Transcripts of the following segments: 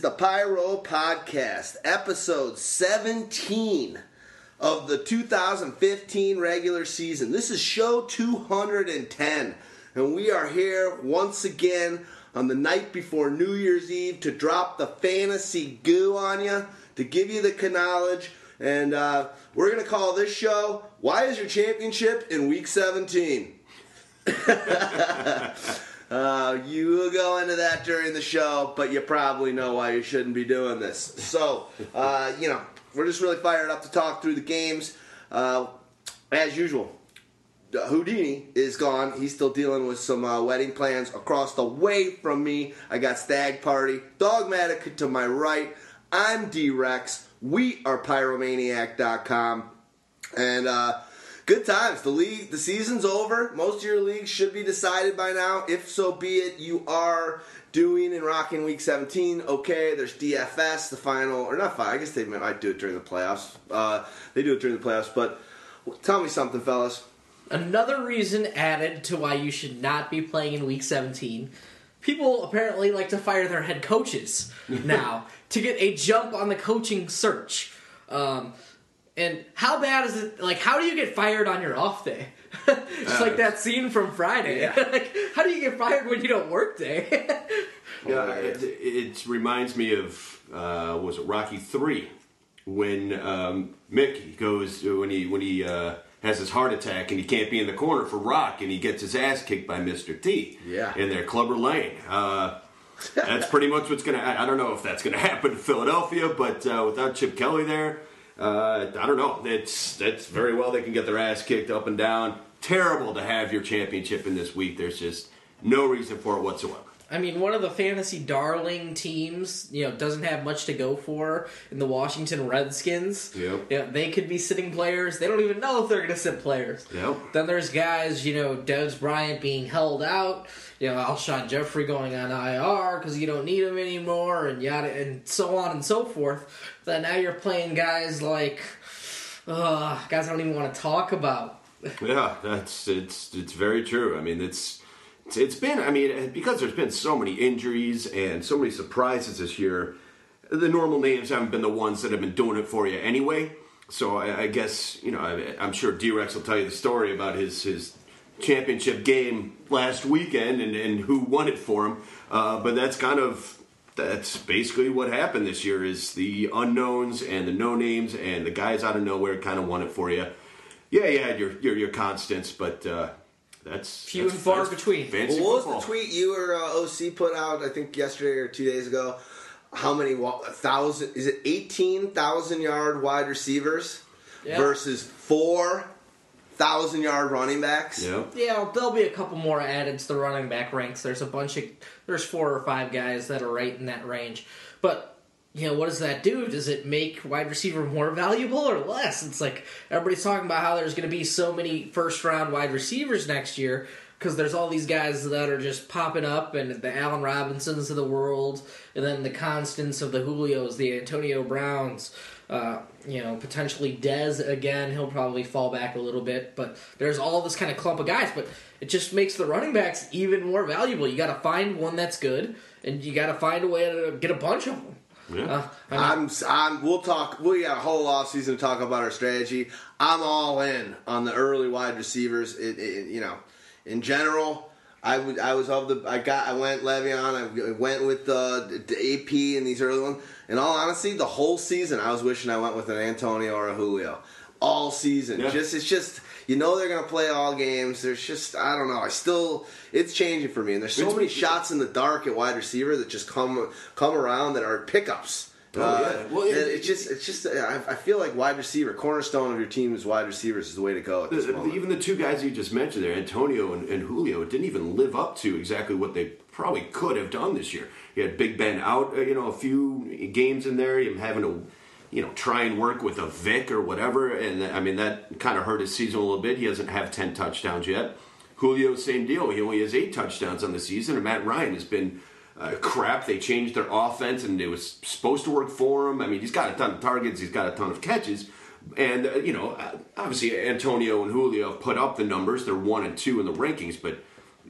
The Pyro Podcast, episode 17 of the 2015 regular season. This is show 210, and we are here once again on the night before New Year's Eve to drop the fantasy goo on you, to give you the knowledge, and uh, we're going to call this show Why is Your Championship in Week 17? Uh, you will go into that during the show, but you probably know why you shouldn't be doing this. So, uh, you know, we're just really fired up to talk through the games. Uh, as usual, Houdini is gone. He's still dealing with some uh, wedding plans across the way from me. I got Stagg Party, Dawgmatic to my right. I'm d-Rx. We are Pyromaniac.com. And, uh, good times. The league, the season's over. Most of your leagues should be decided by now. If so be it, you are doing and rocking week 17. Okay, there's DFS, the final, or not final. I guess they might do it during the playoffs. Uh, they do it during the playoffs. But tell me something, fellas. Another reason added to why you should not be playing in Week 17. People apparently like to fire their head coaches now to get a jump on the coaching search. Um, and how bad is it? Like, how do you get fired on your off day? Just like that scene from Friday. Uh, yeah. like, how do you get fired when you don't work day? Yeah, it, it reminds me of uh, was it Rocky Three when um, Mick goes when he when he uh, has his heart attack and he can't be in the corner for Rock and he gets his ass kicked by Mister T. Yeah. in their Clubber Lang. Uh, that's pretty much what's gonna. I I don't know if that's gonna happen in Philadelphia, but uh, without Chip Kelly there, uh, I don't know. It's that's very well they can get their ass kicked up and down. Terrible to have your championship in this week. There's just no reason for it whatsoever. I mean, one of the fantasy darling teams, you know, doesn't have much to go for in the Washington Redskins. Yep. Yeah, they could be sitting players. They don't even know if they're going to sit players. Yep. Then there's guys, you know, Dez Bryant being held out. You know, Alshon Jeffery going on IR because you don't need him anymore, and yada, and so on and so forth. Then now you're playing guys like, uh, guys I don't even want to talk about. Yeah, that's it's it's very true. I mean, it's it's, it's been. I mean, because there's been so many injuries and so many surprises this year. The normal names haven't been the ones that have been doing it for you anyway. So I, I guess you know I, I'm sure d-Rx will tell you the story about his his championship game last weekend and, and who won it for him. Uh, but that's kind of that's basically what happened this year is the unknowns and the no names and the guys out of nowhere kind of won it for you. Yeah, you had your your, your constants, but uh, that's Few that's- and far between. Fantasy Well, what football. was the tweet you or uh, OC put out? I think yesterday or two days ago. How many wa- a thousand? Is it eighteen thousand yard wide receivers Yeah. versus four thousand yard running backs. Yeah. Yeah, there'll be a couple more added to the running back ranks. There's a bunch of there's four or five guys that are right in that range. But you know, what does that do? Does it make wide receiver more valuable or less? It's like everybody's talking about how there's going to be so many first round wide receivers next year because there's all these guys that are just popping up, and the Allen Robinsons of the world, and then the constants of the Julios, the Antonio Browns. Uh, you know, potentially Dez again. He'll probably fall back a little bit, but there's all this kind of clump of guys. But it just makes the running backs even more valuable. You got to find one that's good, and you got to find a way to get a bunch of them. Yeah. Uh, I mean, I'm, I'm. We'll talk. We got a whole off season to talk about our strategy. I'm all in on the early wide receivers. It, it, you know, in general, I would. I was of the. I got. I went Le'Veon. I went with the, the AP and these early ones. In all honesty, the whole season, I was wishing I went with an Antonio or a Julio. All season, Yeah. just it's just you know they're gonna play all games. There's just I don't know. I still it's changing for me, and there's so many shots in the dark at wide receiver that just come come around that are pickups. Oh, Uh, yeah. Well, it- it's just, it's just. I, I feel like wide receiver, cornerstone of your team's wide receivers is the way to go at this The- even the two guys you just mentioned there, Antonio and, and Julio, didn't even live up to exactly what they probably could have done this year. You had Big Ben out, uh, you know, a few games in there, him having to, you know, try and work with a Vic or whatever, and I mean that kind of hurt his season a little bit. He doesn't have ten touchdowns yet. Julio, same deal. He only has eight touchdowns on the season, and Matt Ryan has been. Uh, crap! They changed their offense, and it was supposed to work for him. I mean, he's got a ton of targets, he's got a ton of catches, and uh, you know, obviously Antonio and Julio have put up the numbers. They're one and two in the rankings, but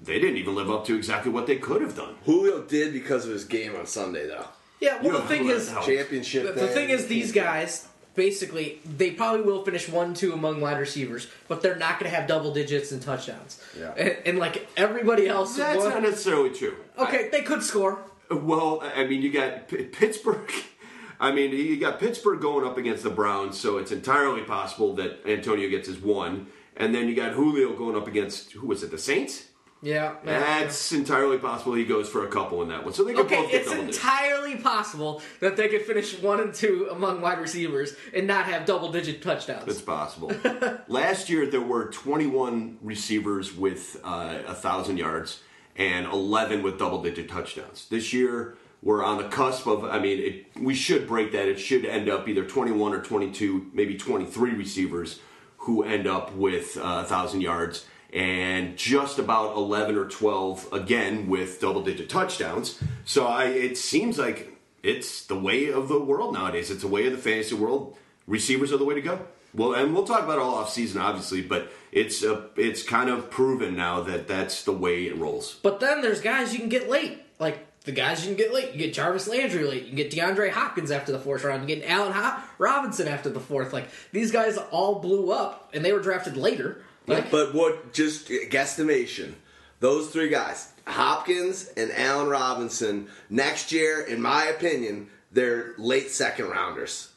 they didn't even live up to exactly what they could have done. Julio did because of his game on Sunday, though. Yeah. Well, the thing is? Championship. The, the thing. is, these guys basically they probably will finish one, two among wide receivers, but they're not going to have double digits and touchdowns. Yeah. And, and like everybody else, That's one- not necessarily true. okay, they could score. Well, I mean, you got P- Pittsburgh. I mean, you got Pittsburgh going up against the Browns, so it's entirely possible that Antonio gets his one, and then you got Julio going up against who was it, the Saints? Yeah. That's entirely possible. He goes for a couple in that one, so they could Okay, both get it's double digits. entirely possible that they could finish one and two among wide receivers and not have double digit touchdowns. It's possible. Last year there were 21 receivers with uh, a thousand yards and 11 with double-digit touchdowns. This year we're on the cusp of. I mean, it, we should break that. It should end up either 21 or 22, maybe 23 receivers who end up with uh, a thousand yards. And just about 11 or 12 again with double-digit touchdowns. So I, it seems like it's the way of the world nowadays. It's the way of the fantasy world. Receivers are the way to go. Well, and we'll talk about it all off season, obviously, but it's it's kind of proven now that that's the way it rolls. But then there's guys you can get late. Like the guys you can get late. You get Jarvis Landry late. You get DeAndre Hopkins after the fourth round. You get Allen Robinson after the fourth. Like these guys all blew up and they were drafted later. Like But what? Just guesstimation. Those three guys, Hopkins and Allen Robinson, next year, in my opinion, they're late second rounders.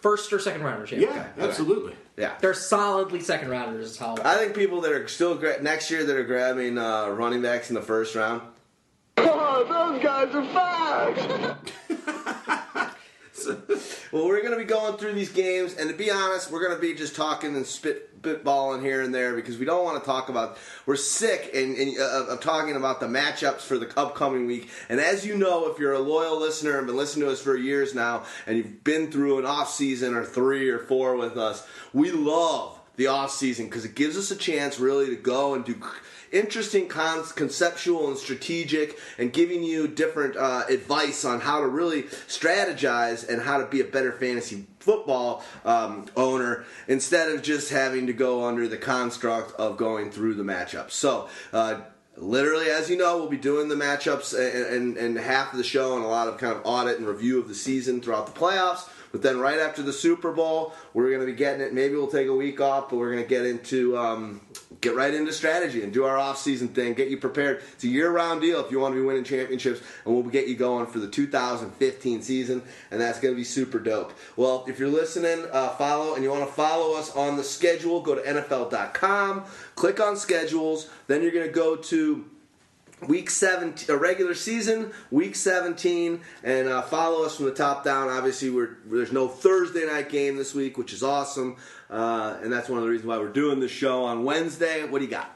first or second rounders. Yeah. Yeah, Okay. absolutely. Yeah. They're solidly second rounders. Is how. I think people that are still gra- next year that are grabbing uh, running backs in the first round. Oh, those guys are fags. Well, we're going to be going through these games, and to be honest, we're going to be just talking and spit spitballing here and there because we don't want to talk about. We're sick and, and uh, of talking about the matchups for the upcoming week. And as you know, if you're a loyal listener and been listening to us for years now, and you've been through an off season or three or four with us, we love the off season because it gives us a chance really to go and do interesting con- conceptual and strategic and giving you different uh, advice on how to really strategize and how to be a better fantasy football um, owner instead of just having to go under the construct of going through the matchups so uh, Literally, as you know, we'll be doing the matchups and, and, and half of the show and a lot of kind of audit and review of the season throughout the playoffs. But then right after the Super Bowl, we're going to be getting it. Maybe we'll take a week off, but we're going to get into um, get right into strategy and do our off-season thing. Get you prepared. It's a year-round deal if you want to be winning championships, and we'll get you going for the 2015 season, and that's going to be super dope. Well, if you're listening, uh, follow, and you want to follow us on the schedule, go to NFL.com, click on schedules. Then you're going to go to week 17 a regular season week 17 and uh, follow us from the top down obviously we're there's no thursday night game this week which is awesome uh, and that's one of the reasons why we're doing the show on Wednesday. What do you got?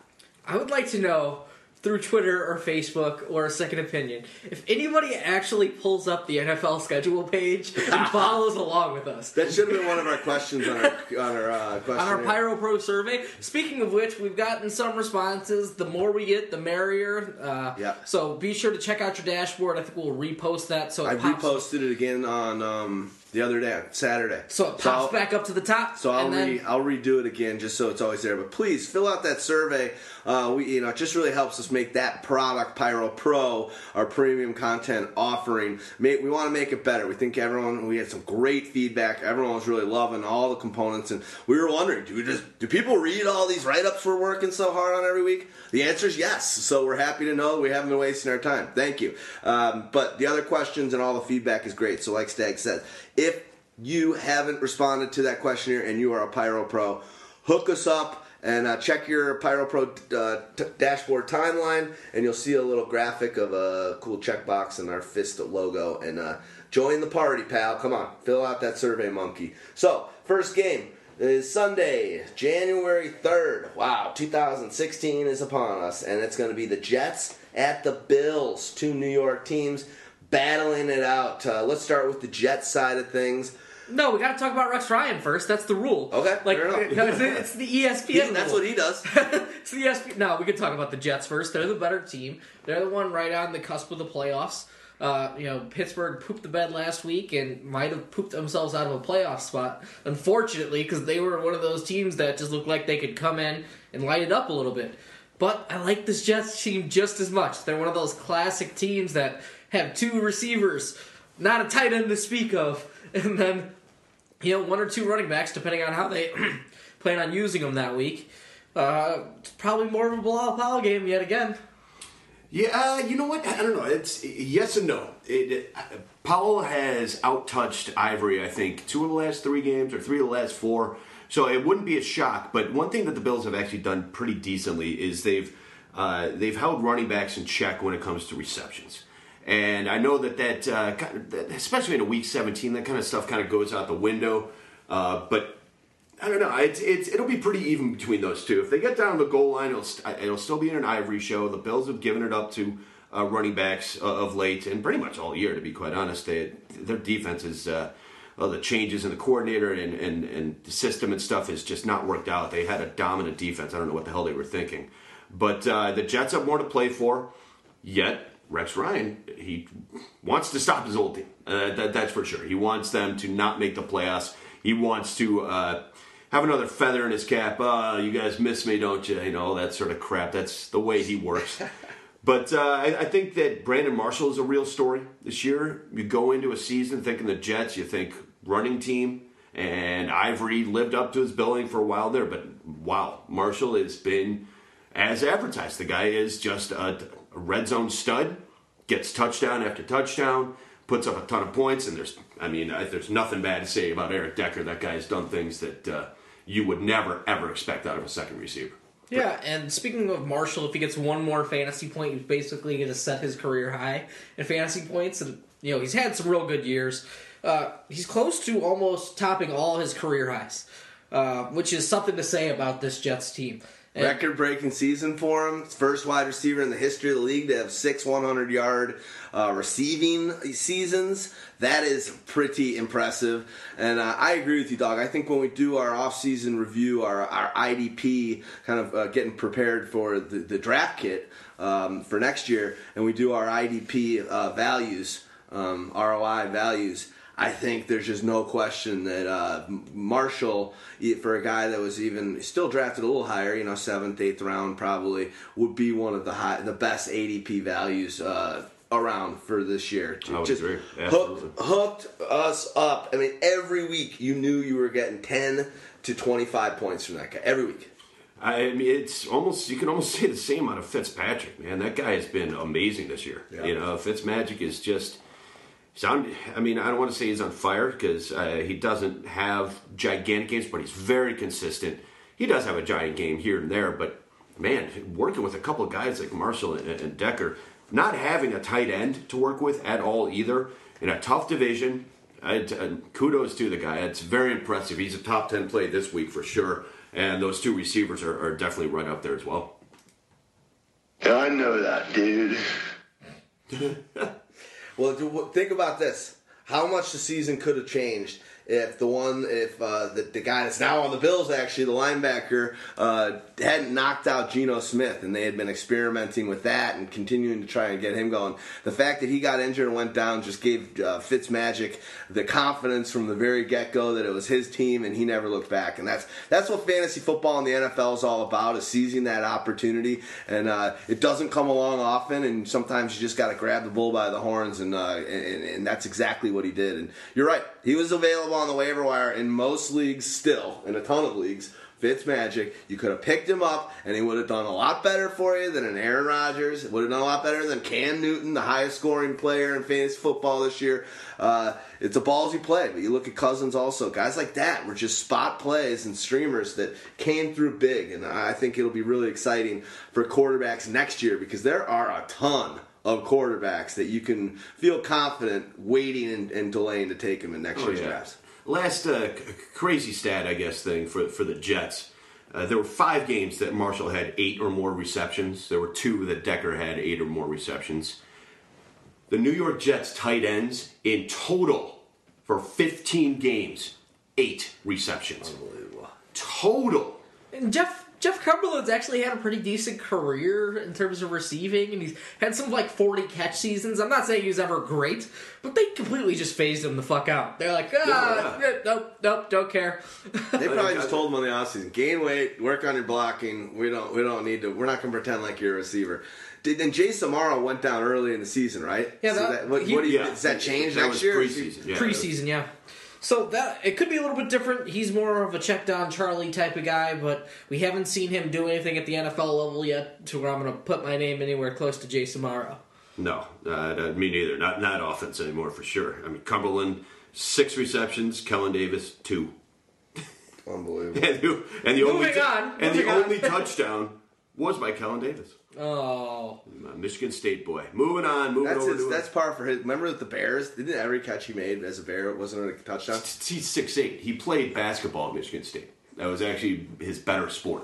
I would like to know through Twitter or Facebook or a second opinion if anybody actually pulls up the NFL schedule page and follows along with us. That should have been one of our questions on our on our uh, on our Pyro Pro survey. Speaking of which, we've gotten some responses. The more we get, the merrier. Uh, Yeah. So be sure to check out your dashboard. I think we'll repost that so it I pops. reposted it again on um, the other day, Saturday. So it pops I'll- back up to the top. So I'll and then, re, I'll redo it again just so it's always there. But please fill out that survey. Uh, we you know it just really helps us make that product Pyro Pro our premium content offering. Make, we want to make it better. We think everyone we had some great feedback. Everyone was really loving all the components, and we were wondering, do we just do people read all these write ups we're working so hard on every week? The answer is yes. So we're happy to know we haven't been wasting our time. Thank you. Um, but the other questions and all the feedback is great. So like Stagg said, if you haven't responded to that questionnaire and you are a Pyro Pro, hook us up and uh, check your Pyro Pro uh, t- dashboard timeline, and you'll see a little graphic of a cool checkbox and our fist logo. And uh, join the party, pal. Come on, fill out that survey, monkey. So, first game is Sunday, January 3rd. Wow, 2016 is upon us, and it's going to be the Jets at the Bills, two New York teams battling it out. Uh, let's start with the Jets side of things. No, we got to talk about Rex Ryan first. That's the rule. Okay, like fair enough. no, it's, it's the ESPN. That's what he does. it's the ESPN. No, we could talk about the Jets first. They're the better team. They're the one right on the cusp of the playoffs. Uh, you know, Pittsburgh pooped the bed last week and might have pooped themselves out of a playoff spot. Unfortunately, because they were one of those teams that just looked like they could come in and light it up a little bit. But I like this Jets team just as much. They're one of those classic teams that have two receivers, not a tight end to speak of, and then you know one or two running backs, depending on how they plan on using them that week. Uh, it's probably more of a Bilal Powell game yet again. Yeah, uh, you know what? I don't know. It's yes and no. It, it, Powell has outtouched Ivory. I think two of the last three games or three of the last four. So it wouldn't be a shock. But one thing that the Bills have actually done pretty decently is they've uh, they've held running backs in check when it comes to receptions. And I know that that, uh, especially in a week 17, that kind of stuff kind of goes out the window. Uh, but I don't know. It's, it's it'll be pretty even between those two. If they get down the goal line, it'll st- it'll still be in an Ivory show. The Bills have given it up to uh, running backs uh, of late, and pretty much all year, to be quite honest. They, their defense is uh, well, the changes in the coordinator and, and and the system and stuff has just not worked out. They had a dominant defense. I don't know what the hell they were thinking, but uh, the Jets have more to play for. Yet Rex Ryan, he wants to stop his old team. Uh, that, that's for sure. He wants them to not make the playoffs. He wants to uh, have another feather in his cap. Uh, you guys miss me, don't you? You know, that sort of crap. That's the way he works. but uh, I, I think that Brandon Marshall is a real story this year. You go into a season thinking the Jets, you think running team, and Ivory lived up to his billing for a while there. But wow, Marshall has been as advertised. The guy is just a, a red zone stud, gets touchdown after touchdown, puts up a ton of points, and there's, I mean, there's nothing bad to say about Eric Decker. That guy has done things that uh, you would never ever expect out of a second receiver. Yeah, and speaking of Marshall, if he gets one more fantasy point, he's basically going to set his career high in fantasy points. And you know he's had some real good years. Uh, he's close to almost topping all his career highs, uh, which is something to say about this Jets team. Record breaking season for him. First wide receiver in the history of the league to have six 100 yard uh, receiving seasons. That is pretty impressive. And uh, I agree with you, dog. I think when we do our off-season review, our, our IDP, kind of uh, getting prepared for the, the draft kit um, for next year, and we do our IDP uh, values, um, ROI values. I think there's just no question that uh, Marshall, for a guy that was even still drafted a little higher, you know, seventh, eighth round, probably would be one of the high, the best ADP values uh, around for this year. Just. Hooked, hooked us up. I mean, every week you knew you were getting ten to twenty five points from that guy every week. I mean, it's almost you can almost say the same out of Fitzpatrick, man. That guy has been amazing this year. Yeah. You know, Fitzmagic is just. Sound, I mean, I don't want to say he's on fire because uh, he doesn't have gigantic games, but he's very consistent. He does have a giant game here and there, but man, working with a couple of guys like Marshall and, and Decker, not having a tight end to work with at all either in a tough division, I, uh, kudos to the guy. It's very impressive. He's a top 10 play this week for sure. And those two receivers are, are definitely right up there as well. I know that, dude. Well, think about this: how much the season could have changed if the one, if uh, the, the guy that's now on the Bills, actually the linebacker, uh, hadn't knocked out Geno Smith, and they had been experimenting with that and continuing to try and get him going. The fact that he got injured and went down just gave uh, Fitzmagic the confidence from the very get go that it was his team, and he never looked back. And that's that's what fantasy football in the NFL is all about: is seizing that opportunity. And uh, it doesn't come along often, and sometimes you just got to grab the bull by the horns, and, uh, and and that's exactly what he did. And you're right; he was available on the waiver wire in most leagues, still in a ton of leagues. Fitzmagic, you could have picked him up, and he would have done a lot better for you than an Aaron Rodgers. Would have done a lot better than Cam Newton, the highest scoring player in fantasy football this year. Uh, it's a ballsy play, but you look at Cousins also. Guys like that were just spot plays and streamers that came through big, and I think it'll be really exciting for quarterbacks next year because there are a ton of quarterbacks that you can feel confident waiting and, and delaying to take them in next Oh, year's yeah. drafts. Last uh, c- crazy stat, I guess, thing for for the Jets. Uh, there were five games that Marshall had eight or more receptions. There were two that Decker had eight or more receptions. The New York Jets tight ends in total for 15 games, eight receptions. Unbelievable. Total. And Jeff Jeff Cumberland's actually had a pretty decent career in terms of receiving, and he's had some like forty catch seasons. I'm not saying he was ever great, but they completely just phased him the fuck out. They're like, ah, Yeah, nope, nope, don't care. They probably just told him on the offseason, gain weight, work on your blocking. We don't we don't need to we're not gonna pretend like you're a receiver. Did then Jace Amaro went down early in the season, right? Yeah, So that- what, he- what do you, Yeah. does that change That next was year? preseason. Yeah, preseason, yeah. So that it could be a little bit different. He's more of a check down Charlie type of guy, but we haven't seen him do anything at the NFL level yet to where I'm going to put my name anywhere close to Jace Amaro. No, uh, me neither. Not not offense anymore for sure. I mean, Cumberland six receptions, Kellen Davis two, Unbelievable. and the, and the only Moving on, and the on. only touchdown was by Kellen Davis, Oh, Michigan State boy. Moving on, moving That's over his, to that's par for his. Remember with the Bears? Didn't every catch he made as a Bear wasn't a touchdown? he's six eight. He played basketball at Michigan State. That was actually his better sport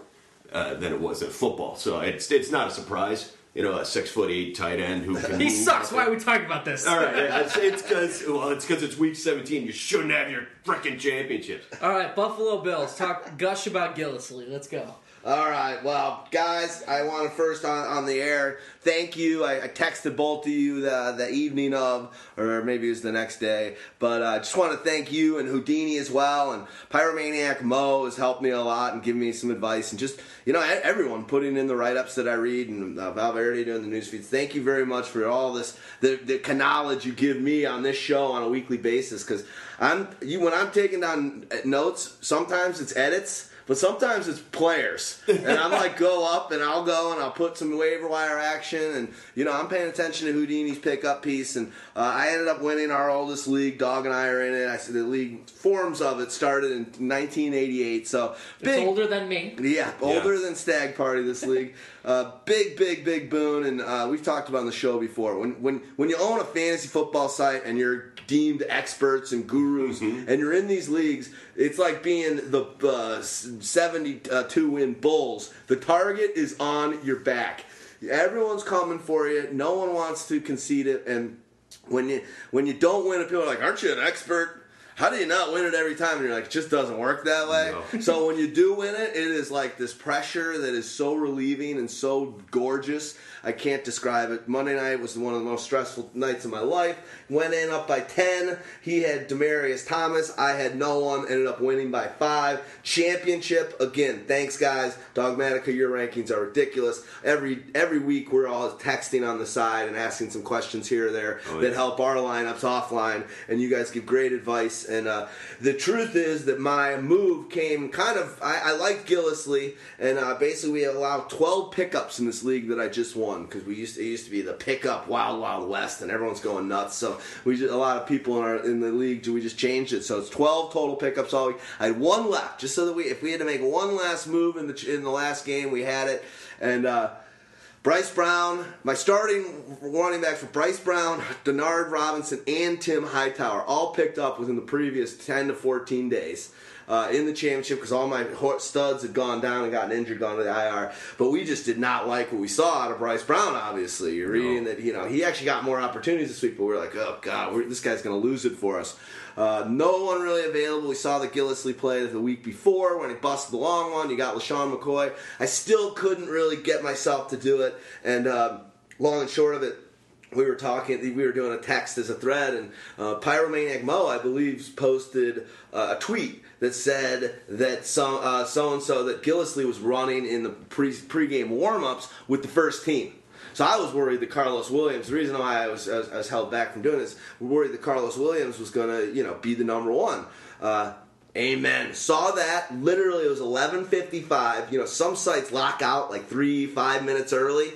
uh, than it was at football. So it's it's not a surprise. You know, a six foot eight tight end who can he sucks. Why are we talking about this? All right, it's it's because well, it's because it's week seventeen. You shouldn't have your freaking championships. All right, Buffalo Bills. Talk gush about Gillislee. Let's go. All right, well, guys, I want to first on, on the air thank you. I, I texted both of you the, the evening of, or maybe it was the next day, but I uh, just want to thank you and Houdini as well. And Pyromaniac Mo has helped me a lot and given me some advice, and just, you know, everyone putting in the write ups that I read and uh, Valverde doing the news feeds. Thank you very much for all this, the, the knowledge you give me on this show on a weekly basis, because I'm, you, when I'm taking down notes, sometimes it's edits. But sometimes it's players, and I'm like, go up, and I'll go, and I'll put some waiver wire action, and you know, I'm paying attention to Houdini's pickup piece, and uh, I ended up winning our oldest league. Dog and I are in it. I said the league forms of it started in 1988, so It's older than me. yeah, older than Stagg Party. This league, uh, big, big, big boon, and uh, we've talked about on the show before. When when when you own a fantasy football site and you're deemed experts and gurus, and you're in these leagues, it's like being the uh, 72 win Bulls. The target is on your back. Everyone's coming for you. No one wants to concede it, and when you when you don't win people are like, "Aren't you an expert?" How do you not win it every time? And you're like, it just doesn't work that way. so when you do win it, it is like this pressure that is so relieving and so gorgeous. I can't describe it. Monday night was one of the most stressful nights of my life. Went in up by 10. He had Demaryius Thomas. I had no one. Ended up winning by 5. Championship. Again, thanks guys. Dawgmatica, your rankings are ridiculous. Every every week we're all texting on the side and asking some questions here or there that yeah. help our lineups offline, and you guys give great advice. And uh, the truth is that my move came kind of. I, I like Gillislee, and uh, basically we allow 12 pickups in this league that I just won because we used to, it used to be the pickup Wild Wild West, and everyone's going nuts. So we just, a lot of people in our in the league. We just changed it, so it's 12 total pickups all week. I had one left, just so that we if we had to make one last move in the in the last game, we had it, and. uh Bryce Brown, my starting running backs for Bryce Brown, Denard Robinson, and Tim Hightower all picked up within the previous 10 to 14 days. Uh, in the championship because all my studs had gone down and gotten injured, gone to the IR. But we just did not like what we saw out of Bryce Brown. Obviously, you're reading that you know he actually got more opportunities this week, but we are like, oh god, we're, this guy's going to lose it for us. Uh, no one really available. We saw the Gillislee play the week before when he busted the long one. You got LeSean McCoy. I still couldn't really get myself to do it, and um, long and short of it, we were talking, we were doing a text as a thread, and uh, Pyromaniac Mo, I believe, posted uh, a tweet that said that so uh, and so that Gillislee was running in the pre pregame warmups with the first team. So I was worried that Karlos Williams. The reason why I was, I was, I was held back from doing this, we're worried that Karlos Williams was going to, you know, be the number one. Uh, Amen. Saw that. Literally, it was eleven fifty-five. You know, some sites lock out like three, five minutes early.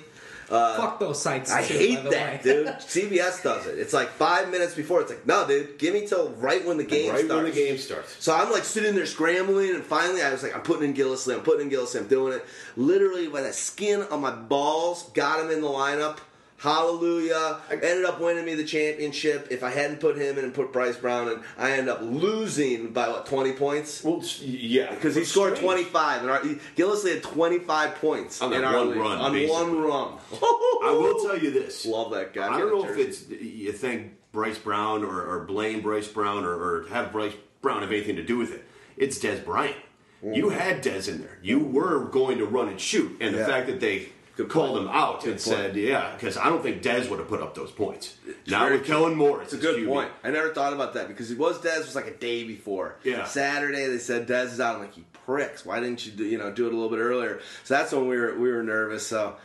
Uh, Fuck those sites. I too, hate by the that, way. dude. CBS does it. It's like five minutes before. It's like, no, dude, give me till right when the game right starts. when the game starts. So I'm like sitting there scrambling, and finally I was like, I'm putting in Gillislee, I'm putting in Gillislee, I'm doing it. Literally by the skin on my balls, got him in the lineup. Hallelujah. ended up winning me the championship. If I hadn't put him in and put Bryce Brown in, I end up losing by what, 20 points? Well, yeah, Because he scored strange. 25, and our, he, Gillislee had 25 points On in our one league. run, on basically. one run. I will tell you this. Love that guy. I don't know if it's you think Bryce Brown or, or blame Bryce Brown or, or have Bryce Brown have anything to do with it. It's Dez Bryant. You mm. had Des in there. You were going to run and shoot, and the Yeah. fact that they Good called point. him out Good and said, "Yeah," because I don't think Dez would have put up those points. Now with Kellen Moore, It's a good point. I never thought about that because it was Dez was like a day before. Yeah. Saturday they said Dez is out. I'm like, you pricks. Why didn't you do you know do it a little bit earlier? So that's when we were we were nervous. So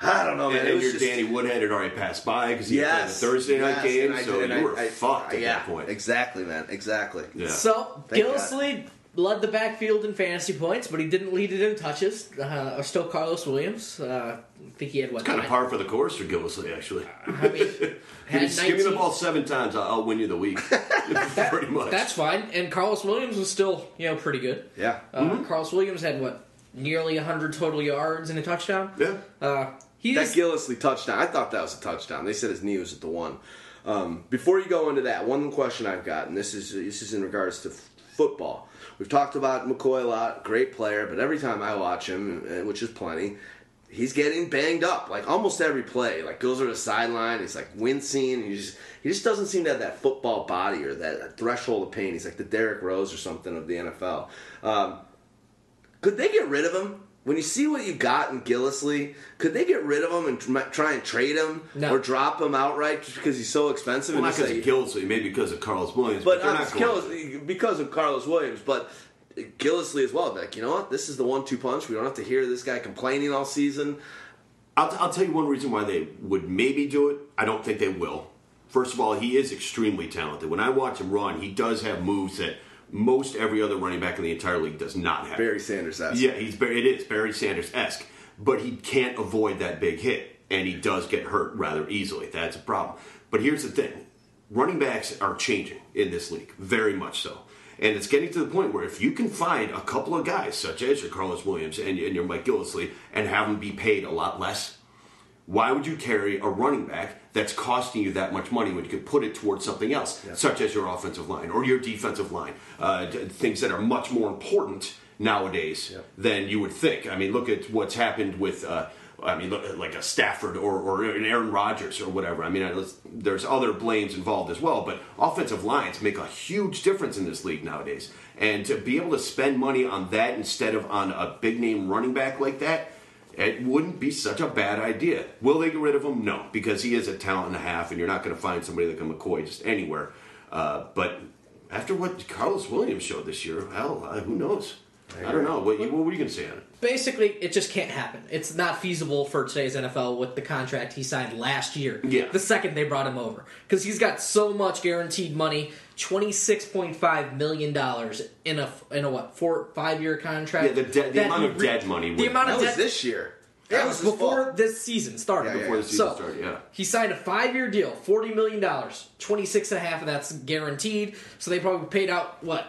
I don't know, man. And, it and your just, Danny Woodhead had already passed by because he yes, had played the Thursday night yes, game, and I so did- and you I- were I- fucked at yeah, that point. Exactly, man. Exactly. Yeah. So Thank Gillislee led the backfield in fantasy points, but he didn't lead it in touches. Uh, or still Karlos Williams. Uh, I think he had what? It's kind of par for the course for Gillislee, actually. I mean, Give had me, give me the ball seven times, I'll, I'll win you the week. Pretty much. That's fine. And Karlos Williams was still, you know, pretty good. Yeah. Uh, Karlos Williams had what, nearly 100 total yards and a touchdown. yeah. Uh, he That is Gillislee touchdown, I thought that was a touchdown. They said his knee was at the one. Um, before you go into that, one question I've got, and this is this is in regards to f- football. We've talked about McCoy a lot, great player, but every time I watch him, uh, which is plenty, he's getting banged up. Like almost every play, like goes to the sideline, he's like wincing. He just he just doesn't seem to have that football body or that threshold of pain. He's like the Derrick Rose or something of the NFL. Um, could they get rid of him? When you see what you got in Gillislee, could they get rid of him and tr- try and trade him No. or drop him outright just because he's so expensive? Well, and not because say- of Gillislee, maybe because of Karlos Williams, but, but not going. Gillis, because of Karlos Williams, but Gillislee as well. Like, you know what? This is the one-two punch. We don't have to hear this guy complaining all season. I'll, I'll tell you one reason why they would maybe do it. I don't think they will. First of all, he is extremely talented. When I watch him run, he does have moves that most every other running back in the entire league does not have. Barry Sanders esque. Yeah, he's it is Barry Sanders esque, but he can't avoid that big hit, and he does get hurt rather easily. That's a problem. But here's the thing: running backs are changing in this league, very much so, and it's getting to the point where if you can find a couple of guys such as your Karlos Williams and, and your Mike Gillislee and have them be paid a lot less, why would you carry a running back that's costing you that much money when you could put it towards something else, such as your offensive line or your defensive line? Uh, things that are much more important nowadays than you would think. I mean, look at what's happened with. Uh, I mean, look like a Stafford or, or an Aaron Rodgers or whatever. I mean, I- there's other blames involved as well, but offensive lines make a huge difference in this league nowadays. And to be able to spend money on that instead of on a big name running back like that, it wouldn't be such a bad idea. Will they get rid of him? No, because he is a talent and a half, and you're not going to find somebody like a McCoy just anywhere. Uh, but after what Karlos Williams showed this year, hell, uh, who knows? I don't know. What, what were you going to say on it? basically it just can't happen. It's not feasible for today's NFL with the contract he signed last year. Yeah. The second they brought him over because he's got so much guaranteed money, twenty six point five million dollars in a in a what four five year contract. Yeah, the de- the amount he of dead money The would- amount That of was dead this year. That That was was before fault. this season started. Yeah, yeah, Before the season so, started, yeah. He signed a five year deal, $40 million. 26 and a half of that's guaranteed. So they probably paid out, what,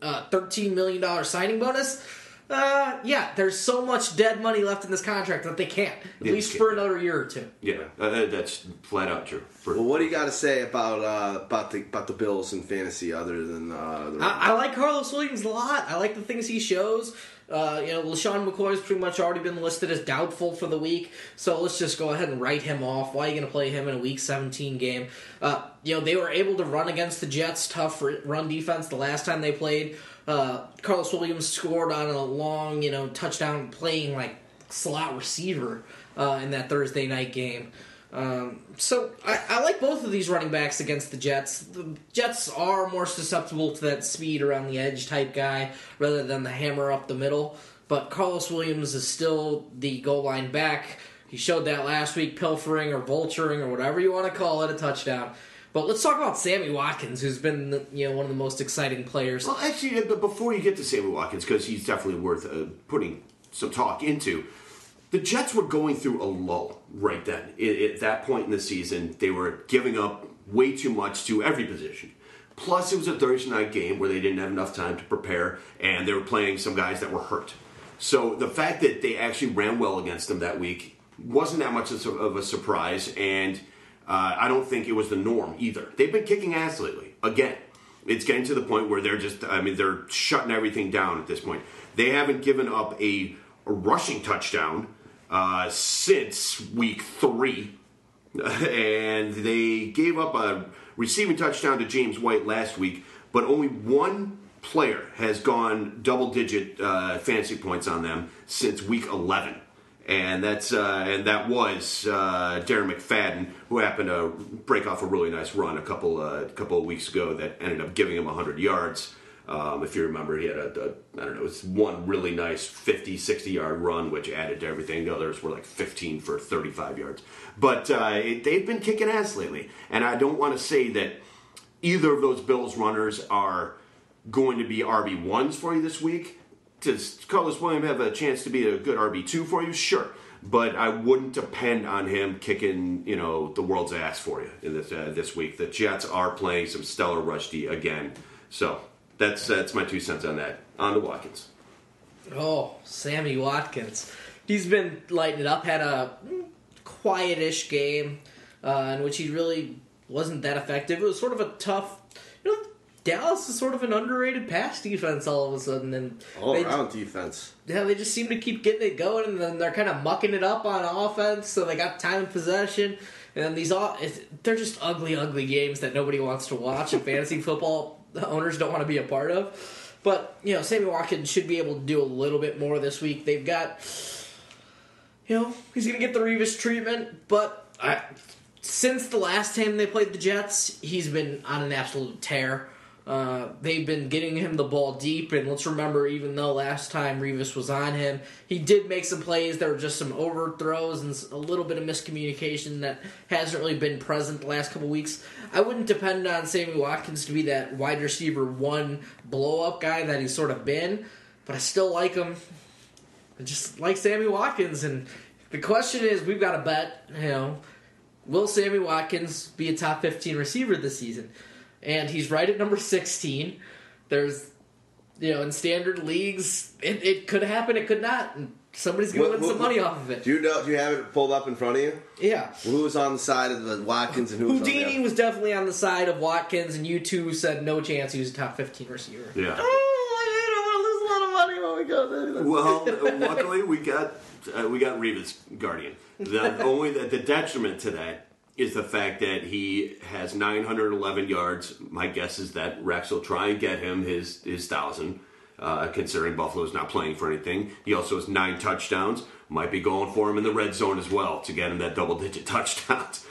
uh, $13 million signing bonus? Uh, yeah, there's so much dead money left in this contract that they can't, at Yeah, least can't. for another year or two. Yeah, uh, that's flat out true. For, Well, what do you got to say about uh, about the about the Bills in fantasy other than uh, the I, I like Karlos Williams a lot. I like the things he shows. Uh, you know, LeSean McCoy's pretty much already been listed as doubtful for the week, so let's just go ahead and write him off. Why are you going to play him in a Week 17 game? Uh, you know, they were able to run against the Jets, tough run defense the last time they played. Uh, Karlos Williams scored on a long, you know, touchdown playing like slot receiver uh, in that Thursday night game. Um, so I, I like both of these running backs against the Jets. The Jets are more susceptible to that speed around the edge type guy rather than the hammer up the middle. But Karlos Williams is still the goal line back. He showed that last week, pilfering or vulturing or whatever you want to call it, a touchdown. But let's talk about Sammy Watkins, who's been you know one of the most exciting players. Well, actually, before you get to Sammy Watkins, because he's definitely worth uh, putting some talk into, the Jets were going through a lull right then. I- At that point in the season, they were giving up way too much to every position. Plus, it was a Thursday night game where they didn't have enough time to prepare, and they were playing some guys that were hurt. So the fact that they actually ran well against them that week wasn't that much of a surprise, and uh, I don't think it was the norm either. They've been kicking ass lately. Again, it's getting to the point where they're just, I mean, they're shutting everything down at this point. They haven't given up a, a rushing touchdown uh, since week three and they gave up a receiving touchdown to James White last week, but only one player has gone double digit uh, fantasy points on them since week 11. And that's uh, and that was uh, Darren McFadden, who happened to break off a really nice run a couple uh, couple of weeks ago that ended up giving him 100 yards. Um, if you remember, he had a, a I don't know, it was one really nice 50, 60 yard run, which added to everything. The others were like 15 for 35 yards. But uh, it, they've been kicking ass lately. And I don't want to say that either of those Bills runners are going to be RB1s for you this week. Does Karlos Williams have a chance to be a good RB2 for you? Sure. But I wouldn't depend on him kicking, you know, the world's ass for you in this uh, this week. The Jets are playing some stellar rush D again, so that's that's my two cents on that. On to Watkins. Oh, Sammy Watkins. He's been lighting it up. Had a quietish game uh, in which he really wasn't that effective. It was sort of a tough. Dallas is sort of an underrated pass defense all of a sudden, and all they, around defense. yeah, they just seem to keep getting it going, and then they're kind of mucking it up on offense. So they got time possession, and these all they're just ugly, ugly games that nobody wants to watch, and fantasy football owners don't want to be a part of. But you know, Sammy Watkins should be able to do a little bit more this week. They've got, you know, he's gonna get the Revis treatment, but I, since the last time they played the Jets, he's been on an absolute tear. Uh, they've been getting him the ball deep, and let's remember, even though last time Revis was on him, he did make some plays. There were just some overthrows and a little bit of miscommunication that hasn't really been present the last couple weeks. I wouldn't depend on Sammy Watkins to be that wide receiver one blow up guy that he's sort of been, but I still like him. I just like Sammy Watkins, and the question is, we've got to bet, you know, will Sammy Watkins be a top 15 receiver this season? And he's right at number 16. There's, you know, in standard leagues, it, it could happen, it could not. Somebody's going to What- win some what- money off of it. Do you know? Do you have it pulled up in front of you? yeah. Who was on the side of the Watkins and who was on the Houdini was definitely on the side of Watkins, and you two said no chance he was a top 15 receiver. Yeah. Oh, I don't want to lose a lot of money when we go there. Well, luckily we got uh, we got Revis Guardian. The only the, the detriment to that is the fact that he has 911 yards. My guess is that Rex will try and get him his his thousand. Uh, considering Buffalo's not playing for anything, he also has nine touchdowns. Might be going for him in the red zone as well to get him that double digit touchdowns.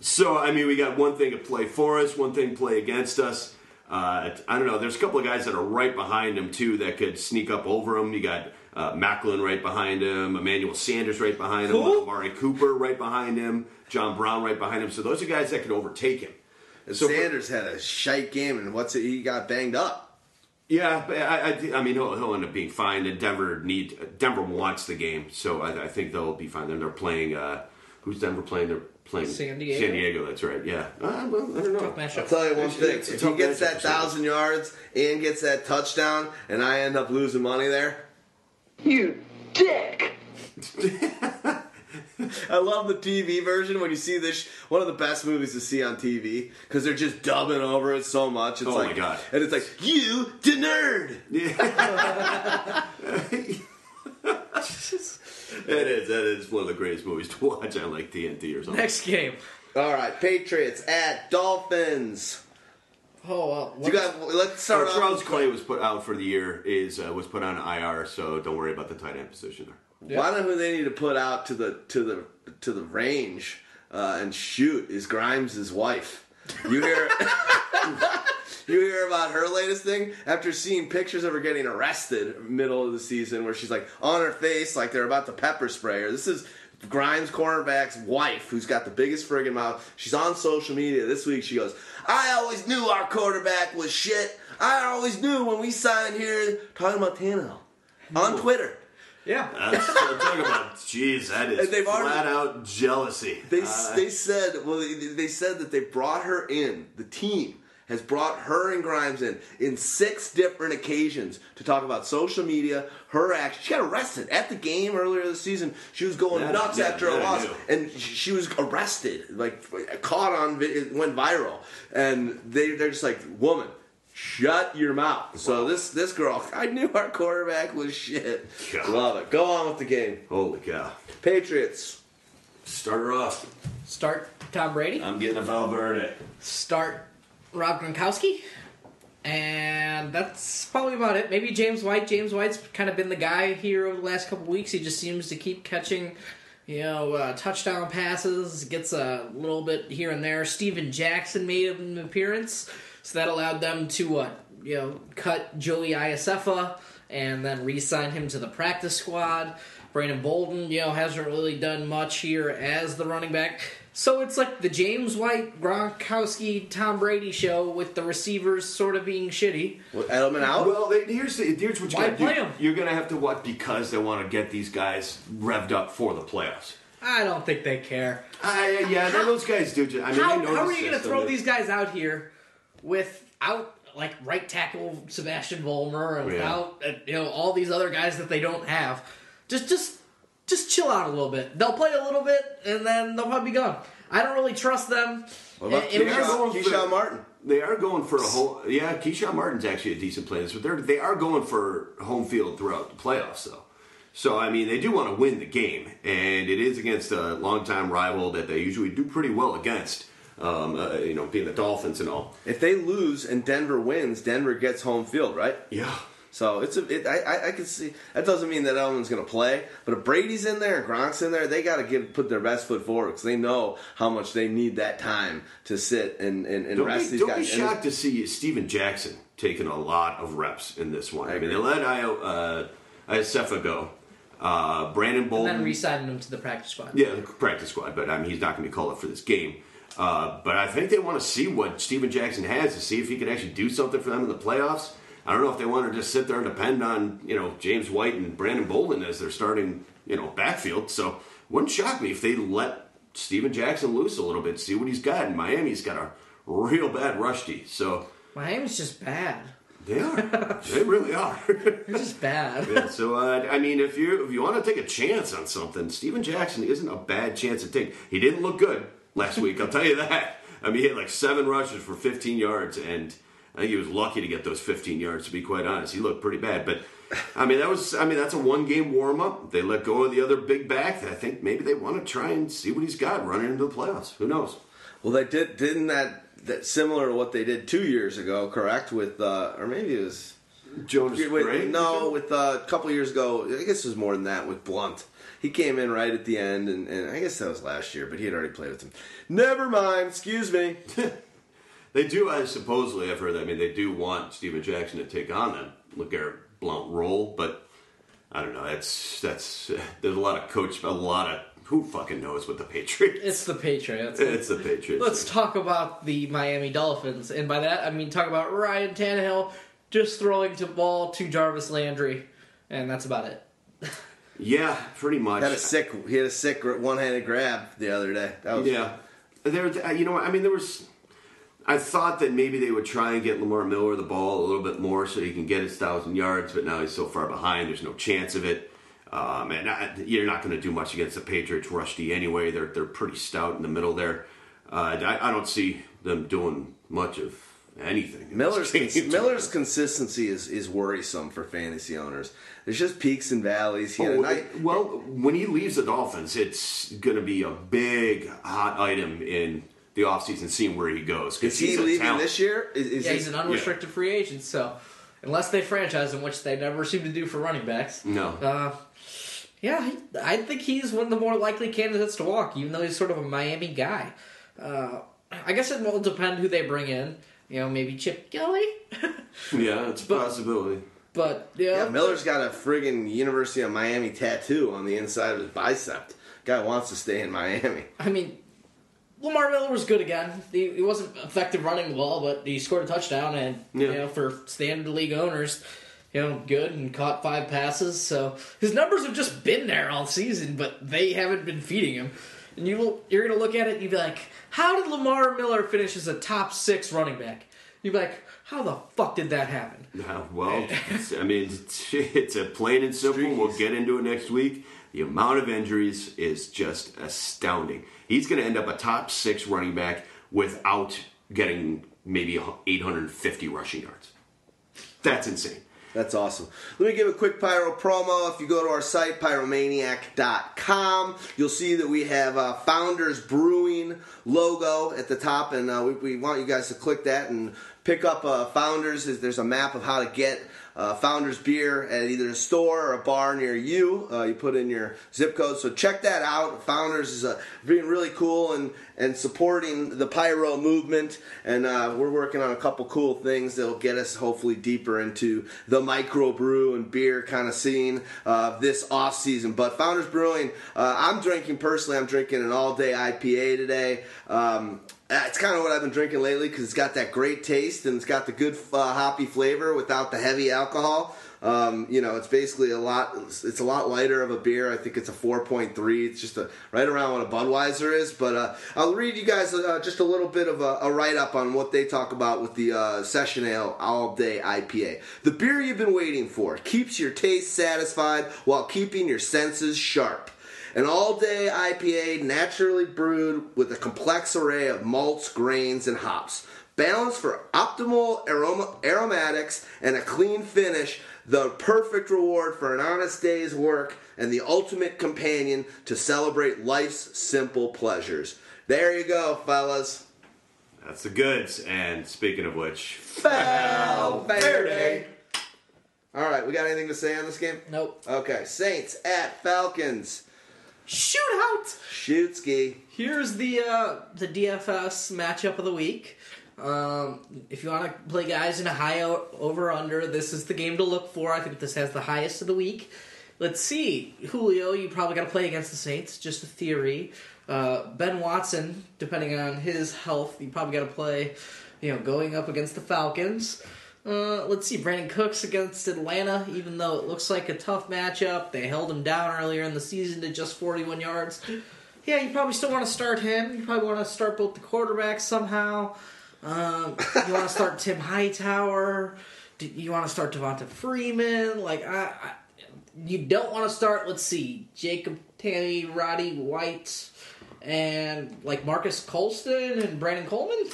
So I mean, we got one thing to play for us, one thing to play against us. Uh, I don't know. There's a couple of guys that are right behind him too that could sneak up over him. You got uh, Maclin right behind him, Emmanuel Sanders right behind him? Amari Cooper right behind him, John Brown right behind him. So those are guys that could overtake him. So for- Sanders had a shite game, and what's it? He got banged up. Yeah, I, I, I mean, he'll, he'll end up being fine. And Denver need Denver wants the game, so I, I think they'll be fine. Then they're playing. Uh, who's Denver playing? They're playing San Diego? San Diego. That's right. Yeah. Uh, well, I don't know. Tough. I'll tell you one It's- thing: it's a if he gets that thousand yards and gets that touchdown, and I end up losing money there, You dick! I love the TV version when you see this. One of the best movies to see on TV because they're just dubbing over it so much. It's Oh my like, God. And it's like, you, the nerd. It is. That is one of the greatest movies to watch on like TNT or something. Next game. All right, Patriots at Dolphins. Oh, well. You got. Let's start Charles off. Clay was put out for the year. Is uh, was put on IR, so don't worry about the tight end position there. One of who they need to put out to the to the to the range uh, and shoot is Grimes' wife. You hear you hear about her latest thing after seeing pictures of her getting arrested middle of the season where she's like on her face like they're about to pepper spray her. This is Grimes cornerback's wife who's got the biggest friggin' mouth. She's on social media this week. She goes, "I always knew our quarterback was shit. I always knew when we signed here." Talking about Tannehill on Twitter. Yeah. That's, I'm talking about. Jeez, that is And they've already- flat out jealousy. They Uh, they said well they, they said that they brought her in. The team has brought her and Grimes in in six different occasions to talk about social media, her action. She got arrested at the game earlier this season. She was going That- nuts that- after a that loss, and she she was arrested, like caught on. It went viral, and they they're just like, woman. Shut your mouth. So this this girl, I knew our quarterback was shit. God. Love it. Go on with the game. holy cow! Patriots. Start her off. Start Tom Brady. I'm getting a Valverde. Start Rob Gronkowski. And that's probably about it. Maybe James White. James White's kind of been the guy here over the last couple weeks. He just seems to keep catching, you know, uh, touchdown passes, gets a little bit here and there. Steven Jackson made an appearance, so that allowed them to, uh, you know, cut Joey Iosefa and then re-sign him to the practice squad. Brandon Bolden, you know, hasn't really done much here as the running back. So it's like the James White, Gronkowski, Tom Brady show with the receivers sort of being shitty. What, Edelman out? Well, here's the, here's what you Why got to play do. 'em? You're gonna have to what because they want to get these guys revved up for the playoffs. I don't think they care. I, yeah, those guys do. I mean, How, how are you going to throw these guys out here without like right tackle Sebastian Vollmer and Yeah. without uh, you know all these other guys that they don't have? Just just just chill out a little bit. They'll play a little bit and then they'll probably be gone. I don't really trust them. What about It- it Keshawn- was- for- Keshawn Martin? They are going for a whole. Yeah, Keshawn Martin's actually a decent player, but they're they are going for home field throughout the playoffs, though. So I mean, they do want to win the game, and it is against a longtime rival that they usually do pretty well against. Um, uh, you know, being the Dolphins and all. If they lose and Denver wins, Denver gets home field, right? Yeah. So it's a. It, I, I I can see that doesn't mean that Edelman's going to play, but if Brady's in there and Gronk's in there, they got to give put their best foot forward because they know how much they need that time to sit and and, and Don't, rest be, these don't guys. be shocked to see Steven Jackson taking a lot of reps in this one. I, mean, they let I, uh, Iosefa go. Uh, Brandon and Bolden. then re-signing them to the practice squad. Yeah, the practice squad, but I mean, he's not going to be called up for this game. Uh, but I think they want to see what Steven Jackson has to see if he can actually do something for them in the playoffs. I don't know if they want to just sit there and depend on you know James White and Brandon Bolden as their starting you know backfield. So wouldn't shock me if they let Steven Jackson loose a little bit, see what he's got. And Miami's got a real bad rush D, so Miami's just bad. they are, they really are. They're just bad. Yeah, so uh, I mean, if you if you want to take a chance on something, Steven Jackson isn't a bad chance to take. He didn't look good last week, I'll tell you that. I mean, he had like seven rushes for 15 yards, and I think he was lucky to get those 15 yards. To be quite honest, he looked pretty bad. But I mean, that was I mean that's a one game warm up. They let go of the other big back. I think maybe they want to try and see what he's got running into the playoffs. Who knows? well, they did didn't that that similar to what they did two years ago, correct? With uh, or maybe it was Jonas Wait, Gray? no, with uh, a couple years ago, I guess it was more than that with Blount. He came in right at the end, and, and I guess that was last year, but he had already played with him. Never mind, excuse me. They do, I supposedly, I've heard that. I mean, they do want Steven Jackson to take on that LeGarrette Blount role, but I don't know. That's that's there's a lot of coach, a lot of who fucking knows what the Patriots. It's the Patriots. It's the Patriots. Let's talk about the Miami Dolphins, and by that I mean talk about Ryan Tannehill just throwing the ball to Jarvis Landry, and that's about it. yeah, pretty much. Had a sick, he had a sick one-handed grab the other day. That was Yeah, there. uh, You know. I mean, there was. I thought that maybe they would try and get Lamar Miller the ball a little bit more so he can get his thousand yards, but now he's so far behind. There's no chance of it. Um, and I, you're not going to do much against the Patriots rush D anyway. They're they're pretty stout in the middle there. Uh, I, I don't see them doing much of anything. Miller's game. Miller's consistency is, is worrisome for fantasy owners. There's just peaks and valleys. He had a Oh, night, it- well, when he leaves the Dolphins, it's going to be a big hot item in the offseason, seeing where he goes. is he he's leaving talent. this year? Is, is Yeah, he's an unrestricted free agent, so unless they franchise him, which they never seem to do for running backs. No. Uh, yeah, I think he's one of the more likely candidates to walk, even though he's sort of a Miami guy. Uh, I guess it will depend who they bring in. You know, maybe Chip Kelly. yeah, it's a possibility. but yeah, yeah, Miller's got a friggin' University of Miami tattoo on the inside of his bicep. Guy wants to stay in Miami. I mean, Lamar Miller was good again. He, he wasn't effective running the ball, but he scored a touchdown, and you know, for standard league owners, you know, good and caught five passes. So his numbers have just been there all season, but they haven't been feeding him. And you will, you're going to look at it and you'd be like, how did Lamar Miller finish as a top six running back? You'd be like, how the fuck did that happen? Yeah, well, it's- I mean, it's, it's a plain and simple. We'll get into it next week. The amount of injuries is just astounding. He's going to end up a top six running back without getting maybe 850 rushing yards. That's insane. That's awesome. Let me give a quick Pyro promo. If you go to our site, pyromaniac.com, you'll see that we have a Founders Brewing logo at the top, and uh, we, we want you guys to click that and pick up uh, Founders. There's a map of how to get uh, Founders beer at either a store or a bar near you. Uh, you put in your zip code, so check that out. Founders is uh, being really cool and and supporting the pyro movement, and uh, we're working on a couple cool things that'll get us hopefully deeper into the microbrew and beer kind of scene uh, this off season. But Founders Brewing, uh, I'm drinking personally. I'm drinking an all day IPA today. Um, uh, it's kind of what I've been drinking lately because it's got that great taste and it's got the good uh, hoppy flavor without the heavy alcohol. Um, you know, it's basically a lot. It's a lot lighter of a beer. I think it's a 4.3. It's just a, right around what a Budweiser is. But uh, I'll read you guys uh, just a little bit of a, a write up on what they talk about with the uh, Session Ale All Day IPA. The beer you've been waiting for keeps your taste satisfied while keeping your senses sharp. An all day IPA naturally brewed with a complex array of malts, grains, and hops. Balanced for optimal aroma, aromatics and a clean finish, the perfect reward for an honest day's work and the ultimate companion to celebrate life's simple pleasures. There you go, fellas. That's the goods. And speaking of which, Valverde. All right, we got anything to say on this game? Nope. Okay, Saints at Falcons. Shootout! Shoot ski. Here's the uh, the DFS matchup of the week. Um, if you want to play guys in a high o- over under, this is the game to look for. I think this has the highest of the week. Let's see, Julio. You probably got to play against the Saints. Just a theory. Uh, ben Watson, depending on his health, you probably got to play. You know, going up against the Falcons. Uh, let's see, Brandin Cooks against Atlanta. Even though it looks like a tough matchup, they held him down earlier in the season to just 41 yards. Yeah, you probably still want to start him. You probably want to start both the quarterbacks somehow. Um, you want to start Tim Hightower. You want to start Devonta Freeman? Like, I, I, you don't want to start. Let's see, Jacob Tamme, Roddy White, and like Marques Colston and Brandon Coleman.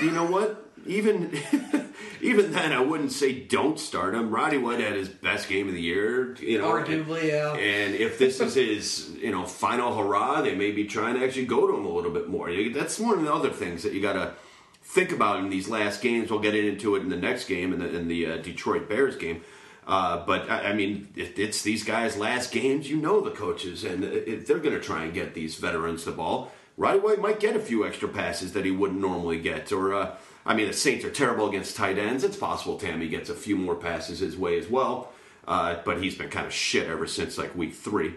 you know what? Even even then, I wouldn't say don't start him. Roddy White had his best game of the year. You know, Arguably, yeah. And if this is his, you know, final hurrah, they may be trying to actually go to him a little bit more. That's one of the other things that you got to think about in these last games. We'll get into it in the next game, in the, in the uh, Detroit Bears game. Uh, but I I mean, if it's these guys' last games, you know the coaches, and if they're going to try and get these veterans the ball. Roddy White might get a few extra passes that he wouldn't normally get, or uh, I mean, the Saints are terrible against tight ends. It's possible Tamme gets a few more passes his way as well, uh, but he's been kind of shit ever since like week three.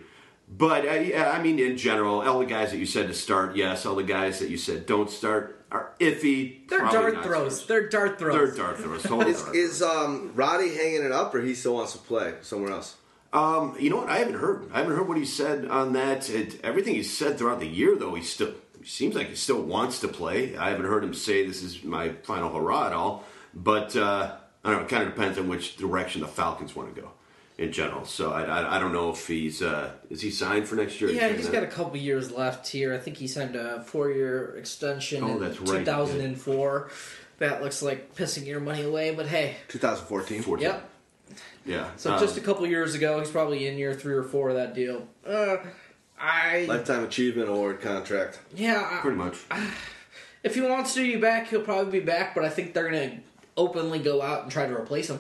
But uh, yeah, I mean, in general, all the guys that you said to start, yes. All the guys that you said don't start are iffy. They're dart throws. start. They're dart throws. They're dart throws. Total Is, dart is um, Roddy hanging it up, or he still wants to play somewhere else? Um, you know what? I haven't heard. I haven't heard what he said on that. It, everything he's said throughout the year, though, he still he seems like he still wants to play. I haven't heard him say this is my final hurrah at all. But uh, I don't know. It kind of depends on which direction the Falcons want to go. in general. So I, I, I don't know if he's uh, is he signed for next year? Yeah, Is he's that- got a couple years left here. I think he signed a four-year extension Oh, in that's right, he did. 2004. That looks like pissing your money away, but hey, 2014. 14. yep. Yeah. So um, just a couple years ago, he's probably in year three or four of that deal. Uh, I Lifetime Achievement Award contract. yeah. I- pretty much. if he wants to be back, he'll probably be back. But I think they're gonna openly go out and try to replace him.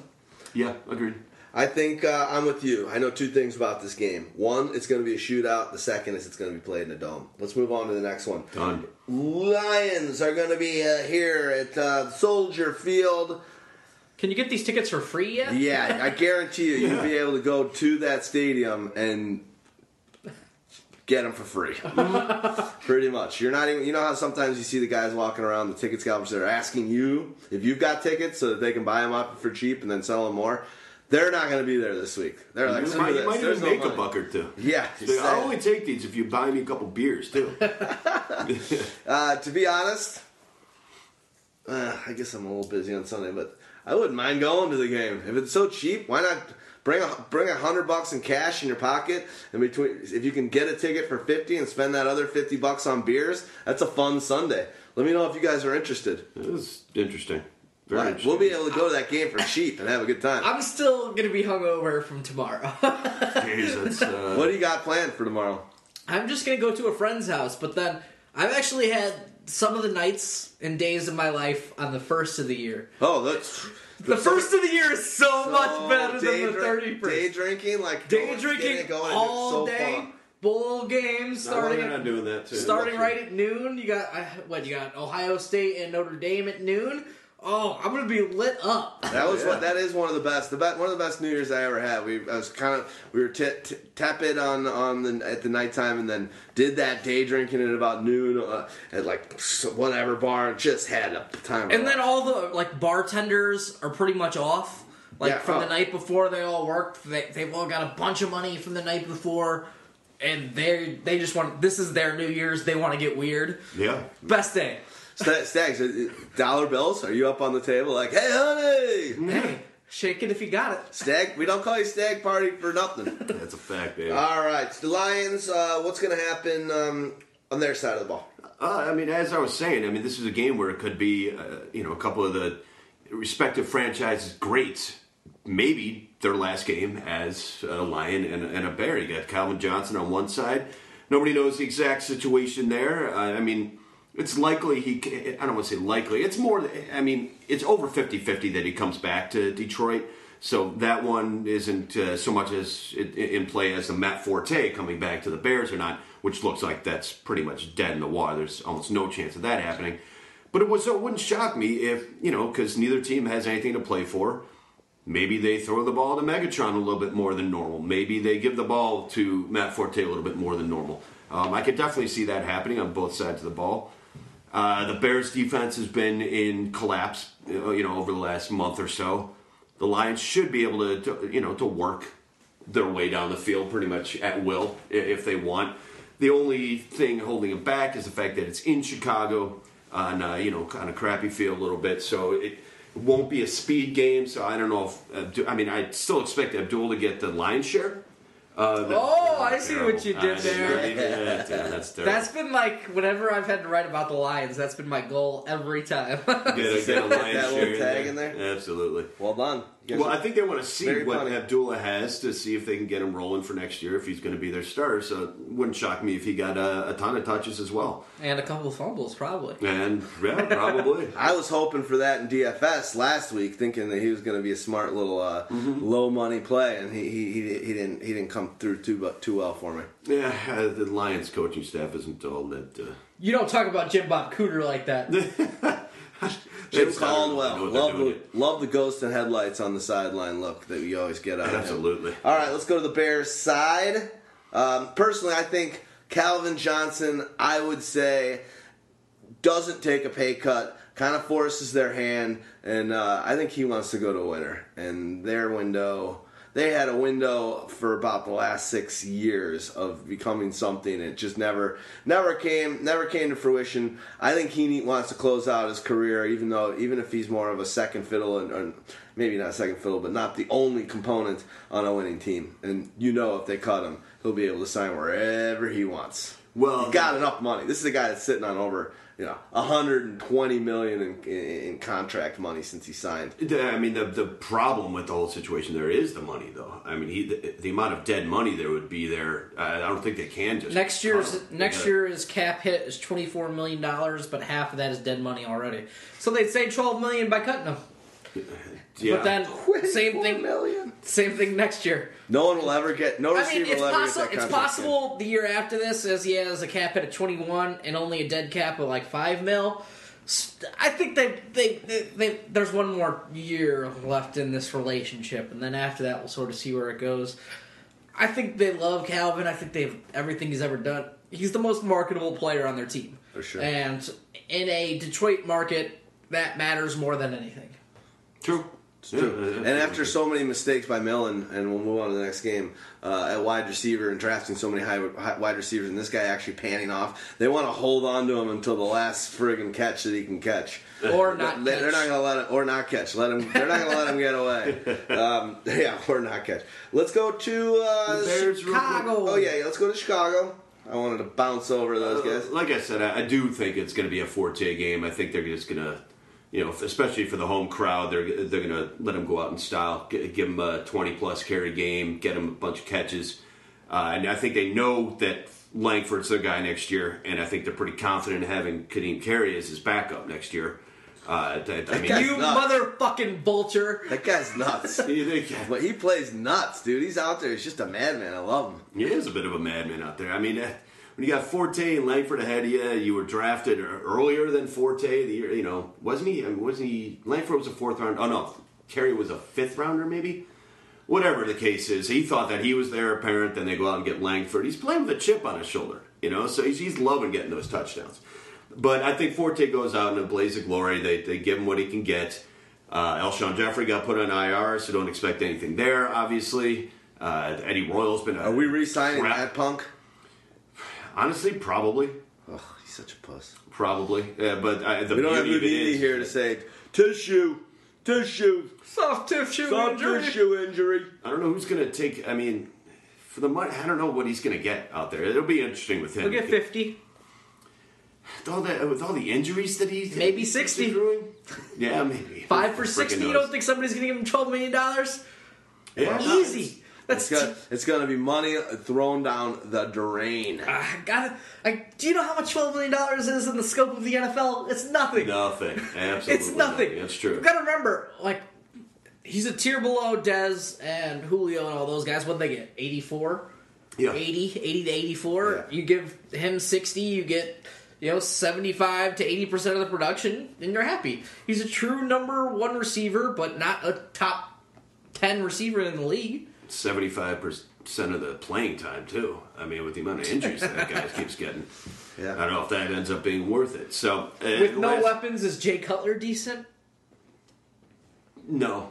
Yeah, agreed. I think uh, I'm with you. I know two things about this game. One, it's going to be a shootout. The second is it's going to be played in a dome. Let's move on to the next one. Done. Lions are going to be uh, here at uh, Soldier Field. Can you get these tickets for free yet? Yeah, I guarantee you, you'll be able to go to that stadium and get them for free. Pretty much. You're not even. You know how sometimes you see the guys walking around the ticket scalpers that are asking you if you've got tickets so that they can buy them up for cheap and then sell them more. They're not going to be there this week. They're like, you screw might, you this. might There's even no make a buck or two. Yeah. Like, I'll only take these if you buy me a couple beers too. Uh, to be honest, uh, I guess I'm a little busy on Sunday, but I wouldn't mind going to the game if it's so cheap. Why not bring a bring a hundred bucks in cash in your pocket? And between, if you can get a ticket for fifty and spend that other fifty bucks on beers, that's a fun Sunday. Let me know if you guys are interested. It is interesting. Very Right, we'll be able to go to that game for cheap and have a good time. I'm still gonna be hungover from tomorrow. Jeez, that's, uh, what do you got planned for tomorrow? I'm just gonna go to a friend's house, but then I've actually had some of the nights and days of my life on the first of the year. Oh, that's The first of the year is so, much better than the drink- thirty Day drinking, like Day going, drinking going, all so day, fun. bowl games not starting running at on doing that too. starting right at noon. You got uh, what? You got Ohio State and Notre Dame at noon. Oh, I'm gonna be lit up. That was Yeah. what. That is one of the best. The best. One of the best New Year's I ever had. We I was kind of we were t- t- tepid on on the at the nighttime, and then did that day drinking at about noon uh, at like whatever bar. and Just had a time. And then our- all the like bartenders are pretty much off. Like Yeah, from oh. the night before, they all worked. They they've all got a bunch of money from the night before, and they they just want this is their New Year's. They want to get weird. Yeah. Best day. Sta- Stags, uh, dollar bills. Are you up on the table like, hey, honey? Hey, shake it if you got it. Stag. We don't call you stag party for nothing. That's a fact, baby. all right, the Lions. Uh, what's going to happen um, on their side of the ball? Uh, I mean, as I was saying, I mean, this is a game where it could be, uh, you know, a couple of the respective franchises' greats. Maybe their last game as a Lion and, and a Bear. You got Calvin Johnson on one side. Nobody knows the exact situation there. Uh, I mean, it's likely he. I don't want to say likely. It's more. I mean, it's over 50-50 that he comes back to Detroit. So that one isn't uh, so much as in in play as the Matt Forte coming back to the Bears or not, which looks like that's pretty much dead in the water. There's almost no chance of that happening. But it was so it wouldn't shock me if you know because neither team has anything to play for. Maybe they throw the ball to Megatron a little bit more than normal. Maybe they give the ball to Matt Forte a little bit more than normal. Um, I could definitely see that happening on both sides of the ball. Uh, the Bears' defense has been in collapse, uh, you know, over the last month or so. The Lions should be able to, to you know, to work their way down the field pretty much at will if they want. The only thing holding them back is the fact that it's in Chicago on, uh, you know, kind of crappy field a little bit, so it won't be a speed game. So I don't know if Abdu- I mean I still expect Abdul to get the lion's share. Uh, that- Oh, I see what you did I- there. Yeah, that's terrible. That's been like whenever I've had to write about the Lions, that's been my goal every time. Get a, get a lion's That little share tag in there? Absolutely. Well done. You guys Well, are- I think they want to see what funny. Abdullah has to see if they can get him rolling for next year if he's going to be their star. So it wouldn't shock me if he got a, a ton of touches as well. and a couple of fumbles, probably. And yeah, probably. I was hoping for that in DFS last week, thinking that he was going to be a smart little uh, Mm-hmm. low money play, and he, he he he didn't he didn't come through too too well for me. yeah, uh, the Lions coaching staff isn't all that. Uh, You don't talk about Jim Bob Cooter like that. Jim Caldwell, love the love the ghost and headlights on the sideline look that you always get out of him. Absolutely. All right, let's go to the Bears side. Um, personally, I think Calvin Johnson, I would say, doesn't take a pay cut, kind of forces their hand, and uh, I think he wants to go to a winner. And their window, they had a window for about the last six years of becoming something. It just never, never came, never came to fruition. I think he wants to close out his career, even though, even if he's more of a second fiddle and, and maybe not second fiddle, but not the only component on a winning team. And you know, if they cut him, he'll be able to sign wherever he wants. Well, he got enough money. This is a guy that's sitting on over, you know, 120 million in, in, in contract money since he signed. I mean, the the problem with the whole situation there is the money, though. I mean, he the, the amount of dead money there would be there. I I don't think they can just Next year's cut next gotta- year is cap hit is twenty four million dollars, but half of that is dead money already. So they'd save twelve million by cutting them. Yeah. But then same thing, million. same thing next year. No one will ever get. No I receiver mean, it's will ever possible. get that It's contract possible the year after this, as he has a cap hit of twenty one and only a dead cap of like five mil. I think they, they, they, they there's one more year left in this relationship, and then after that, we'll sort of see where it goes. I think they love Calvin. I think they've everything he's ever done. He's the most marketable player on their team, For sure. And in a Detroit market, that matters more than anything. True. True. And after so many mistakes by Millen, and we'll move on to the next game, uh, at wide receiver and drafting so many high, high wide receivers, and this guy actually panning off, they want to hold on to him until the last friggin' catch that he can catch. Or not They- They're catch. not going to let him, or not catch. Let him. They're not going to let him get away. Um, yeah, or not catch. Let's go to uh, The Bears real. Chicago. Oh yeah, yeah, let's go to Chicago. I wanted to bounce over those guys. Like I said, I, I do think it's going to be a Forte game. I think they're just going to, you know, especially for the home crowd, they're they're going to let him go out in style, give him a twenty plus carry game, get him a bunch of catches, uh, and I think they know that Langford's their guy next year, and I think they're pretty confident in having Ka'Deem Carey as his backup next year. Uh, that, I mean, guy's You nuts. motherfucking vulture! That guy's nuts. you think- but he plays nuts, dude. He's out there. He's just a madman. I love him. He is a bit of a madman out there. I mean, uh, when you got Forte and Langford ahead of you, you were drafted earlier than Forte. The year, you know, wasn't he? I mean, wasn't he? Langford was a fourth round. Oh no, Carey was a fifth rounder, maybe. Whatever the case is, he thought that he was their apparent. Then they go out and get Langford. He's playing with a chip on his shoulder, you know. So he's, he's loving getting those touchdowns. But I think Forte goes out in a blaze of glory. They they give him what he can get. Uh, Alshon Jeffery got put on IR, so don't expect anything there. Obviously, uh, Eddie Royal's been. A Are we re-signing crap- that punk? Honestly, probably, Oh, he's such a puss. probably. Yeah, but uh, the We don't have beauty of Houdini is- here to say tissue, tissue, Soft tissue soft injury. tissue injury. I don't know who's going to take. I mean, for the money, I don't know what he's going to get out there. It'll be interesting with him. We'll get fifty. With all that, with all the injuries that he's Maybe 60. Yeah, maybe Five for sixty. You knows? don't think somebody's gonna give him twelve million dollars? Yeah, Easy. That's It's gonna, it's gonna be money thrown down the drain. I gotta. I, do you know how much twelve million dollars is in the scope of the NFL? It's nothing. Nothing. Absolutely. it's nothing. That's true. You gotta remember, like, he's a tier below Dez and Julio and all those guys. What they get? 84? Yeah. 80, 80 to 84. Yeah. You give him 60, you get, you know, 75 to 80% of the production, and you're happy. He's a true number one receiver, but not a top 10 receiver in the league. Seventy-five percent of the playing time too. I mean, with the amount of injuries that guy keeps getting, Yeah. I don't know if that ends up being worth it. So uh, With no last- weapons, is Jay Cutler decent? no,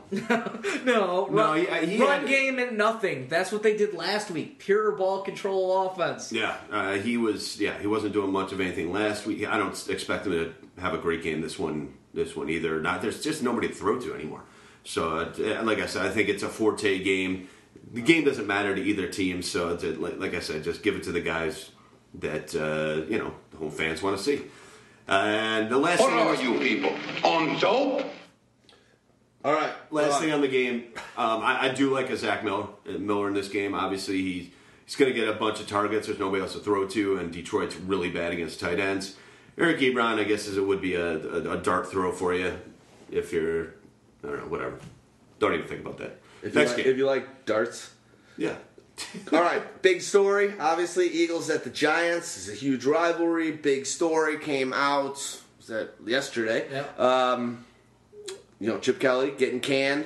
No, run, he- he run had- game and nothing. That's what they did last week. Pure ball control offense. Yeah, uh, he was. Yeah, he wasn't doing much of anything last week. I don't expect him to have a great game this one. This one either. Not there's just nobody to throw to anymore. So, uh, like I said, I think it's a Forte game. The game doesn't matter to either team. So, it's, uh, like, like I said, just give it to the guys that uh, you know the home fans want to see. And the last What thing I are you people? On dope? All right, Last thing on the game, um, I, I do like a Zach Miller, uh, Miller in this game. Obviously, he, he's going to get a bunch of targets. There's nobody else to throw to, and Detroit's really bad against tight ends. Eric Ebron, I guess, is it would be a, a, a dart throw for you if you're, I don't know, whatever. Don't even think about that. If you, Next like, game, if you like darts. yeah. All right, big story. Obviously, Eagles at the Giants is a huge rivalry. Big story came out. Was that yesterday? Yep. Um, you know, Chip Kelly getting canned.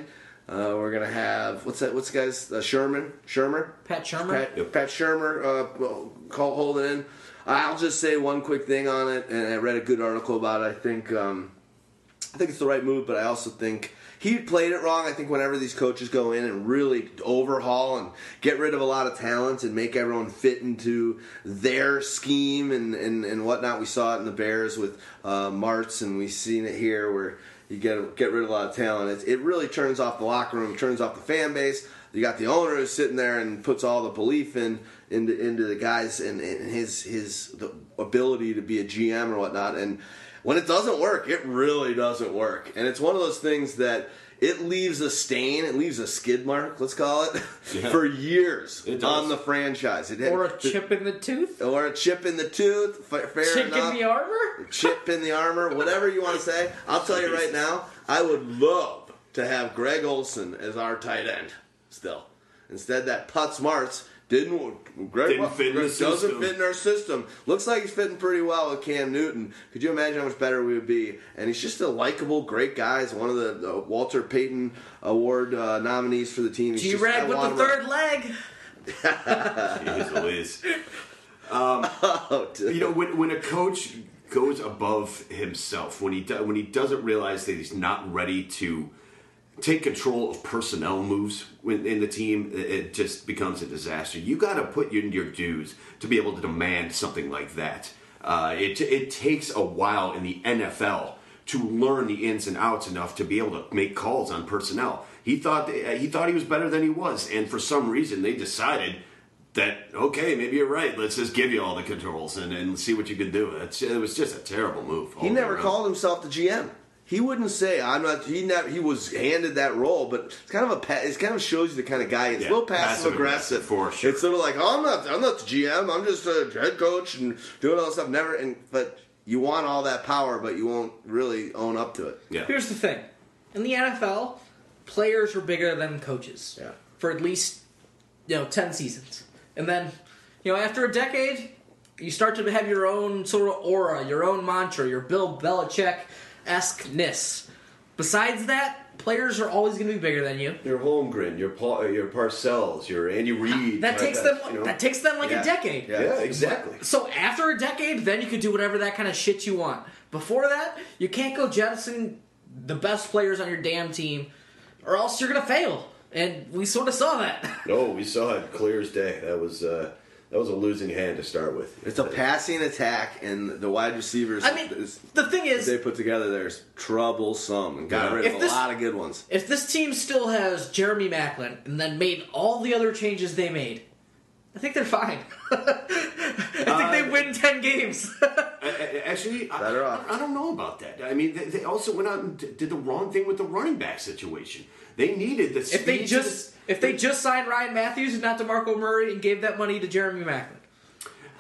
Uh, we're gonna have what's that? What's the guy's uh, Sherman? Shurmur? Pat Shurmur. Pat, Pat Shurmur uh, call, hold it in. I'll just say one quick thing on it, and I read a good article about it. I think um, I think it's the right move, but I also think he played it wrong. I think whenever these coaches go in and really overhaul and get rid of a lot of talent and make everyone fit into their scheme and, and, and whatnot, we saw it in the Bears with uh, Martz, and we've seen it here where you get get rid of a lot of talent. It, it really turns off the locker room, turns off the fan base. You got the owner who's sitting there and puts all the belief in into into the guys and, and his his the ability to be a GM or whatnot. And when it doesn't work, it really doesn't work. And it's one of those things that it leaves a stain, it leaves a skid mark, let's call it, Yeah. for years It does. on the franchise. It Or a chip in the tooth? or a chip in the tooth. fa- Fair Chip enough in the armor? chip in the armor, whatever you want to say. I'll tell you right now, I would love to have Greg Olsen as our tight end still. Instead, that Putz Martz didn't Greg, Didn't fit in the Greg doesn't system. fit in our system. Looks like he's fitting pretty well with Cam Newton. Could you imagine how much better we would be? And he's just a likable, great guy. He's one of the, the Walter Payton Award uh, nominees for the team. He's G Rag I with the want him- third leg. Jeez Louise. Oh. You know, when, when a coach goes above himself, when he do, when he doesn't realize that he's not ready to take control of personnel moves in, in the team, it- just becomes a disaster. You got to put in your dues to be able to demand something like that. Uh, it it takes a while in the NFL to learn the ins and outs enough to be able to make calls on personnel. He thought he thought he was better than he was, and for some reason they decided that okay, maybe you're right. Let's just give you all the controls and, and see what you can do. It's, it was just a terrible move. He never around. called himself the GM. He wouldn't say I'm not. He never. He was handed that role, but it's kind of a. pa- It kind of shows you the kind of guy. It's Yeah, a little passive aggressive passive-aggressive, for sure. It's sort of like, oh, I'm not. I'm not the GM. I'm just a head coach and doing all this stuff. Never. And but you want all that power, but you won't really own up to it. Yeah. Here's the thing. In the NFL, players are bigger than coaches. Yeah. For at least, you know, 10 seasons. And then, you know, after a decade, you start to have your own sort of aura, your own mantra, your Bill Belichick esque-ness. Besides that, players are always going to be bigger than you. Your Holmgren, your Paul, your Parcells, your Andy Reid. That like takes them you know? that takes them like Yeah. a decade. Yeah. Yeah, exactly. So after a decade, then you could do whatever that kind of shit you want. Before that, you can't go jettison the best players on your damn team, or else you're gonna fail. And we sort of saw that. No, we saw it clear as day. That was uh, that was a losing hand to start with. It's a passing attack, and the wide receivers. I mean, is- the thing is, they put together there's troublesome and got Yeah. rid of If a lot of good ones. if this team still has Jeremy Maclin and then made all the other changes they made, I think they're fine. I think they uh, win ten games. I- I- Actually, I, Better off. I don't know about that. I mean, they, they also went out and did the wrong thing with the running back situation. They needed the if they just the- if they just signed Ryan Mathews and not DeMarco Murray and gave that money to Jeremy Maclin.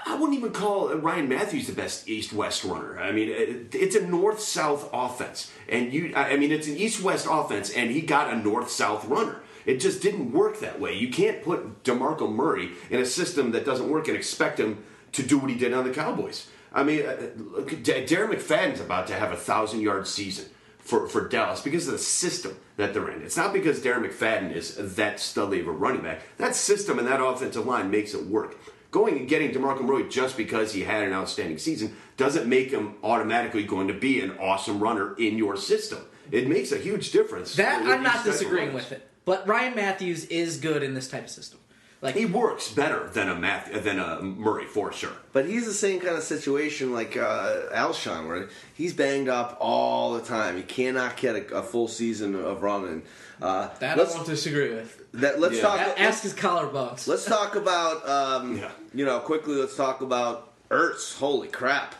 I wouldn't even call Ryan Mathews the best east-west runner. I mean, it, it's a north-south offense, and you. I I mean, it's an east-west offense, and he got a north-south runner. It just didn't work that way. You can't put Demarco Murray in a system that doesn't work and expect him to do what he did on the Cowboys. I mean, uh, look, D- Darren McFadden's about to have a thousand-yard season for, for Dallas because of the system that they're in. It's not because Darren McFadden is that studly of a running back. That system and that offensive line makes it work. Going and getting DeMarco Murray just because he had an outstanding season doesn't make him automatically going to be an awesome runner in your system. It makes a huge difference. That I'm not disagreeing with it. But Ryan Mathews is good in this type of system. Like He works better than a Math- than a Murray for sure. But he's the same kind of situation like uh, Alshon, where he's banged up all the time. He cannot get a, a full season of running. Uh, that I let's, won't disagree with. that, let's Yeah. talk. A- let's, Ask his collarbones. let's talk about um, Yeah. you know quickly. Let's talk about Ertz. Holy crap!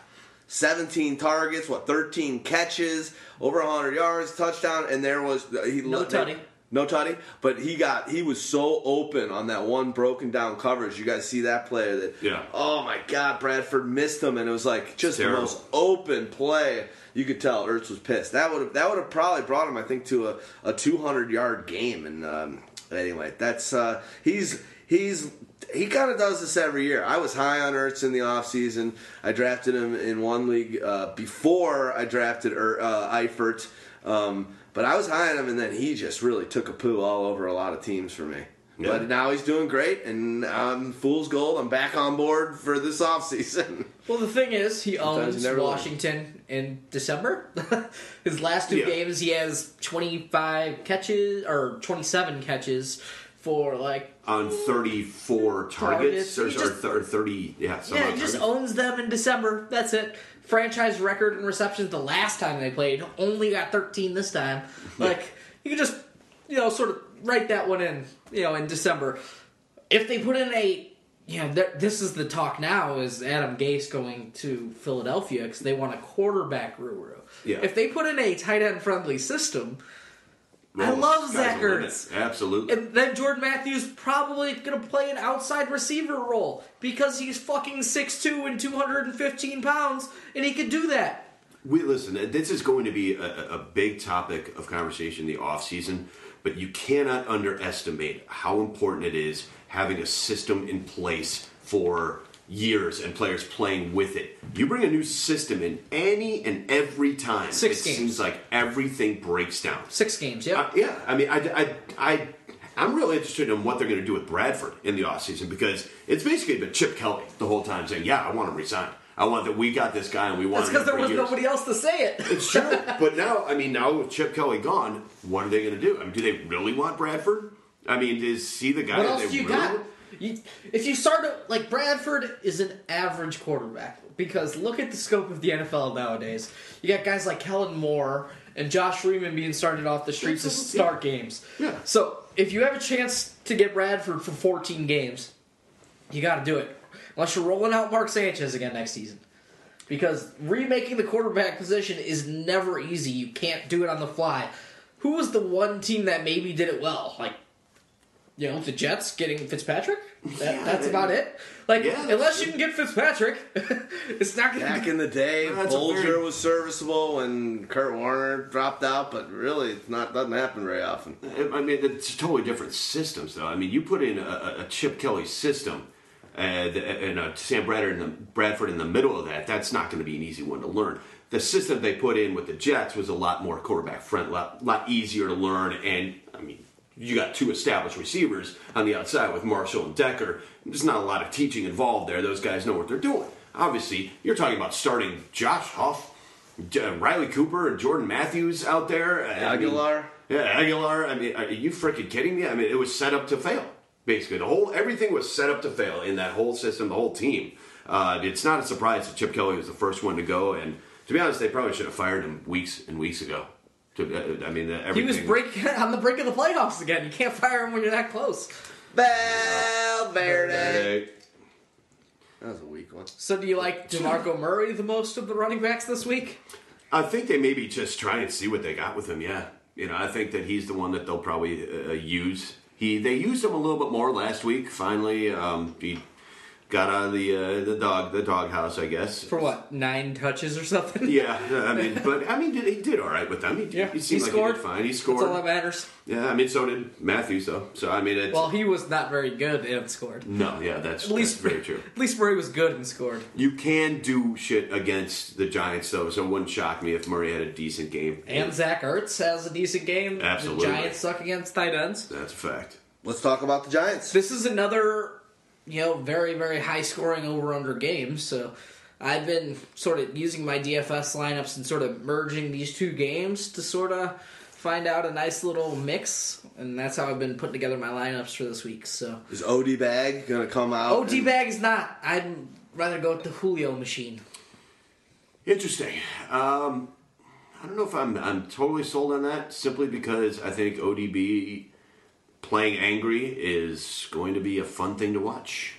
17 targets, what 13 catches, over 100 yards, touchdown, and there was he No tutty. No tutty, but he got he was so open on that one broken down coverage. You guys see that play that Yeah. Oh my god, Bradford missed him and it was like just the most open play. You could tell Ertz was pissed. That would have that would have probably brought him I think to a, a 200 yard game and um, anyway, that's uh, he's he's he kind of does this every year. I was high on Ertz in the offseason. I drafted him in one league uh, before I drafted er, uh, Eifert. Um, but I was high on him, and then he just really took a poo all over a lot of teams for me. Yeah. But now he's doing great, and I'm fool's gold. I'm back on board for this offseason. Well, the thing is, he Sometimes owns you never learn. Washington in December. His last two Yeah. games, he has 25 catches or 27 catches for like On 34 targets, Targets. or, just- or 30, yeah, some yeah, odd he just targets. owns them in December. That's it. Franchise record in receptions the last time they played. Only got 13 this time. Like you can just you know sort of write that one in. You know in December. If they put in a you know this is the talk now is Adam Gase going to Philadelphia because they want a quarterback guru. Yeah. If they put in a tight end friendly system. I love Zach. Ertz. Absolutely. And then Jordan Matthews probably going to play an outside receiver role because he's fucking 6'2 and 215 pounds, and he could do that. We listen. This is going to be a, a big topic of conversation in the off season, but you cannot underestimate how important it is having a system in place for years and players playing with it. You bring a new system in any and every time. Six it games. seems like everything breaks down. Six games, yeah. Uh, yeah, I mean, I, I, I, I'm really interested in what they're going to do with Bradford in the offseason because it's basically been Chip Kelly the whole time saying, "Yeah, I want him resign. I want that. We got this guy, and we want." That's because there was years." nobody else to say it. It's true, but now, I mean, now with Chip Kelly gone, what are they going to do? I mean, do they really want Bradford? I mean, is he the guy? What that else they do you really got? want? You, if you start to, like Bradford is an average quarterback because look at the scope of the NFL nowadays. You got guys like Kellen Moore and Josh Freeman being started off the streets to start games. Yeah. So if you have a chance to get Bradford for 14 games, you got to do it. Unless you're rolling out Mark Sanchez again next season. Because remaking the quarterback position is never easy. You can't do it on the fly. Who was the one team that maybe did it well? Like, you know, the Jets getting Fitzpatrick? That, Yeah, that's they- about it. Like, Yeah, unless you can get Fitzpatrick, it's not going Back to in the day, That's a Bulger very- was serviceable when Kurt Warner dropped out, but really, it's not doesn't happen very often. I mean, it's totally different systems, though. I mean, you put in a, a Chip Kelly system and, and a Sam Bradford in, the, Bradford in the middle of that. That's not going to be an easy one to learn. The system they put in with the Jets was a lot more quarterback friendly, lot, lot easier to learn. And I mean, you got two established receivers on the outside with Marshall and Decker. There's not a lot of teaching involved there. Those guys know what they're doing. Obviously, you're talking about starting Josh Huff, Riley Cooper, and Jordan Matthews out there. I mean, Agholor. yeah, Agholor. I mean, are you freaking kidding me? I mean, it was set up to fail. Basically, the whole everything was set up to fail in that whole system, the whole team. Uh, it's not a surprise that Chip Kelly was the first one to go, and to be honest, they probably should have fired him weeks and weeks ago. To, uh, I mean, uh, He was break on the brink of the playoffs again. You can't fire him when you're that close. Valverde. That was a weak one. So do you like DeMarco Murray the most of the running backs this week? I think they maybe just try and see what they got with him. Yeah, you know, I think that he's the one that they'll probably uh, use. He they used him a little bit more last week. Finally, um, he got out of the uh, the dog the doghouse, I guess. For what, nine touches or something? Yeah, I mean, but I mean, he did all right with them. He, Yeah, he seemed he like scored. he did fine. He That's all that scored. matters. Yeah, I mean, so did Mathews though. So I mean, it's Well, he was not very good and scored. no, yeah, that's At least that's very true. At least Murray was good and scored. You can do shit against the Giants though, so it wouldn't shock me if Murray had a decent game. And Zach Ertz has a decent game. Absolutely. The Giants suck against tight ends. that's a fact. Let's talk about the Giants. This is another, you know, very very high scoring over under games. So I've been sort of using my DFS lineups and sort of merging these two games to sort of find out a nice little mix, and that's how I've been putting together my lineups for this week. So Is OD Bag gonna come out? OD and- bag is not. I'd rather go with the Julio machine. Interesting. Um, I don't know if I'm I'm totally sold on that. Simply because I think ODB playing angry is going to be a fun thing to watch.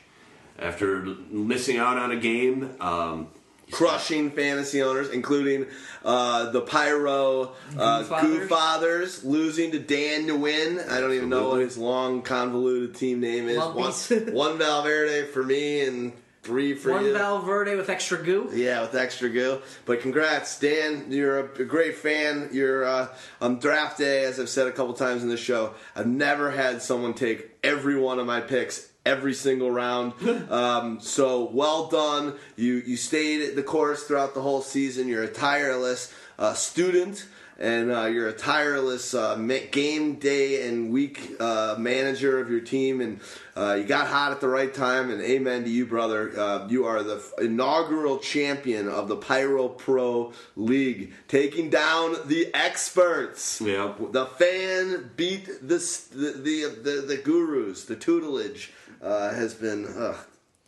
After missing out on a game, um, crushing fantasy owners, including uh, the Pyro uh, Goo Goo Fathers. Fathers, losing to Dan Nguyen. I don't even know what his long, convoluted team name is. One, one Valverde for me and three for One you. Valverde with extra goo. Yeah, with extra goo. But congrats, Dan. You're a, a great fan. You're uh, on draft day, as I've said a couple times in the show. I've never had someone take every one of my picks every single round. um, so well done. You you stayed the course throughout the whole season. You're a tireless uh, student. And uh, you're a tireless uh, game day and week uh, manager of your team, and uh, you got hot at the right time. And amen to you, brother. Uh, you are the inaugural champion of the Pyro Pro League, taking down the experts. Yep. The fan beat the the the, the, the gurus. The tutelage uh, has been. Ugh,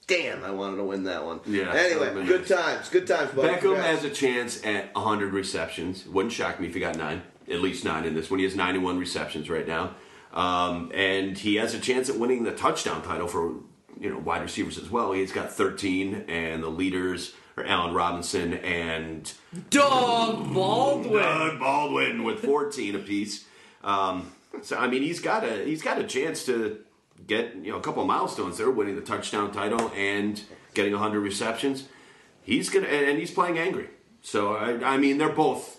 damn, I wanted to win that one. Yeah, Anyway, that would've been good nice. times. Good times, buddy. Beckham Congrats. has a chance at 100 receptions. Wouldn't shock me if he got nine, at least nine in this one. He has 91 receptions right now, um, and he has a chance at winning the touchdown title for you know wide receivers as well. He's got 13, and the leaders are Allen Robinson and Doug Baldwin. Doug Baldwin with 14 apiece. Um, so I mean, he's got a he's got a chance to get you know a couple of milestones there, winning the touchdown title and getting 100 receptions. He's gonna and, he's playing angry. So I, I mean, they're both.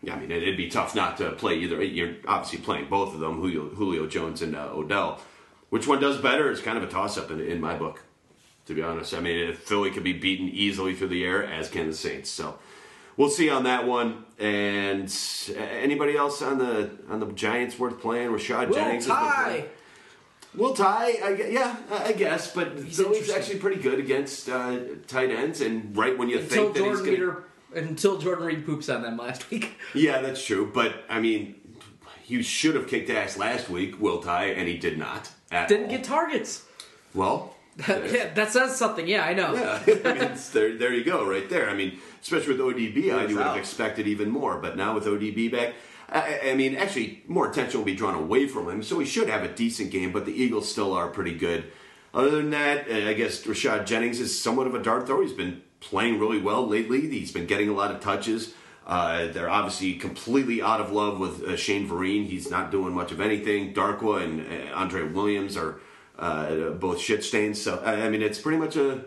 Yeah, I mean, it'd be tough not to play either. You're obviously playing both of them, Julio, Julio Jones and uh, Odell. Which one does better is kind of a toss up in, in my book, to be honest. I mean, if Philly could be beaten easily through the air, as can the Saints. So we'll see on that one. And uh, anybody else on the on the Giants worth playing? Rashad Will Jennings. Ty. Will Ty, I, yeah, I guess, but interesting. actually pretty good against uh, tight ends, and right when you Until think that he's going until Jordan Reed poops on them last week. yeah, that's true. But I mean, he should have kicked ass last week, Will Ty, and he did not. At Didn't all. get targets. well. yeah, that says something. Yeah, I know. Yeah, I mean, there, there you go, right there. I mean, especially with ODB, I you would have expected even more. But now with ODB back, I, I mean, actually, more attention will be drawn away from him, so he should have a decent game. But the Eagles still are pretty good. Other than that, uh, I guess Rashad Jennings is somewhat of a dart thrower. He's been playing really well lately. He's been getting a lot of touches. Uh, they're obviously completely out of love with uh, Shane Vereen. He's not doing much of anything. Darkwa and uh, Andre Williams are uh, both shit stains. So I mean, it's pretty much a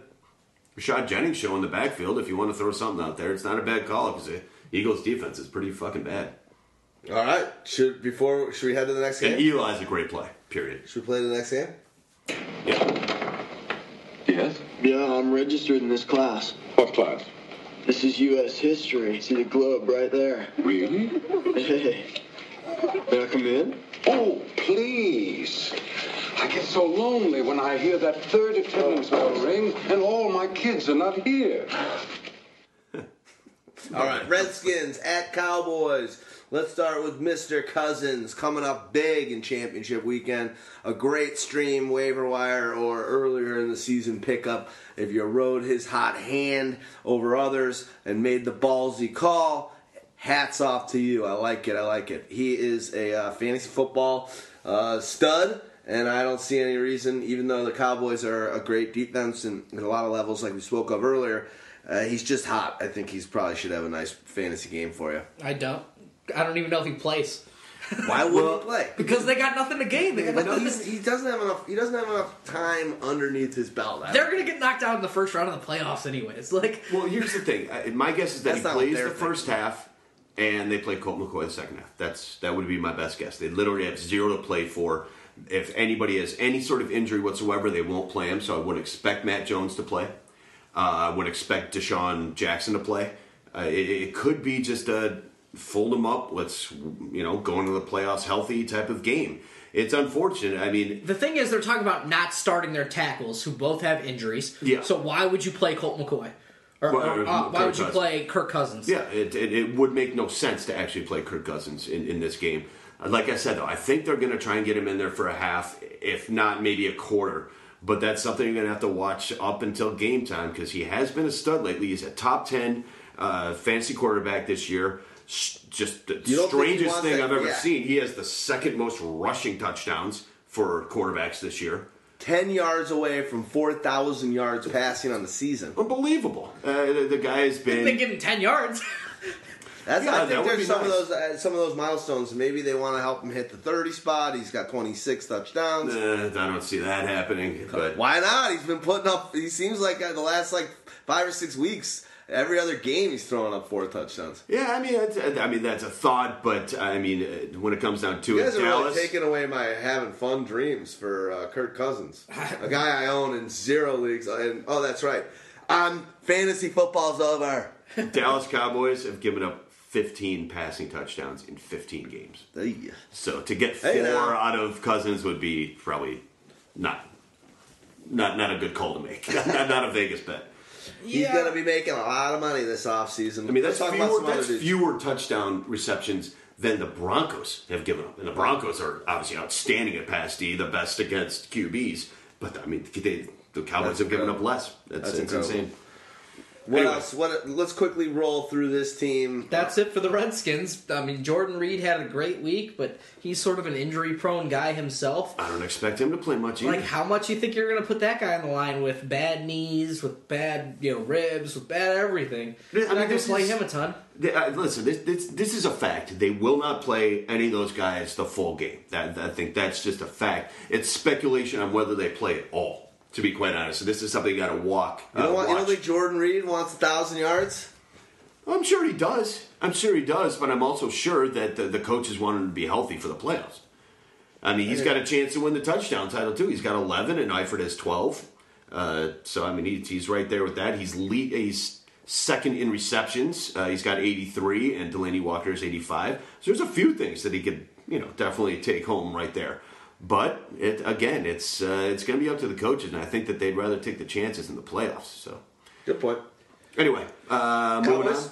Rashad Jennings show in the backfield. If you want to throw something out there, it's not a bad call because the Eagles' defense is pretty fucking bad. All right. Should before should we head to the next And game? Eli's a great play. Period. Should we play the next game? Yeah. Yes? Yeah, I'm registered in this class. What class? This is U.S. history. See the globe right there. Really? Hey, may I come in? Oh, please. I get so lonely when I hear that third attendance bell ring and all my kids are not here. All right, Redskins at Cowboys. Let's start with Mr. Cousins coming up big in championship weekend. A great stream, waiver wire, or earlier in the season pickup. If you rode his hot hand over others and made the ballsy call, hats off to you. I like it. I like it. He is a uh, fantasy football uh, stud. And I don't see any reason, even though the Cowboys are a great defense and in a lot of levels, like we spoke of earlier, uh, he's just hot. I think he's probably should have a nice fantasy game for you. I don't. I don't even know if he plays Why wouldn't he play? because they got nothing to gain. They got But nothing. he's, he doesn't have enough. He doesn't have enough time underneath his belt. I They're gonna get knocked out in the first round of the playoffs, anyways. Like, Well, here's the thing. My guess is that he plays the first half, and they play Colt McCoy the second half. That's that would be my best guess. They literally have zero to play for. If anybody has any sort of injury whatsoever, they won't play him. So I would expect Matt Jones to play. Uh, I would expect DeSean Jackson to play. Uh, it, it could be just a fold them up. Let's you know go into the playoffs healthy type of game. It's unfortunate. I mean, the thing is, they're talking about not starting their tackles, who both have injuries. Yeah. So why would you play Colt McCoy? Or, Well, or, uh, uh, why would you play Kirk Cousins? Yeah, it, it, it would make no sense to actually play Kirk Cousins in, in this game. Uh, Like I said, though, I think they're going to try and get him in there for a half, if not maybe a quarter. But that's something you're going to have to watch up until game time because he has been a stud lately. He's a top 10 uh, fantasy quarterback this year. S- Just the You don't think he strangest thing that- I've ever yeah. seen. He has the second most rushing touchdowns for quarterbacks this year. ten yards away from four thousand yards passing on the season. Unbelievable. Uh, the, the guy has been. They give him ten yards. That's Yeah, I that think would there's some nice. of those uh, some of those milestones. Maybe they want to help him hit the thirty spot. He's got twenty six touchdowns. Uh, I don't see that happening. But Why not? He's been putting up. He seems like uh, the last like five or six weeks, every other game he's throwing up four touchdowns. Yeah, I mean, it's, I mean that's a thought, but I mean, uh, when it comes down to You it, guys are Dallas. really taking away my having fun dreams for uh, Kirk Cousins, a guy I own in zero leagues. And oh, that's right, I'm fantasy football's over. Dallas Cowboys have given up 15 passing touchdowns in 15 games. Hey. So to get four Hey, out of Cousins would be probably not not not a good call to make. not, not a Vegas bet. He's gonna be making a lot of money this offseason. I mean, that's Let's talk fewer, about some that's dudes. fewer touchdown receptions than the Broncos have given up. And the Broncos are obviously outstanding at pass D, the best against QBs. But I mean, they, the Cowboys That's have given up less. That's, That's that's insane. What Anyway. else? What? Let's quickly roll through this team. That's it for the Redskins. I mean, Jordan Reed had a great week, but he's sort of an injury-prone guy himself. I don't expect him to play much either. Like, how much you think you're going to put that guy on the line with bad knees, with bad, you know, ribs, with bad everything? I You're mean, not going this to play is- him a ton. They- uh, listen, this, this this is a fact. They will not play any of those guys the full game. That I think that's just a fact. It's speculation on whether they play at all. To be quite honest, so this is something you got to walk. You don't, uh, want, you don't think Jordan Reed wants a thousand yards? I'm sure he does. I'm sure he does, but I'm also sure that the, the coaches want him to be healthy for the playoffs. I mean, he's got a chance to win the touchdown title too. He's got 11, and Eifert has 12. Uh, so I mean, he's, he's right there with that. He's lead, he's second in receptions. Uh, he's got 83, and Delanie Walker is 85. So there's a few things that he could, you know, definitely take home right there. But it, again, it's uh, it's going to be up to the coaches, and I think that they'd rather take the chances in the playoffs. So Good point. anyway, uh, moving on.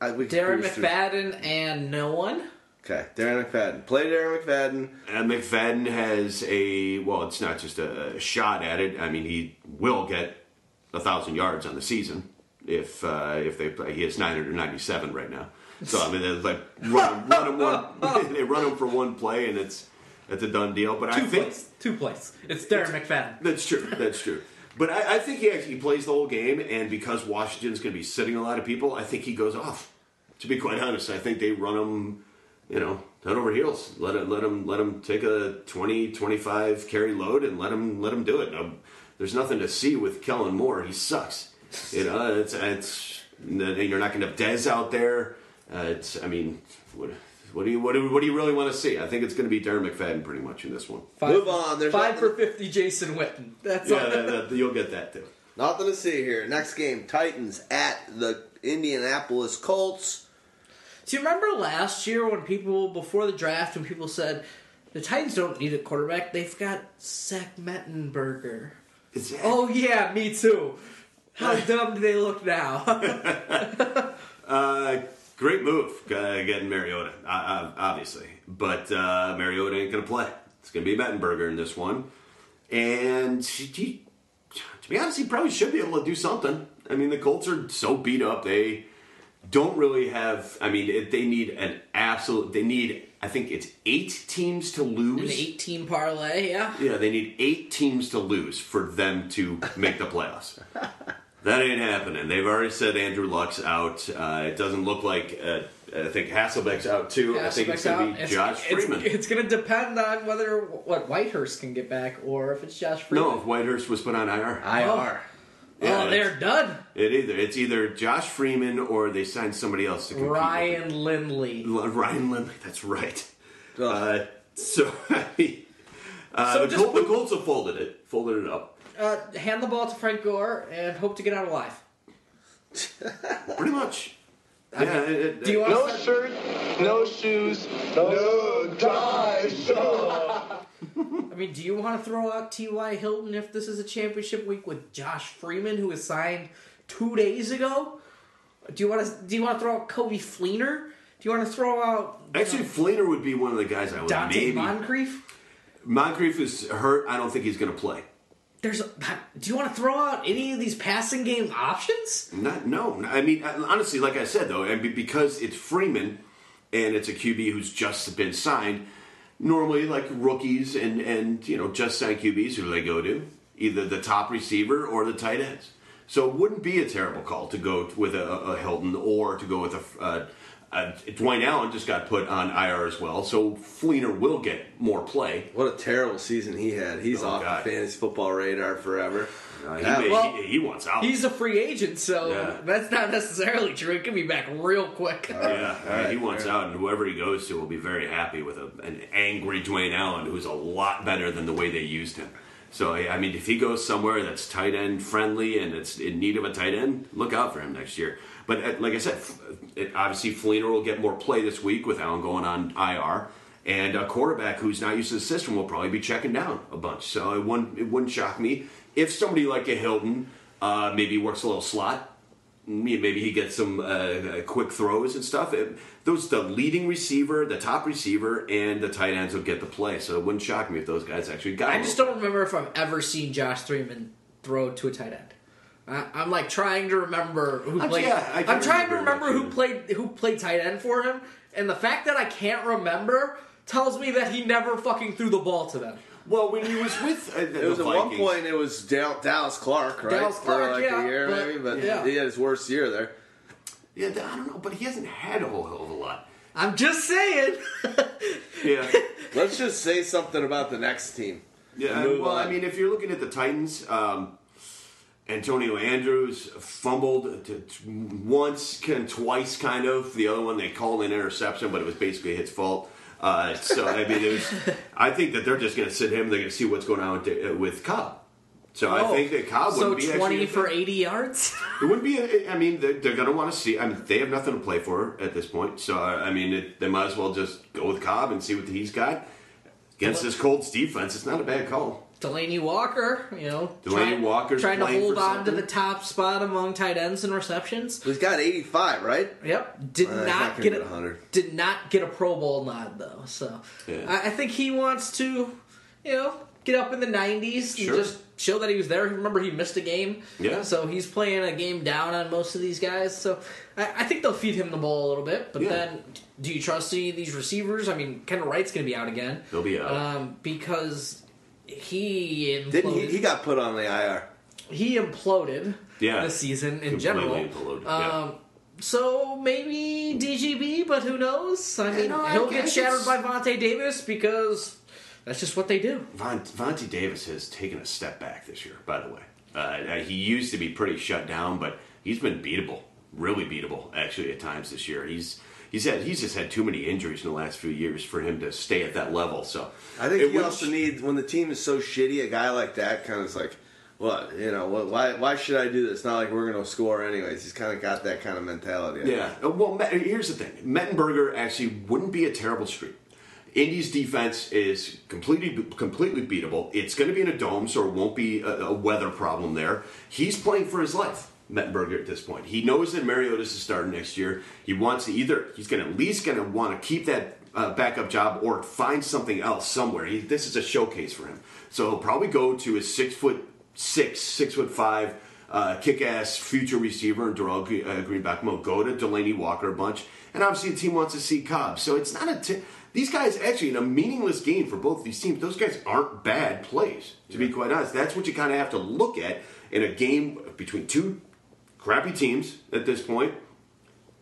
I, we can Darren cruise through. McFadden and no one. Okay, Darren McFadden. Play Darren McFadden. And McFadden has a well, it's not just a, a shot at it. I mean, he will get a thousand yards on the season if uh, if they play. He has 997 right now. So I mean, they're like run, run him one. they run him for one play, and it's it's a done deal. But I think plays. Two plays. It's Darren McFadden. that's true. That's true. But I, I think he actually plays the whole game, and because Washington's going to be sitting a lot of people, I think he goes off. To be quite honest, I think they run him, you know, head over heels. Let it, let him, let him take a 20, 25 carry load, and let him, let him do it. Now, there's nothing to see with Kellen Moore. He sucks. You know, it's, it's you're not going to have Dez out there. Uh, it's, I mean, what, what do you, what do, what do you really want to see? I think it's going to be Darren McFadden pretty much in this one. Five, Move on, there's five nothing- for fifty. Jason Witten. That's Yeah, all. that, that, you'll get that too. Nothing to see here. Next game, Titans at the Indianapolis Colts. Do you remember last year when people before the draft when people said the Titans don't need a quarterback? They've got Zach Mettenberger. It's, Oh yeah, me too. How dumb do they look now? Uh, great move uh, getting Mariota, uh, obviously. But uh, Mariota ain't going to play. It's going to be Mettenberger in this one. And he, to be honest, he probably should be able to do something. I mean, the Colts are so beat up. They don't really have. I mean, it, they need an absolute. They need. I think it's eight teams to lose. An lose. eighteen parlay, yeah. Yeah, they need eight teams to lose for them to make the playoffs. that ain't happening. They've already said Andrew Luck's out. Uh, it doesn't look like. Uh, I think Hasselbeck's out too. I think it's going to be It's- Josh it's, Freeman. It's, going to depend on whether what Whitehurst can get back or if it's Josh Freeman. no, if Whitehurst was put on IR. IR. Yeah, oh, they're done. It either it's either Josh Freeman or they signed somebody else to compete with Ryan Lindley. him. Ryan Lindley. That's right. Uh, so. Uh, So the, just Col- the Colts have folded it, folded it up. Uh, hand the ball to Frank Gore and hope to get out alive. Pretty much. Yeah, it- it- Do you want No to start? shirt, no shoes, no ties. I mean, do you want to throw out T.Y. Hilton if this is a championship week with Josh Freeman, who was signed two days ago? Do you want to? Do you want to throw out Coby Fleener? Do you want to throw out you Actually, know, Fleener would be one of the guys I would Donte maybe. Moncrief? Moncrief is hurt. I don't think he's going to play. There's. Do you want to throw out any of these passing game options? Not no. I mean, honestly, like I said though, and because it's Freeman and it's a QB who's just been signed. Normally, like rookies and and you know just signed QBs, who do they go to? Either the top receiver or the tight ends. So it wouldn't be a terrible call to go with a, a Hilton or to go with a. Uh, uh, Dwayne Allen just got put on IR as well, so Fleener will get more play. What a terrible season he had. He's Oh, off God. the fantasy football radar forever. He, Yeah, may- well, he, he wants out. He's a free agent, so Yeah. that's not necessarily true. He could be back real quick. Yeah, right, he wants out, and whoever he goes to will be very happy with a, an angry Dwayne Allen, who's a lot better than the way they used him. So I mean, if he goes somewhere that's tight end friendly and it's in need of a tight end, look out for him next year. But uh, like I said, f- it, obviously Fleener will get more play this week with Allen going on IR, and a quarterback who's not used to the system will probably be checking down a bunch. So it wouldn't it wouldn't shock me if somebody like a Hilton uh, maybe works a little slot maybe he gets some uh, uh, quick throws and stuff. It, those the leading receiver, the top receiver, and the tight ends will get the play. So it wouldn't shock me if those guys actually got. I just don't remember if I've ever seen Josh Freeman throw to a tight end. I, I'm like trying to remember who I'm- played. yeah, I I'm can't trying to remember remember who played who played tight end for him, and the fact that I can't remember tells me that he never fucking threw the ball to them. Well, when he was with uh, It was at one point. It was Dal- Dallas Clark, right? Dallas Clark, for like yeah, a year but- maybe, but yeah. he had his worst year there. Yeah, I don't know, but he hasn't had a whole hell of a lot. I'm just saying. Yeah, Let's just say something about the next team. yeah. Well, on. I mean, if you're looking at the Titans, um, Antonio Andrews fumbled to, to once, kind twice, kind of. The other one they called an interception, but it was basically his fault. Uh, so I mean, it was. I think that they're just going to sit him. They're going to see what's going on with, with Cobb. So I Oh, think that Cobb so wouldn't be twenty for eighty yards. It wouldn't be. A, I mean, they're, they're going to want to see. I mean, they have nothing to play for at this point. So I mean, it, they might as well just go with Cobb and see what he's got against this Colts defense. It's not a bad call. Delanie Walker, you know, Delanie trying, Walker's trying to hold for on to the top spot among tight ends and receptions. He's got 85, right? Yep, did Uh, not not get get a 100. Did not get a Pro Bowl nod though. So Yeah. I, I think he wants to, you know, get up in the 90s Sure. and just show that he was there. Remember, he missed a game. Yeah. So he's playing a game down on most of these guys. So I, I think they'll feed him the ball a little bit. But Yeah. then, do you trust any of these receivers? I mean, Kendall Wright's going to be out again. He'll be out. um, because he imploded. Didn't he? He got put on the IR. he imploded Yeah. this season in Completely general. imploded, yeah. Um, so maybe DGB, but who knows? I mean, no, I he'll guess get shattered it's- by Vontae Davis because that's just what they do. Von, Vontae Davis has taken a step back this year. By the way, uh, he used to be pretty shut down, but he's been beatable, really beatable actually at times this year. He's he's had he's just had too many injuries in the last few years for him to stay at that level. So I think it would- also need when the team is so shitty. A guy like that kind of is like, what you know? What, why? Why should I do this? Not like we're going to score anyways. He's kind of got that kind of mentality. I. Yeah. Uh, Well, here's the thing. Mettenberger actually wouldn't be a terrible streak. Indy's defense is completely completely beatable. It's going to be in a dome, so it won't be a, a weather problem there. He's playing for his life, Mettenberger, at this point. He knows that Mariota's is starting next year. He wants to either he's going to at least going to want to keep that uh, backup job or find something else somewhere. He, this is a showcase for him, so he'll probably go to his six foot six, six foot five uh, kick-ass future receiver and Dorial uh, Greenback will go to Delanie Walker a bunch, and obviously the team wants to see Cobb. So it's not a t- these guys actually in a meaningless game for both these teams. Those guys aren't bad plays, to be quite honest. That's what you kind of have to look at in a game between two crappy teams at this point.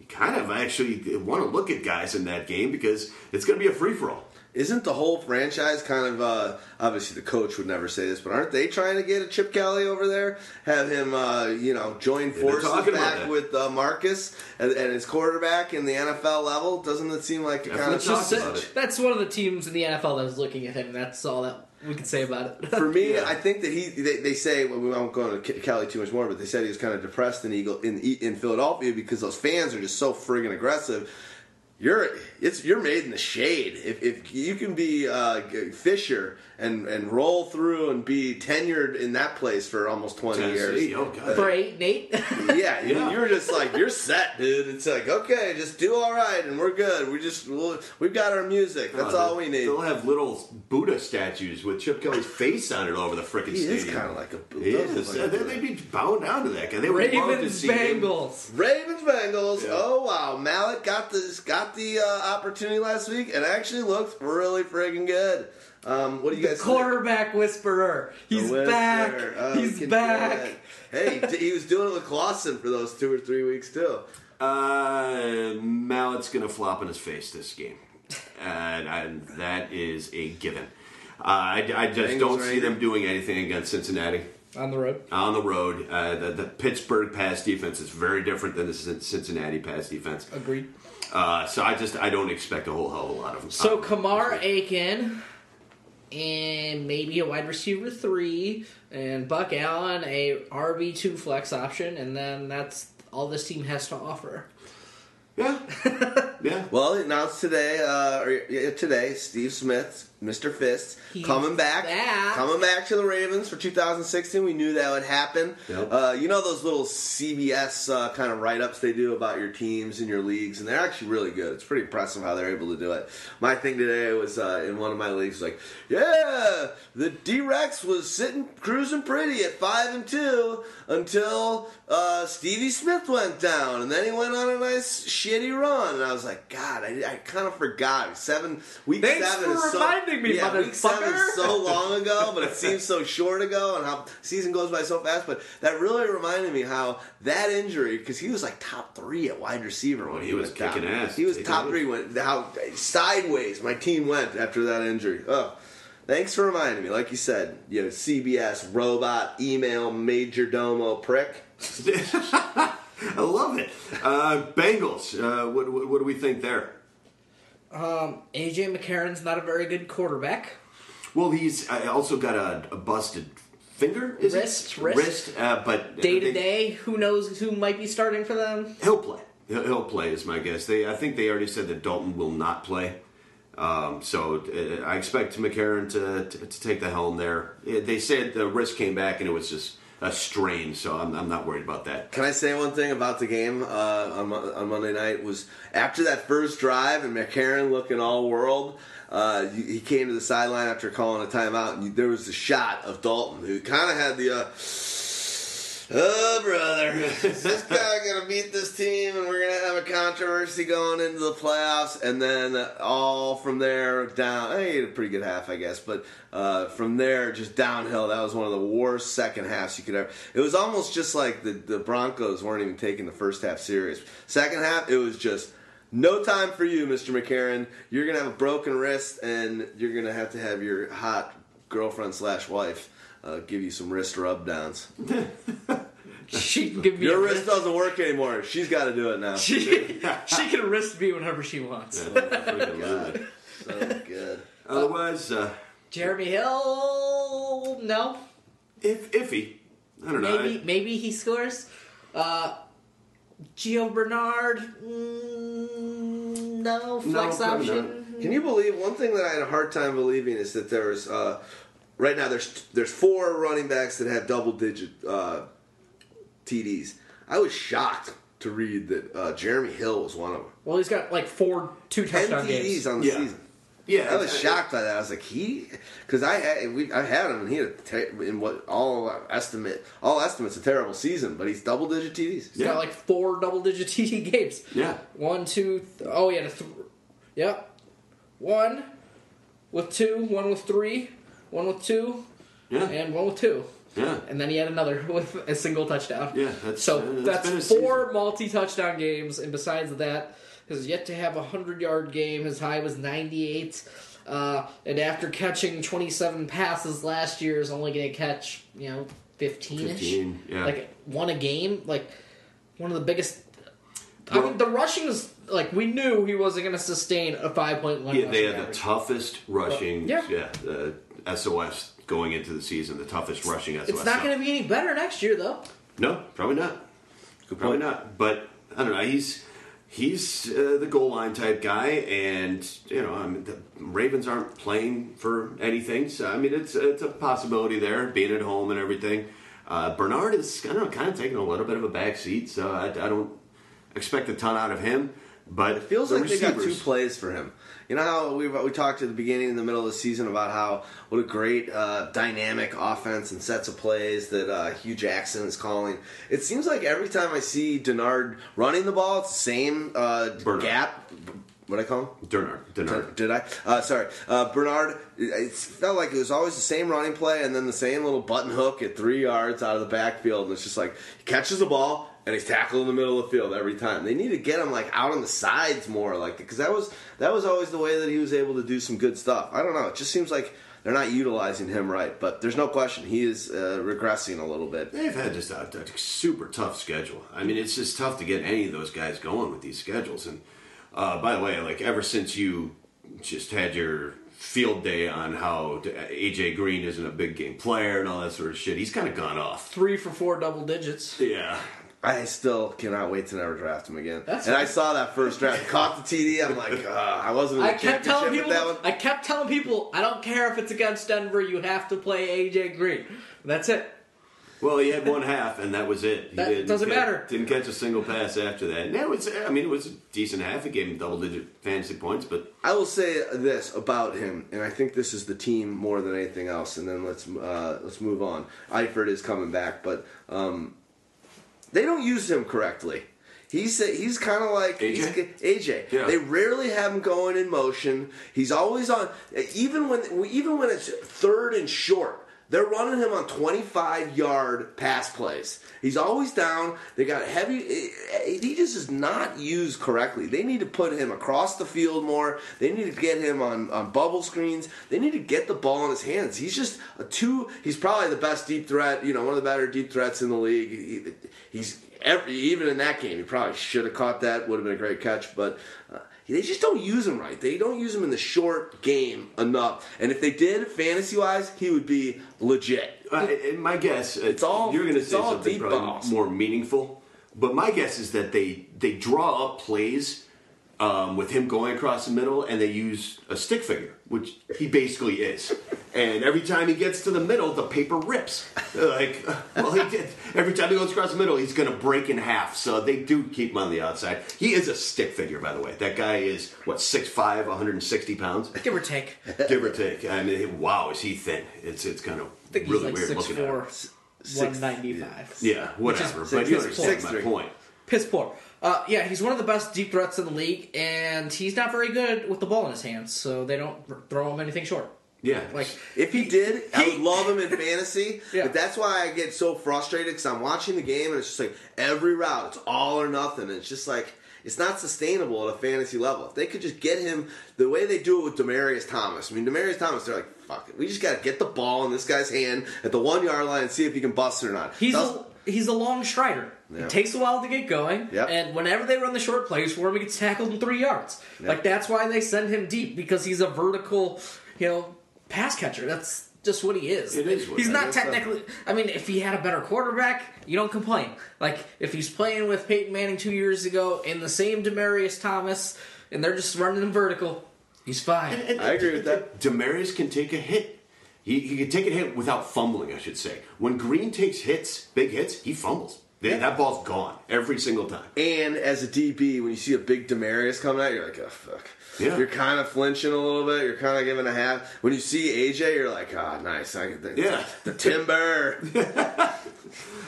You kind of actually want to look at guys in that game because it's going to be a free for all. Isn't the whole franchise kind of uh, obviously the coach would never say this, but aren't they trying to get a Chip Kelly over there? Have him, uh, you know, join they're forces talking back with uh, Marcus and, and his quarterback in the NFL level? Doesn't it seem like a kind of Definitely talk sausage? about it. That's one of the teams in the NFL that is looking at him. That's all that we can say about it. For me, Yeah. I think that he. They, they say well, we won't go into Cali too much more, but they said he was kind of depressed in Eagle in in Philadelphia because those fans are just so friggin' aggressive. You're it's you're made in the shade. If, if you can be uh, Fisher and and roll through and be tenured in that place for almost twenty Tennessee, years, oh god. For eight and eight, yeah, you- Yeah. you're just like you're set, dude. It's like okay, just do all right, and we're good. We just we'll, we've got our music. That's Oh, all they- we need. They'll have little Buddha statues with Chip Kelly's face on it all over the frickin' He is stadium. kind of like a. He is. like a- They- They'd be bowing down to that guy. They would love to Ravens, see him. Bengals. Ravens Bengals. Yeah. Oh wow, Mallett got this got the uh, opportunity last week and actually looked really friggin' good. Um, what do you guys think? Quarterback whisperer. He's The back. Oh, He's can back. Hey, d- he was doing it with Clausen for those two or three weeks too. Uh, Mallett's gonna flop in his face this game, and, and that is a given. Uh, I, I just Bengals don't see angry. them doing anything against Cincinnati On the road. on the road. Uh, the, the Pittsburgh pass defense is very different than the Cin- Cincinnati pass defense. Agreed. Uh, so I just I don't expect a whole hell of a lot of them. So uh, Kamar Aiken and maybe a wide receiver three, and Buck Allen a RB two flex option, and then that's all this team has to offer. Yeah, yeah. Well, announced today, uh, or today, Steve Smith, Mr. Fist, He's coming back, back. coming back to the Ravens for 2016. We knew that would happen. Yep. Uh, you know those little CBS uh, kind of write-ups they do about your teams and your leagues, and they're actually really good. It's pretty impressive how they're able to do it. My thing today was uh, in one of my leagues, like, yeah, the d-Rx was sitting cruising pretty at five and two until uh, Stevie Smith went down, and then he went on a nice shitty run, and I was like, God, I, I kind of forgot seven week Thanks seven for is so, reminding me, yeah, week seven is so long ago, but it seems so short ago, and how season goes by so fast. But that really reminded me how that injury, because he was like top three at wide receiver when he he, was went down. kicking ass. He was Taking top over. three when how sideways my team went after that injury. Oh. Thanks for reminding me. Like you said, you know, CBS, robot, email, major domo, prick. I love it. Uh, Bengals. Uh, what, what, what do we think there? Um, AJ McCarron's not a very good quarterback. Well, he's uh, also got a, a busted finger. Is it? Wrist, wrist. wrist. Uh, but Day to day, who knows who might be starting for them? He'll play. He'll, he'll play is my guess. They, I think they already said that Dalton will not play. Um, so uh, I expect McCarron to, to to take the helm there. Uh, They said the wrist came back and it was just a strain, so I'm, I'm not worried about that. Can I say one thing about the game uh, on, on Monday night? Was after that first drive and McCarron looking all world, uh, he came to the sideline after calling a timeout, and there was a shot of Dalton who kind of had the. Uh, Oh brother, is this guy gonna beat this team, and we're gonna have a controversy going into the playoffs, and then all from there down. I had a pretty good half, I guess, but uh, from there just downhill. That was one of the worst second halves you could ever. It was almost just like the the Broncos weren't even taking the first half serious. Second half, it was just. No time for you, Mr. McCarron. You're gonna have a broken wrist, and you're gonna have to have your hot girlfriend slash wife uh, give you some wrist rub downs. She can give me Your a wrist wrist. doesn't work anymore. She's got to do it now. She, she can wrist me whenever she wants. Freaking lose it. good. Otherwise, uh, Jeremy Hill, no. if iffy. I don't know. Maybe maybe he scores. Uh, Gio Bernard, mm, no flex probably option. Can you believe one thing that I had a hard time believing is that there's uh, right now there's there's four running backs that have double digit uh, TDs. I was shocked to read that uh, Jeremy Hill was one of them. Well, he's got like four two Ten touchdown TDs games. on the Yeah. season. yeah, I was shocked by that. I was like, he, because I had we I had him and he had a ter- in what all estimate all estimates a terrible season, but he's double digit TDs. He's Yeah. got like four double digit TD games. Yeah. One, two, th- oh, yeah, th- yep. One with two, one with three, one with two, Yeah. and one with two. Yeah. And then he had another with a single touchdown. Yeah, that's- so uh, that's four multi-touchdown games, and besides that, has yet to have a hundred-yard game. His high was ninety-eight, uh, and after catching twenty-seven passes last year, is only going to catch you know fifteen-ish. 15, yeah. Like one a game, like one of the biggest. I mean, the rushing is like we knew he wasn't going to sustain a five point one. Yeah, they had the toughest rushing. Yeah. yeah, the SOS going into the season, the toughest rushing SOS. It's not going to be any better next year, though. No, probably not. Probably not. But I don't know. He's he's uh, the goal line type guy, and you know, I mean, the Ravens aren't playing for anything. So I mean, it's it's a possibility there, being at home and everything. Uh, Bernard is I don't know, kind of taking a little bit of a back seat, so I, I don't expect a ton out of him. But It feels the like they got two plays for him. You know how we we talked at the beginning and the middle of the season about how what a great uh, dynamic offense and sets of plays that uh, Hue Jackson is calling. It seems like every time I see Denard running the ball, it's the same uh, gap. What I call him? Bernard, Bernard. Did I? Uh, sorry, uh, Bernard. It felt like it was always the same running play, and then the same little button hook at three yards out of the backfield, and it's just like he catches the ball and he's tackled in the middle of the field every time. They need to get him like out on the sides more, like because that was that was always the way that he was able to do some good stuff. I don't know. It just seems like they're not utilizing him right, but there's no question he is uh, regressing a little bit. They've had just a, a super tough schedule. I mean, it's just tough to get any of those guys going with these schedules. And uh, by the way, like ever since you just had your field day on how AJ Green isn't a big game player and all that sort of shit. He's kind of gone off. Three for four double digits. Yeah. I still cannot wait to never draft him again. That's and I saw that first draft, caught the TD. I'm like, uh, I wasn't. I kept telling people. that one. I kept telling people. I don't care if it's against Denver. You have to play AJ Green. That's it. Well, he had one half, and that was it. He That didn't doesn't catch- matter. Didn't catch a single pass after that. And it's, I mean, it was a decent half. He gave him double-digit fantasy points, but I will say this about him, and I think this is the team more than anything else. And then let's uh, let's move on. Eifert is coming back, but um, they don't use him correctly. He's he's kind of like AJ? AJ. Yeah. They rarely have him going in motion. He's always on, even when even when it's third and short. They're running him on 25 yard pass plays. He's always down. They got heavy. He just is not used correctly. They need to put him across the field more. They need to get him on, on bubble screens. They need to get the ball in his hands. He's just a two. He's probably the best deep threat. You know, one of the better deep threats in the league. He, he's every even in that game. He probably should have caught that. Would have been a great catch, but. Uh, they just don't use him right. They don't use him in the short game enough. And if they did, fantasy wise, he would be legit. uh, my guess, it's all- you're going to say something probably balls. more meaningful. But my guess is that they they draw up plays um, with him going across the middle, and they use a stick figure, which he basically is. And every time he gets to the middle, the paper rips. Like, well, he did. Every time he goes across the middle, he's going to break in half. So they do keep him on the outside. He is a stick figure, by the way. That guy is what 6'5", 160 pounds, Give or take. give or take. I mean, wow, is he thin? It's it's kind of really he's like weird six looking at him. four, one ninety five. Yeah, whatever. is but you six- understand six my three. point. Piss poor. Uh, yeah, he's one of the best deep threats in the league, and he's not very good with the ball in his hands, so they don't r- throw him anything short. Yeah, Like If he did, I would love him in fantasy. Yeah. But that's why I get so frustrated because I'm watching the game and it's just like every route, it's all or nothing. And it's just like it's not sustainable at a fantasy level. If they could just get him the way they do it with Demaryius Thomas. I mean, Demaryius Thomas, they're like, fuck it, we just got to get the ball in this guy's hand at the one yard line and see if he can bust it or not. he's a, he's a long strider. Yeah. It takes a while to get going, Yep. and whenever they run the short plays for him, he gets tackled in three yards. Yep. Like that's why they send him deep because he's a vertical, you know, pass catcher. That's just what he is. It is what he's not is, so. technically. I mean, if he had a better quarterback, you don't complain. Like if he's playing with Peyton Manning two years ago in the same Demaryius Thomas, and they're just running him vertical, he's fine. I agree with that. Demaryius can take a hit. He, he can take a hit without fumbling, I should say. When Green takes hits, big hits, he fumbles. They- That ball's gone every single time. And as a DB, when you see a big Demaryius coming out, you're like, oh fuck. Yeah. You're kind of flinching a little bit. You're kind of giving a half. When you see AJ, you're like, ah, nice. I, the, Yeah. the timber.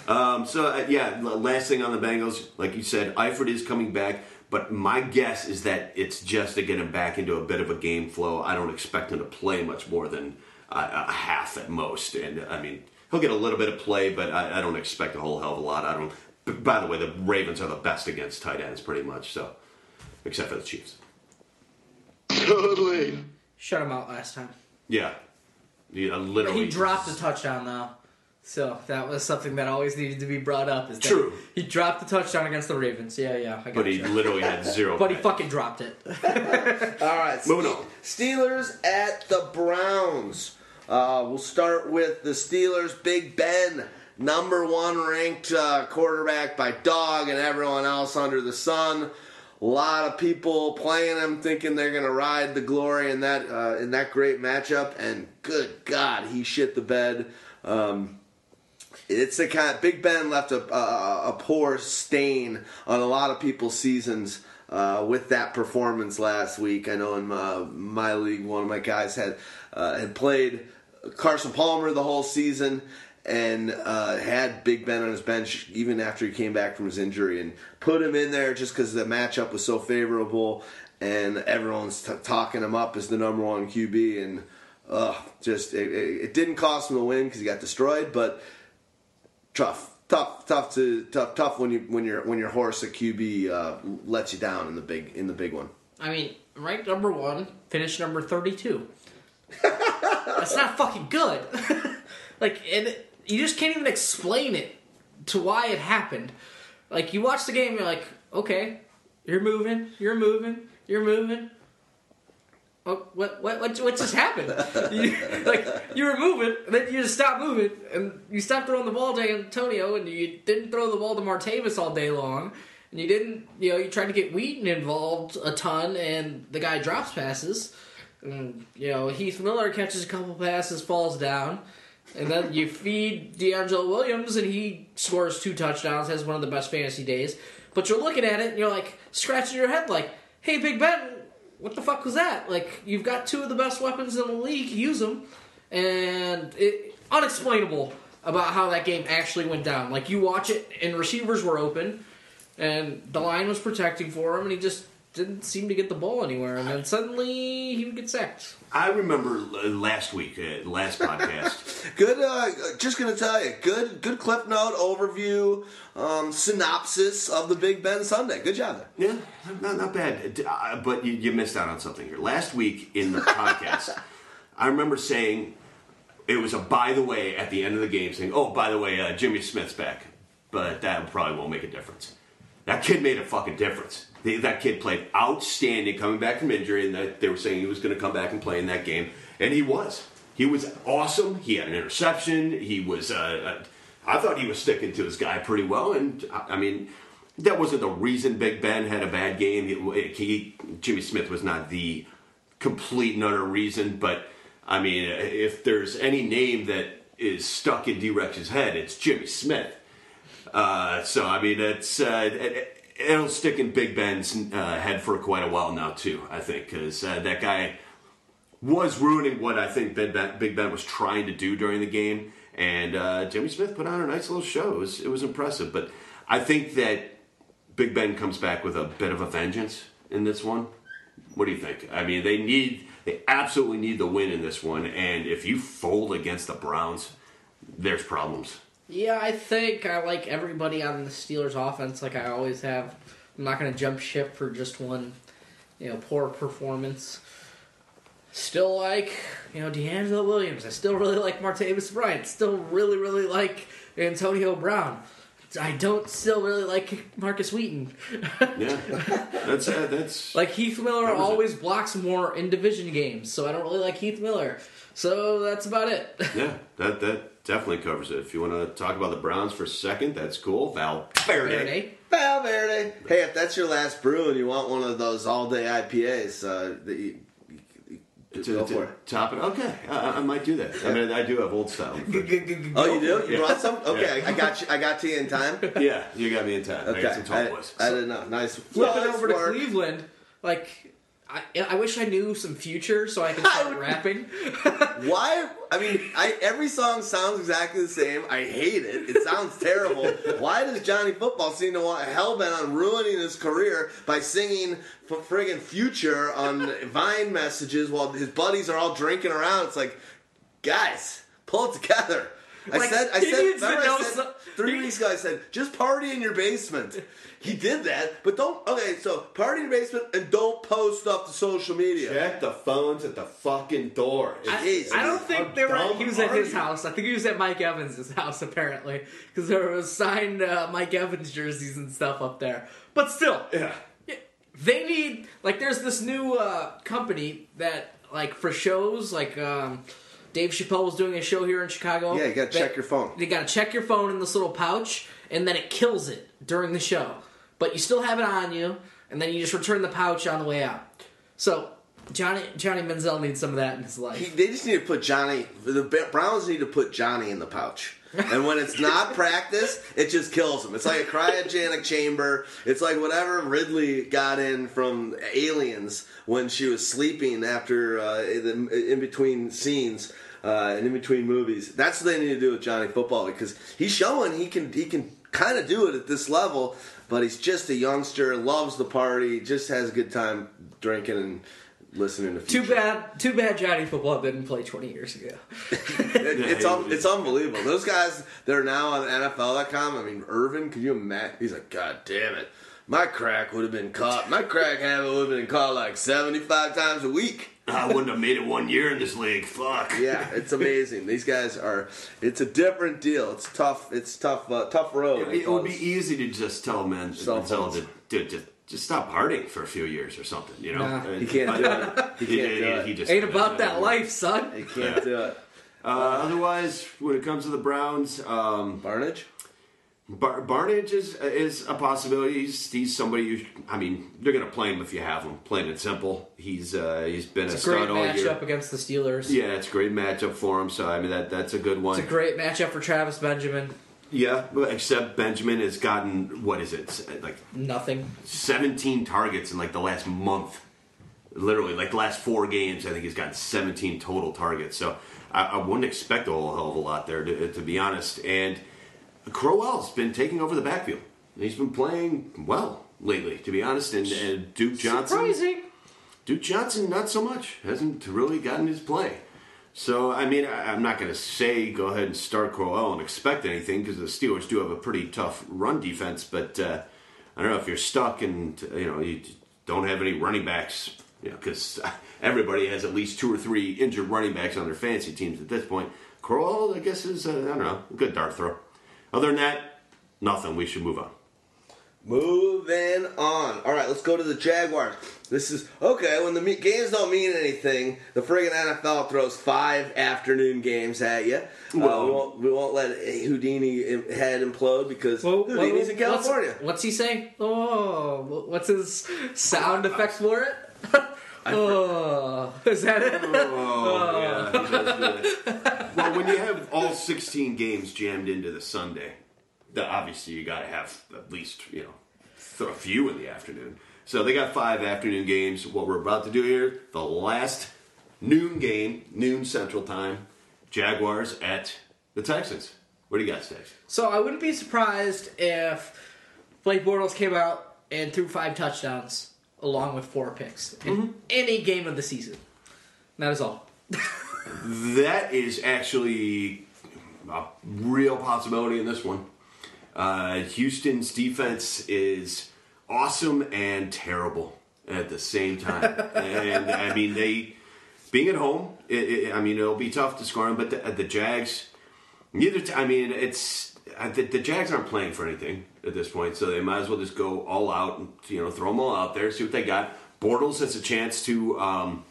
Um, so, uh, yeah, last thing on the Bengals, like you said, Eifert is coming back, but my guess is that it's just to get him back into a bit of a game flow. I don't expect him to play much more than uh, a half at most. And, I mean, he'll get a little bit of play, but I, I don't expect a whole hell of a lot. I don't. b- By the way, the Ravens are the best against tight ends, pretty much, so, except for the Chiefs. Totally. Shut him out last time. Yeah. Yeah, literally. He dropped a touchdown though. So that was something that always needed to be brought up. Is that True. He dropped the touchdown against the Ravens. Yeah, yeah. I But he gotcha. literally had zero. But he fucking dropped it. All right, Moving on. Steelers at the Browns. Uh, we'll start with the Steelers. Big Ben, number one ranked uh, quarterback by dog and everyone else under the sun. A lot of people playing him, thinking they're going to ride the glory in that uh, in that great matchup. And good God, he shit the bed. Um, it's the kind Big Ben left a, a, a poor stain on a lot of people's seasons uh, with that performance last week. I know in my, my league, one of my guys had uh, had played Carson Palmer the whole season and uh, had Big Ben on his bench even after he came back from his injury and put him in there just because the matchup was so favorable and everyone's t- talking him up as the number one QB and. Uh, just it, it, didn't cost him the win because he got destroyed, but tough, tough, tough to tough, tough when you when your when your horse at QB uh, lets you down in the big in the big one. I mean, ranked number one, finished number thirty-two. That's not fucking good. like, and you just can't even explain it to why it happened. Like, you watch the game, you're like, okay, you're moving, you're moving, you're moving. oh, what, what, what, what just happened? you, like, you were moving, and then you just stopped moving, and you stopped throwing the ball to Antonio, and you didn't throw the ball to Martavis all day long, and you didn't, you know, you tried to get Wheaton involved a ton, and the guy drops passes. And, you know, Heath Miller catches a couple passes, falls down. And then you feed DeAngelo Williams, and he scores two touchdowns, has one of the best fantasy days. But you're looking at it, and you're like scratching your head, like, "Hey, Big Ben, what the fuck was that? Like, you've got two of the best weapons in the league, use them." And it unexplainable about how that game actually went down. Like, you watch it, and receivers were open, and the line was protecting for him, and he just didn't seem to get the ball anywhere. And then suddenly he would get sacked. I remember uh, last week, uh, last podcast. Good. Uh, just gonna tell you, good, good clip note overview, um, synopsis of the Big Ben Sunday. Good job there. yeah, not, not bad. Uh, But you, you missed out on something here. Last week in the podcast, I remember saying it was a by the way at the end of the game, saying, "Oh, by the way, uh, Jimmy Smith's back," but that probably won't make a difference. That kid made a fucking difference. They- That kid played outstanding coming back from injury, and that they were saying he was going to come back and play in that game, and he was. He was awesome. He had an interception. He was. Uh, uh, I thought he was sticking to his guy pretty well, and I I mean, that wasn't the reason Big Ben had a bad game. He, Jimmy Smith was not the complete and utter reason, but I mean, if there's any name that is stuck in d-Rx's head, it's Jimmy Smith. Uh, so I mean, it's uh, it, it'll stick in Big Ben's uh, head for quite a while now too. I think because uh, that guy was ruining what I think ben, ben, Big Ben was trying to do during the game, and uh, Jimmy Smith put on a nice little show. It was, it was impressive, but I think that Big Ben comes back with a bit of a vengeance in this one. What do you think? I mean, they need, they absolutely need the win in this one, and if you fold against the Browns, there's problems. Yeah, I think I like everybody on the Steelers offense like I always have. I'm not going to jump ship for just one, you know, poor performance. Still like, you know, DeAngelo Williams. I still really like Martavis Bryant. Still really, really like Antonio Brown. I don't still really like Markus Wheaton. Yeah, that's uh, that's like Heath Miller That was it. always blocks more in division games, so I don't really like Heath Miller. So that's about it. yeah, that that definitely covers it. If you want to talk about the Browns for a second, that's cool. Valverde. Verde. Valverde. Hey, if that's your last brew and you want one of those all-day IPAs, uh, that you, To, go to for it. top it, okay, I, I might do that. I mean, I do have old style. Oh, you do? You Yeah. brought some? Okay, Yeah. I got you. I got to you in time. yeah, you got me in time. I Okay, got some tall I, boys. I didn't know. Nice. flipping Nice over to. Cleveland, like I, I wish I knew some future so I could start rapping. Why? I mean, I, every song sounds exactly the same. I hate it. It sounds terrible. Why does Johnny Football seem to want hell bent on ruining his career by singing f- friggin' Future on Vine messages while his buddies are all drinking around? It's like, guys, pull it together. I said, I said, remember I said some- three weeks ago. I said, just party in your basement. He did that, but don't. Okay, so party in your basement and don't post stuff to social media. Check the phones at the fucking door. I, Jeez. I don't think they were. He was at his you? house. I think he was at Mike Evans' house apparently because there was signed uh, Mike Evans jerseys and stuff up there. But still, yeah. they need like there's this new uh, company that like for shows like um, Dave Chappelle was doing a show here in Chicago. Yeah, you gotta check your phone. You gotta check your phone in this little pouch, and then it kills it during the show. But you still have it on you, and then you just return the pouch on the way out. So Johnny Johnny Manziel needs some of that in his life. He, they just need to put Johnny. The Browns need to put Johnny in the pouch. And when it's not practice, it just kills him. It's like a cryogenic chamber. It's like whatever Ripley got in from Aliens when she was sleeping after uh, in, between scenes uh, and in between movies. That's what they need to do with Johnny Football because he's showing he can he can kind of do it at this level, but he's just a youngster, loves the party, just has a good time drinking and listening to. Too Future. bad, too bad Johnny Football didn't play 20 years ago. It- it's un- it's unbelievable. Those guys that are now on NFL.com. I mean, Irvin, could you imagine? He's like, God damn it, my crack would have been caught. My crack habit would have been caught like 75 times a week. I wouldn't have made it one year in this league. Fuck. Yeah, it's amazing. These guys are. It's a different deal. It's tough. It's tough. Uh, tough road. It, it would be easy to just tell men, Cell tell phones. to, to, just just stop partying for a few years or something. You know, Nah. He can't do it. He He, can't do he- it. he just Ain't about that life, son. He can't do it. Uh, otherwise, when it comes to the Browns, um, Barnidge. Bar- Barnidge is is a possibility. He's, he's somebody. You, I mean, they're going to play him if you have him. Plain and simple. He's uh, he's been It's a a great stud all matchup year. against the Steelers. Yeah, it's a great matchup for him. So I mean, that that's a good one. It's a great matchup for Travis Benjamin. Yeah, except Benjamin has gotten what is it like Nothing. 17 targets in like the last month. Literally, like the last four games, I think he's gotten 17 total targets. So I, I wouldn't expect a whole hell of a lot there, to, to be honest. And Crowell's been taking over the backfield. He's been playing well lately, to be honest. And, and Duke Johnson, Surprising. Duke Johnson, not so much. Hasn't really gotten his play. So, I mean, I, I'm not going to say go ahead and start Crowell and expect anything because the Steelers do have a pretty tough run defense. But uh, I don't know if you're stuck and you know you don't have any running backs, you know, because everybody has at least two or three injured running backs on their fantasy teams at this point. Crowell, I guess, is uh, I don't know a good dart throw. Other than that, nothing. We should move on. Moving on. All right, let's go to the Jaguars. This is okay. When the me- games don't mean anything, the friggin' NFL throws five afternoon games at you. Well- uh, we won't we won't let Houdini head implode because Well, Houdini's in California. What's, he say? Oh, what's his sound effects for it? oh, is that it? Oh, yeah, he does do it. Well, when you have all 16 games jammed into the Sunday, the, obviously you got to have at least, you know, th- a few in the afternoon. So they got five afternoon games. What we're about to do here, the last noon game, noon Central Time, Jaguars at the Texans. What do you got, Stags? So I wouldn't be surprised if Blake Bortles came out and threw five touchdowns along with four picks in Mm-hmm. any game of the season. That is all. That is actually a real possibility in this one. Uh, Houston's defense is awesome and terrible at the same time. and I mean, they being at home. It, it, I mean, it'll be tough to score them, but the, the Jags. Neither. T- I mean, it's uh, the, the Jags aren't playing for anything at this point, so they might as well just go all out and you know throw them all out there, see what they got. Bortles has a chance to. Um,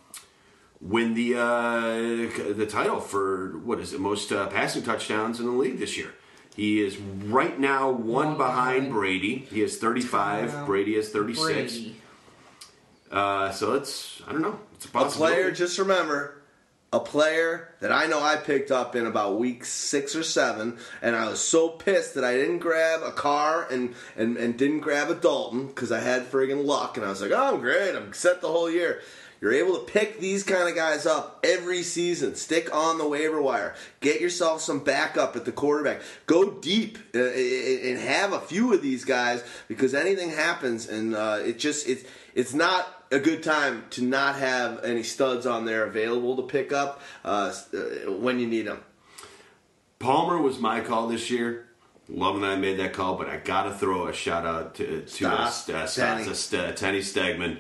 win the uh, the title for what is it most uh, passing touchdowns in the league this year. He is right now one, One behind, behind. Brady. He has 35. Wow. Brady has 36. Brady. Uh, so it's I don't know. It's a A player, just remember, a player that I know I picked up in about week six or seven, and I was so pissed that I didn't grab a Carr and and, and didn't grab a Dalton because I had friggin' luck, and I was like, oh, I'm great, I'm set the whole year. You're able to pick these kind of guys up every season. Stick on the waiver wire. Get yourself some backup at the quarterback. Go deep uh, and have a few of these guys because anything happens, and uh, it just it's it's not a good time to not have any studs on there available to pick up uh, uh, when you need them. Palmer was my call this year. Loving that I made that call, but I got to throw a shout out to to Stop. uh, Tenny. Uh, Tenny Stegman.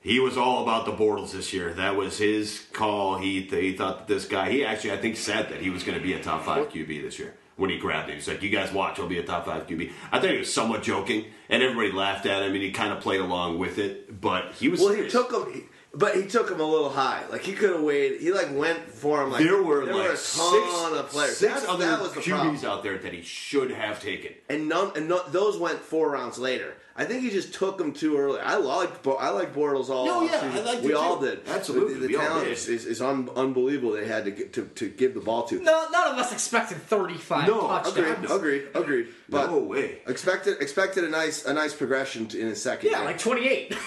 He was all about the Bortles this year. That was his call. He he thought that this guy. He actually I think said that he was going to be a top five QB this year when he grabbed him. He's like, "You guys watch, I'll be a top five QB." I think he was somewhat joking, and everybody laughed at him, and he kind of played along with it. But he was Well, he took him, but he took him a little high. Like he could have waited. He like went for him. Like There were there like were a ton six, of players. six That's- other that was the problem. QBs out there that he should have taken. and none and none, those went four rounds later. I think he just took them too early. I like I like Bortles all. No, yeah, offseason. I liked we all too. did. Absolutely, the, the talent is, is, is un, unbelievable. They had to, get, to to give the ball to. No, none of us expected 35 No, touchdowns. agreed, agreed, agreed. But no way. expected expected a nice a nice progression to, in his second. Yeah, game. like 28.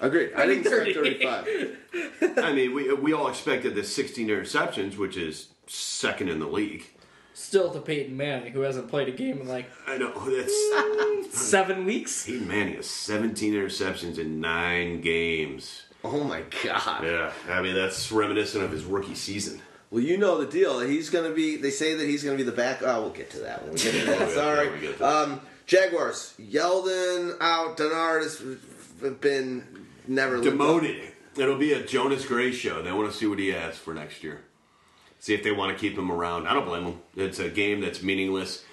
agreed. I didn't expect thirty five. I mean, we we all expected the 16 interceptions, which is second in the league. Still to Peyton Manning, who hasn't played a game in like I know that's seven weeks. Peyton Manning has 17 interceptions in nine games. Oh my god. Yeah, I mean that's reminiscent of his rookie season. Well, you know the deal. He's going to be. They say that he's going to be the back. Oh, we'll get to that when we get to that. Sorry. yeah, we get to that. Um, Jaguars, Yeldon out. Denard has been never. Demoted. It'll be a Jonas Gray show. They want to see what he has for next year. See if they want to keep him around. I don't blame him. It's a game that's meaningless.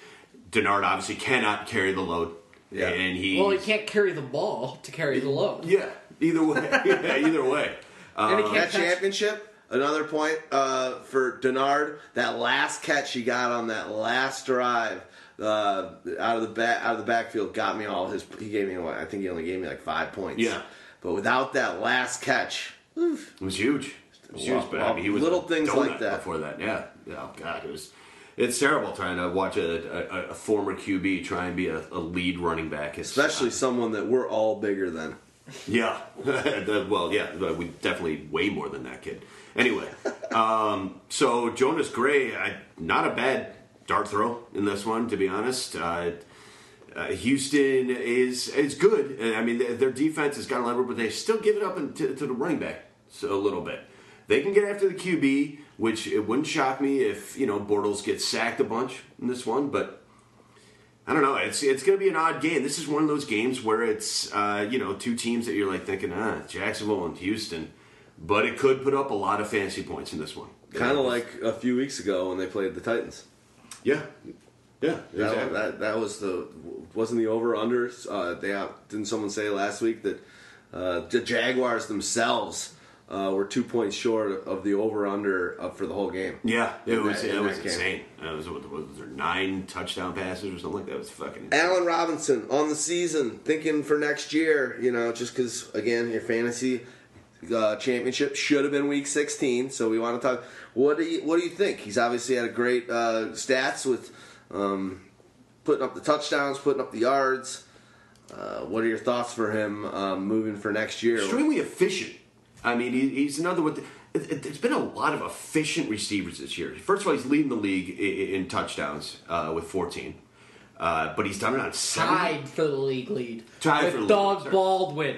Denard obviously cannot carry the load. Yeah. And he. Well, he can't carry the ball to carry the load. Yeah. Either way. yeah, either way. And he can't That championship, another point uh, for Denard. That last catch he got on that last drive uh, out of the back out of the backfield got me all his. He gave me what I think he only gave me like five points. Yeah. But without that last catch, oof, It was huge. It was huge, but I mean, he was Little things like that. before that. Yeah, yeah. Oh God, it was. It's terrible trying to watch a, a, a former QB try and be a, a lead running back, It's- especially someone that we're all bigger than. Yeah. Well, yeah, we definitely way more than that kid. Anyway, um, so Jonas Gray, I, not a bad dart throw in this one, to be honest. Uh, uh, Houston is is good. I mean, their, defense has got a level, but they still give it up to, to the running back so, a little bit. They can get after the QB, which it wouldn't shock me if you know Bortles gets sacked a bunch in this one, but I don't know. It's it's going to be an odd game. This is one of those games where it's uh, you know two teams that you're like thinking ah Jacksonville and Houston, but it could put up a lot of fancy points in this one. Kind of like a few weeks ago when they played the Titans. yeah, yeah, That, exactly. that, that was the wasn't the over under. Uh, they out, didn't someone say last week that uh, the Jaguars themselves uh, were two points short of, the over under uh, for the whole game. yeah, it was that- it was insane. It was, what, was there nine touchdown passes or something like that? It was fucking. Insane. Allen Robinson on the season, thinking for next year. You know, just because again, your fantasy uh, championship should have been week 16. So we want to talk. What do you What do you think? He's obviously had a great uh, stats with um, putting up the touchdowns, putting up the yards. Uh, what are your thoughts for him um, moving for next year? extremely efficient. I mean, he, he's another one. It, it, there's been a lot of efficient receivers this year. First of all, he's leading the league in, in touchdowns uh, with 14, uh, but he's done it on seven. Tied for the league lead. Tied for the Doug sorry. Baldwin.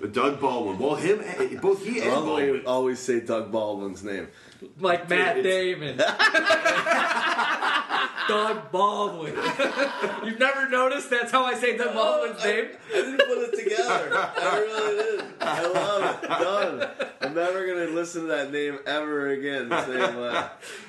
With Doug Baldwin. Well, him, eh, both he and I love the way you Baldwin. always say Doug Baldwin's name. Like Matt Damon. Doug Baldwin. You've never noticed that's how I say Doug Baldwin's name? I didn't put it together. I really didn't. I love it. Done. I'm never gonna listen to that name ever again the same way.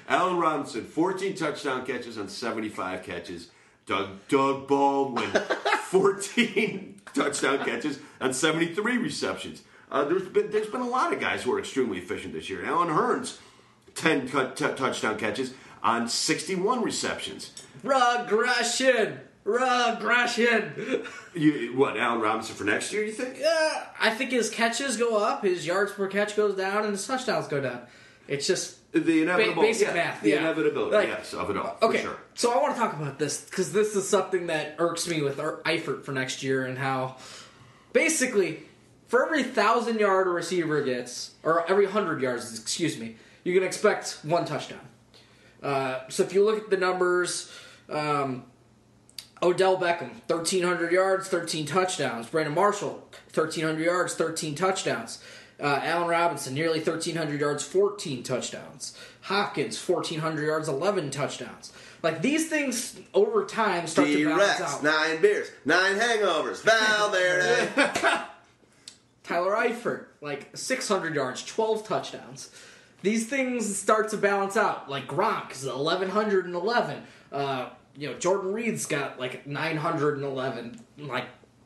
Allen Robinson, 14 touchdown catches on 75 catches. Doug Doug Baldwin, 14 touchdown catches on 73 receptions. Uh, there's been there's been a lot of guys who are extremely efficient this year. Allen Hurns, 10 cut- t- touchdown catches on 61 receptions. Regression. Regression. You, what Allen Robinson for next year? You think? Yeah, I think his catches go up, his yards per catch goes down, and his touchdowns go down. It's just The inevitable, basic yeah, math, the yeah. inevitability, Like- yes, of it all. Okay, for sure. so I want to talk about this because this is something that irks me with Eifert for next year and how basically for every thousand yard a receiver gets, or every hundred yards, excuse me, you can expect one touchdown. Uh, so if you look at the numbers, um, Odell Beckham, 1,300 yards, 13 touchdowns. Brandon Marshall, 1,300 yards, 13 touchdowns. Uh, Allen Robinson, nearly 1,300 yards, 14 touchdowns. Hopkins, 1,400 yards, 11 touchdowns. Like these things over time start to balance out. nine beers, nine hangovers. Valverde. Tyler Eifert, like 600 yards, 12 touchdowns. These things start to balance out. Like Gronk is 1,111. Uh, you know, Jordan Reed's got like 911. Like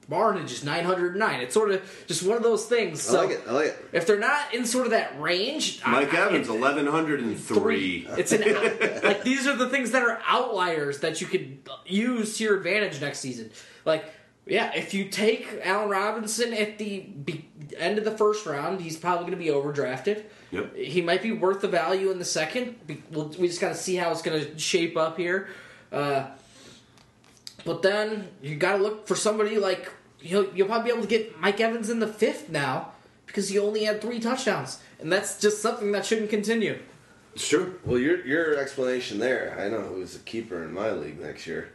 Barnidge is 909. It's sort of just one of those things. I like it. I like it. if they're not in sort of that range, Mike I- I- Evans, 1103. It's an like these are the things that are outliers that you could use to your advantage next season. Like, yeah, if you take Allen Robinson at the be- end of the first round, he's probably going to be overdrafted. Yep. He might be worth the value in the second. Be- We'll, we just got to see how it's going to shape up here. Uh, but then you got to look for somebody like you'll, you'll probably be able to get Mike Evans in the fifth now because he only had three touchdowns, and that's just something that shouldn't continue. It's true. Well, your your explanation there. I know who's a keeper in my league next year.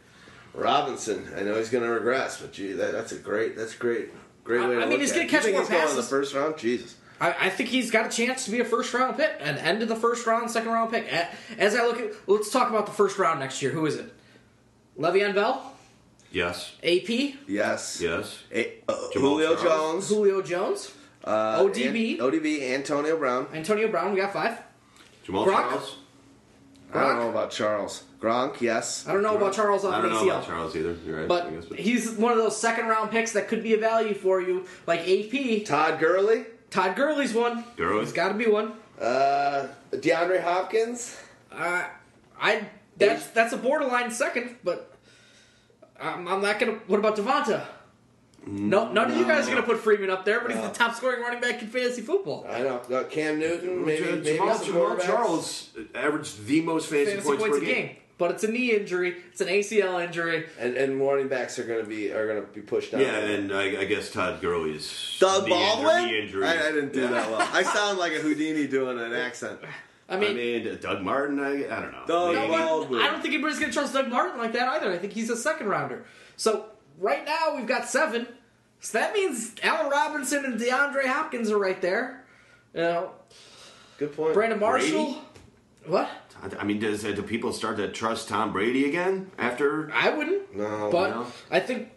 Robinson. I know he's going to regress, but gee, that, that's a great. That's great. Great I- way to I mean, look he's gonna catch you more he's going in the first round. Jesus. I, I think he's got a chance to be a first round pick, an end of the first round, second round pick. As I look at, let's talk about the first round next year. Who is it? Le'Veon Bell. Yes. AP, Yes. Yes. A- uh, Julio Charles. Jones. Julio Jones, Uh, ODB. An- ODB. Antonio Brown. Antonio Brown. We got five. Jamal Gronk? Charles. I don't know about Charles. Gronk. Yes. I don't know about Charles off I don't know ACL. about Charles either. You're right. But I guess, he's one of those second round picks that could be a value for you, like AP. Todd Gurley. Todd Gurley's one. Gurley? He's got to be one. Uh, DeAndre Hopkins. Uh, I that's that's a borderline second, but I'm, I'm not gonna. What about Devonta? No, none of you guys are gonna put Freeman up there, but he's the top scoring running back in fantasy football. I know. Uh, Cam Newton. Maybe. Jamal, maybe some Jamal. Charles averaged the most fantasy, Fantasy points, points per a game. But it's a knee injury. It's an ACL injury. And and running backs are going to be are going to be pushed down. Yeah, and I, I guess Todd Gurley's Doug knee injury- Baldwin. knee injury. I, I didn't do Yeah. that well. I sound like a Houdini doing an accent. I I mean, mean, Doug Martin. I, I don't know. Doug Maybe. Baldwin. I don't think anybody's gonna trust Doug Martin like that either. I think he's a second rounder. So right now we've got seven. So that means Allen Robinson and DeAndre Hopkins are right there. You know, Good point. Brandon Marshall. Brady? What? I mean, does do people start to trust Tom Brady again after? I wouldn't. No, but no. I think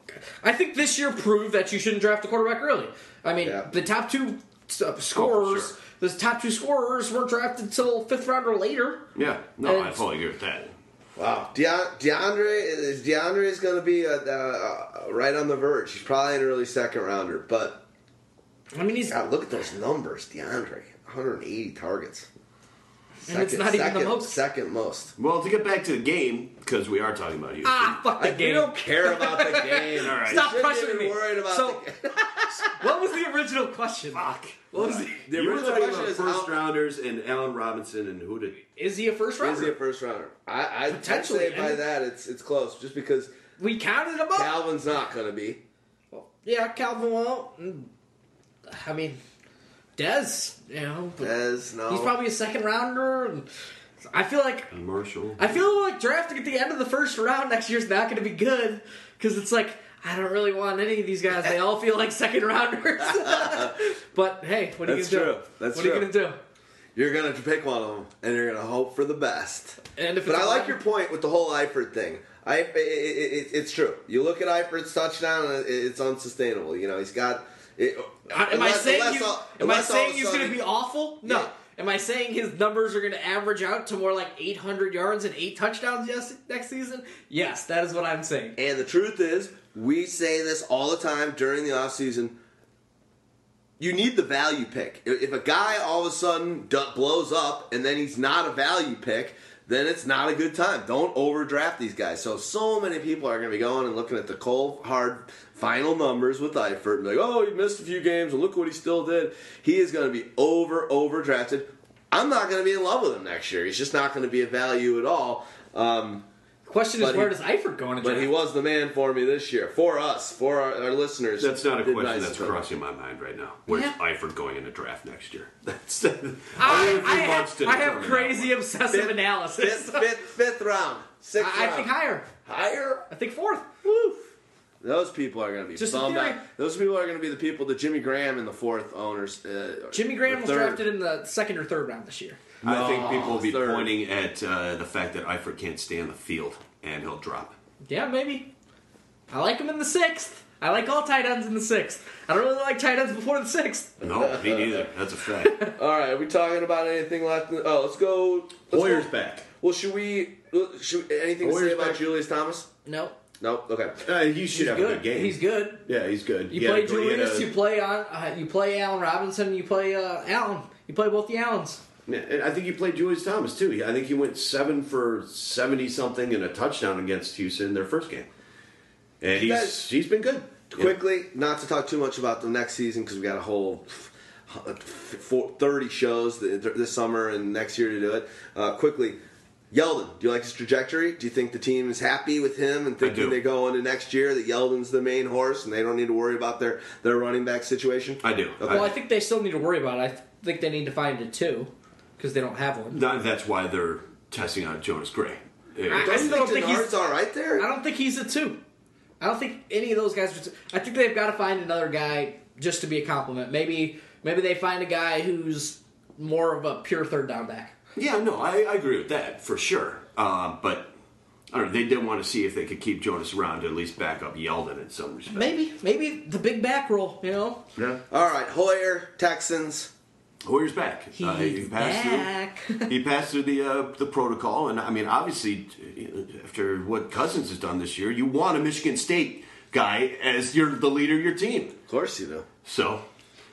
I think this year proved that you shouldn't draft a quarterback early. I mean, Yeah. the top two uh, scorers, sure. the top two scorers weren't drafted till fifth round or later. Yeah, no, And- I fully agree with that. Wow, Dea- DeAndre is DeAndre is going to be uh uh right on the verge. He's probably an early second rounder, but I mean, he's God, look at those numbers, DeAndre, 180 targets. And it's not even the second, most. Second most. Well, to get back to the game, because we are talking about Houston. ah fuck the I, we don't care about the game. All right. Stop shouldn't pressuring even me. Worried about So- the game. What was the original question? Fuck. What was the, The you were original talking question about is first how- rounders and Allen Robinson and who did? is he a first rounder? Is he a first rounder? I, I I'd Potentially, say by that it's it's close, just because We counted him up. Calvin's not going to be. yeah, Calvin won't. I mean, Dez. You know, but As no, he's probably a second rounder. And I feel like Marshall. I feel like drafting at the end of the first round next year's not going to be good because it's like I don't really want any of these guys. They all feel like second rounders. but hey, what are That's you gonna do? That's true. what are you gonna do? You're going to pick one of them, and you're going to hope for the best. And if But I like your point with the whole Eifert thing. I, it, it, it, it's true. You look at Eifert's touchdown, it- it's unsustainable. You know, he's got. It, am I saying you, all- am I unless saying he's going to be awful? No. Yeah. Am I saying his numbers are going to average out to more like 800 yards and eight touchdowns yes, next season? Yes, that is what I'm saying. And the truth is, we say this all the time during the offseason. You need the value pick. If a guy all of a sudden blows up and then he's not a value pick, then it's not a good time. Don't overdraft these guys. So, so many people are going to be going and looking at the cold, hard final numbers with Eifert and be like, oh, he missed a few games and look what he still did. He is going to be over, over drafted. I'm not going to be in love with him next year. He's just not going to be a value at all. Um, Question is, But where he- does Eifert go in a but draft? he was the man for me this year, for us, for our, our listeners. That's not a question nice that's crossing my mind right now. Where's Yeah. Eifert going in the draft next year? That's. I, I'll wait a I few months have, to I have crazy obsessive Fifth- analysis. Fifth, fifth, fifth round, sixth I, I think higher. higher. I think fourth. Woo. Those people are going to be Just bummed out. Those people are going to be the people that Jimmy Graham and the fourth owners. Uh, Jimmy Graham was third. drafted in the second or third round this year. one. I think people will be third. pointing at uh, the fact that Eifert can't stay on the field and he'll drop. Yeah, maybe. I like him in the sixth. I like all tight ends in the sixth. I don't really like tight ends before the sixth. No, me neither. That's a fact. All right, are we talking about anything left? In, oh, let's go. Let's Hoyer's go. back. Well, should we? Should anything to say Hoyer's about back. Julius Thomas? No, Nope. Okay. Uh, he should he's have good. a good game. He's good. Yeah, he's good. You He play a great- he had Julius. a- You play on. Uh, you play Allen Robinson. You play uh, Allen. You play both the Allens. Yeah, and I think he played Julius Thomas too. I think he went seven for seventy something and a touchdown against Houston in their first game, and he's guys- he's been good. Quickly, not to talk too much about the next season because we got a whole f- f- 30 shows this summer and next year to do it. Uh, quickly, Yeldon, do you like his trajectory? Do you think the team is happy with him and thinking do. they go into next year that Yeldon's the main horse and they don't need to worry about their, their running back situation? I do. Okay. Well, I think they still need to worry about it. I th- think they need to find a two because they don't have one. That- that's why they're testing out Jonas Gray. Yeah. I- Doesn't don't think think he's- all right there? I don't think he's a two. I don't think any of those guys. Are two. I think they've got to find another guy just to be a compliment. Maybe maybe they find a guy who's more of a pure third down back. Yeah, no, I, I agree with that for sure. Um, but I don't know. They did want to see if they could keep Jonas around to at least back up Yeldon in some respect. Maybe, maybe the big back roll. You know, Yeah. All right, Hoyer, Texans. Hoyer's back. he's Uh, he passed back. through. He passed through the uh, the protocol, and I mean, obviously, after what Cousins has done this year, you want a Michigan State guy as your the leader of your team. Of course you do. So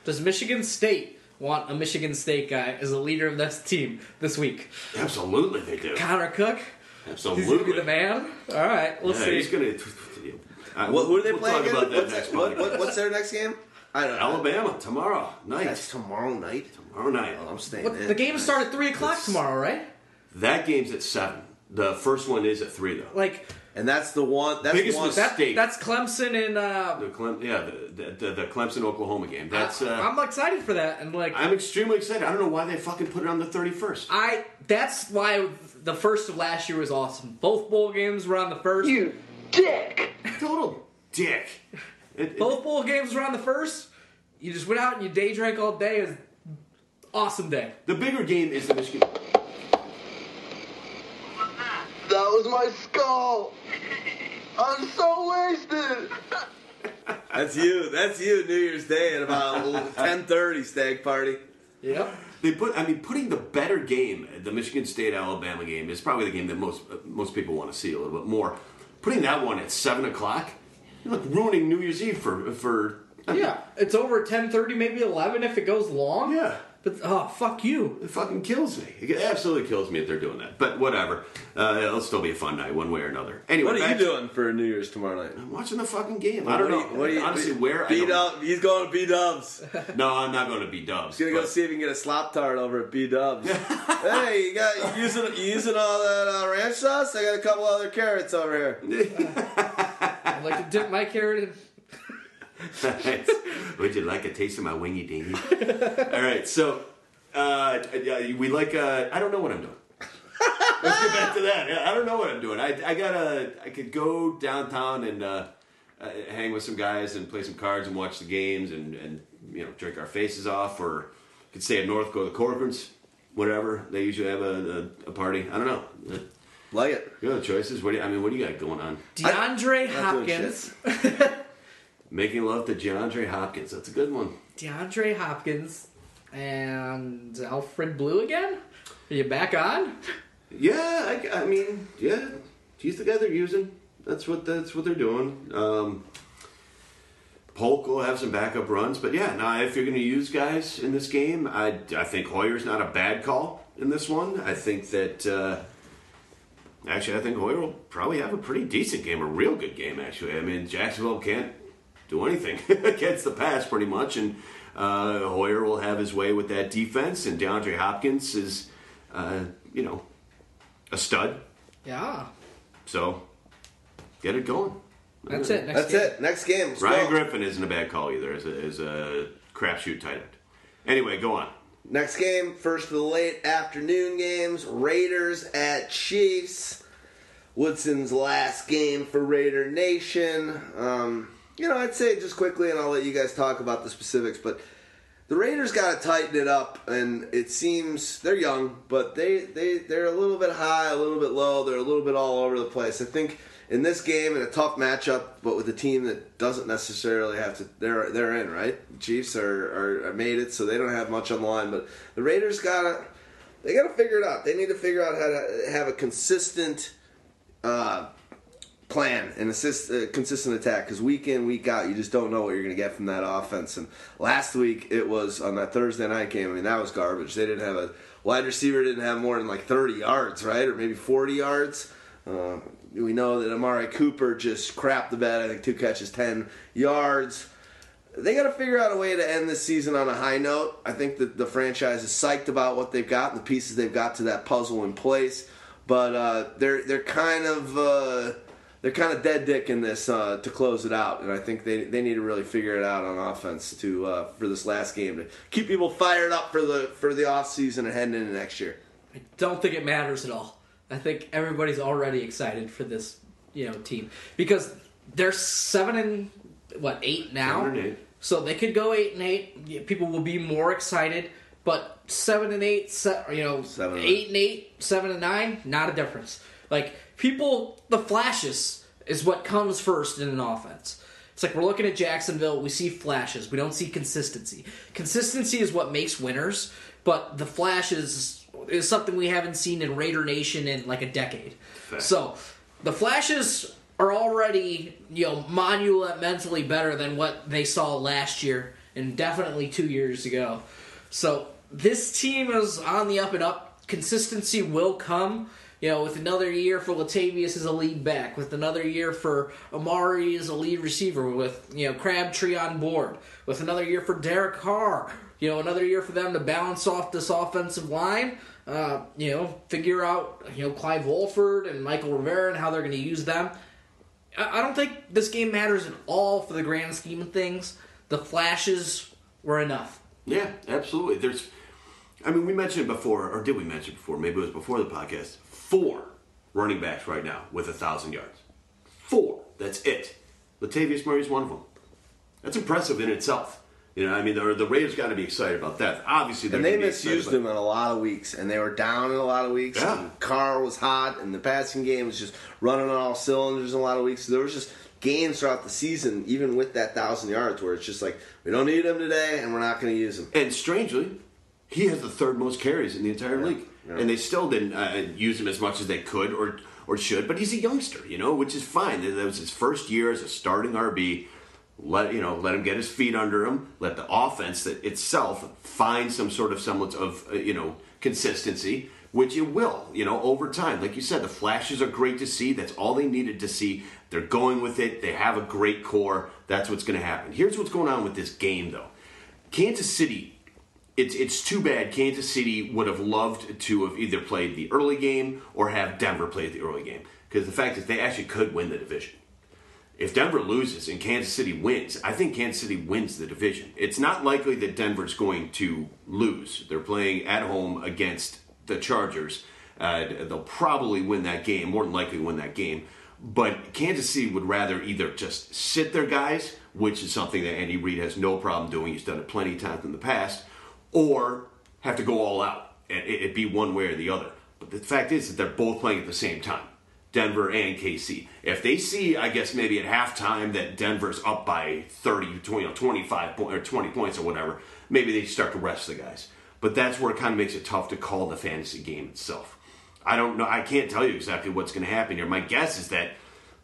Does Michigan State want a Michigan State guy as a leader of this team this week? absolutely, they do. Connor Cook. Absolutely, He's gonna be the man. All right, we'll Yeah, see. he's gonna. Uh, What, who are they we'll playing talk again? about that What's, next what, what, what's their next game? I don't know. Alabama tomorrow night. That's tomorrow night. tomorrow night. Oh, I'm staying What, in. the game starts at three o'clock It's- tomorrow, right? That game's at seven. The first one is at three though. Like and that's the one. That's Biggest one. mistake. that. That's Clemson and uh, The Clem, yeah, the, the, the, the Clemson Oklahoma game. That's. Uh, I'm excited for that. And like I'm extremely excited. I don't know why they fucking put it on the 31st. I, that's why the first of last year was awesome. Both bowl games were on the first. You dick! Total dick. It- it- Both bowl games were on the first. You just went out and you day drank all day. It was awesome day. the bigger game is the Michigan. That was my skull! I'm so wasted! That's you. That's you. New Year's Day at about 10:30 stag party. Yep. They put. I mean, putting the better game, the Michigan State Alabama game, is probably the game that most uh, most people want to see a little bit more. Putting that one at seven o'clock, you're like ruining New Year's Eve for for. Yeah, it's over ten thirty, maybe eleven if it goes long. Yeah. But oh fuck you. It fucking kills me. It absolutely kills me if they're doing that. But whatever. Uh, it'll still be a fun night, one way or another. Anyway, What are you back to- doing for New Year's tomorrow night? I'm watching the fucking game. I don't What know. are you- what are you- Honestly, where? I B don't. Dub. He's going to B Dubs. No, I'm not going to be Dubs. He's gonna go see if he can get a slop tart over at B Dubs. hey, you got you using you using all that uh, ranch sauce? I got a couple other carrots over here. I'd like to dip my carrot in. Would you like a taste of my wingy dingy? All right, so uh, yeah, we like. Uh, I don't know what I'm doing. Let's get back to that. I don't know what I'm doing. I, I gotta. I could go downtown and uh, uh, hang with some guys and play some cards and watch the games and, and you know drink our faces off, or could stay at North, go to the Corcoran's, whatever. They usually have a, a, a party. I don't know. Like it. You know the choices. What do you, I mean, what do you got going on? DeAndre Not Hopkins. Making love to DeAndre Hopkins. That's a good one. DeAndre Hopkins and Alfred Blue again? Are you back on? Yeah, I, I mean, yeah, he's the guy they're using. That's what that's what they're doing. Um, Polk will have some backup runs, but yeah, now if you're going to use guys in this game, I, I think Hoyer's not a bad call in this one. I think that uh, actually, I think Hoyer will probably have a pretty decent game, a real good game. Actually, I mean, Jacksonville can't do anything against the pass pretty much, and uh, Hoyer will have his way with that defense, and DeAndre Hopkins is, uh, you know, a stud. Yeah. So get it going. That's it. Next That's game. it. Next game. Let's Ryan go. Griffin isn't a bad call either as a, as a crapshoot tight end. Anyway, go on. Next game, first of the late afternoon games. Raiders at Chiefs. Woodson's last game for Raider Nation. Um, you know, I'd say just quickly, and I'll let you guys talk about the specifics, but the Raiders got to tighten it up, and it seems they're young, but they, they, they're a little bit high, a little bit low. They're a little bit all over the place. I think in this game, in a tough matchup, but with a team that doesn't necessarily have to, they're they're in right. The Chiefs are, are, are made it, so they don't have much on the line. But the Raiders gotta they gotta figure it out. They need to figure out how to have a consistent uh, plan and assist, uh, consistent attack. Because week in week out you just don't know what you're going to get from that offense. And last week it was on that thursday night game i mean that was garbage. They didn't have a wide receiver didn't have more than like 30 yards right? Or maybe 40 yards. Uh, we know that amari cooper just crapped the bed. I think two catches 10 yards. They got to figure out a way to end this season on a high note. I think that the franchise is psyched about what they've got and the pieces they've got to that puzzle in place, but uh, they're they're kind of uh, they're kind of dead dick in this uh, to close it out, and I think they they need to really figure it out on offense to uh, for this last game to keep people fired up for the for the off season and heading into next year. I don't think it matters at all. I think everybody's already excited for this, you know, team because they're seven and what eight now. Seven and eight. So they could go eight and eight. People will be more excited. But seven and eight, se- you know, Seven and eight and eight, seven and nine, not a difference. Like people, the flashes is what comes first in an offense. It's like we're looking at Jacksonville, we see flashes, we don't see consistency. Consistency is what makes winners, but the flashes is something we haven't seen in Raider Nation in like a decade. So the flashes are already, you know, monumentally better than what they saw last year and definitely two years ago. So this team is on the up and up. Consistency will come. You know, with another year for Latavius as a lead back, with another year for Amari as a lead receiver, with you know Crabtree on board, with another year for Derek Carr, you know, another year for them to balance off this offensive line. Uh, you know, figure out you know Clive Walford and Mychal Rivera and how they're going to use them. I I don't think this game matters at all for the grand scheme of things. The flashes were enough. Yeah, absolutely. There's, I mean, we mentioned it before, or did we mention it before? Maybe it was before the podcast. Four running backs right now with a thousand yards. Four. That's it. Latavius Murray's one of them. That's impressive in itself. You know, I mean, the, the Raiders got to be excited about that. Obviously, they're And they misused him in a lot of weeks, and they were down in a lot of weeks. Yeah. Carr was hot, and the passing game was just running on all cylinders in a lot of weeks. There was just games throughout the season, even with that thousand yards, where it's just like we don't need him today, and we're not going to use him. And strangely, he has the third most carries in the entire league, yeah. and they still didn't uh, use him as much as they could or or should. But he's a youngster, you know, which is fine. That was his first year as a starting RB. Let you know, let him get his feet under him. Let the offense that itself find some sort of semblance of uh, you know consistency, which it will. You know, over time, like you said, the flashes are great to see. That's all they needed to see. They're going with it. They have a great core. That's what's going to happen. Here's what's going on with this game, though. Kansas City it's it's too bad Kansas City would have loved to have either played the early game or have Denver play the early game because the fact is they actually could win the division. If Denver loses and Kansas City wins, I think Kansas City wins the division. It's not likely that Denver's going to lose. They're playing at home against the Chargers. Uh, they'll probably win that game, more than likely win that game. But Kansas City would rather either just sit their guys, which is something that Andy Reid has no problem doing. He's done it plenty of times in the past, or have to go all out and it, be one way or the other. But the fact is that they're both playing at the same time. Denver and KC. If they see, I guess maybe at halftime that Denver's up by 30, 20, you know, 25 po- or 20 points or whatever, maybe they start to rest the guys. But that's where it kind of makes it tough to call the fantasy game itself. I don't know. I can't tell you exactly what's going to happen here. My guess is that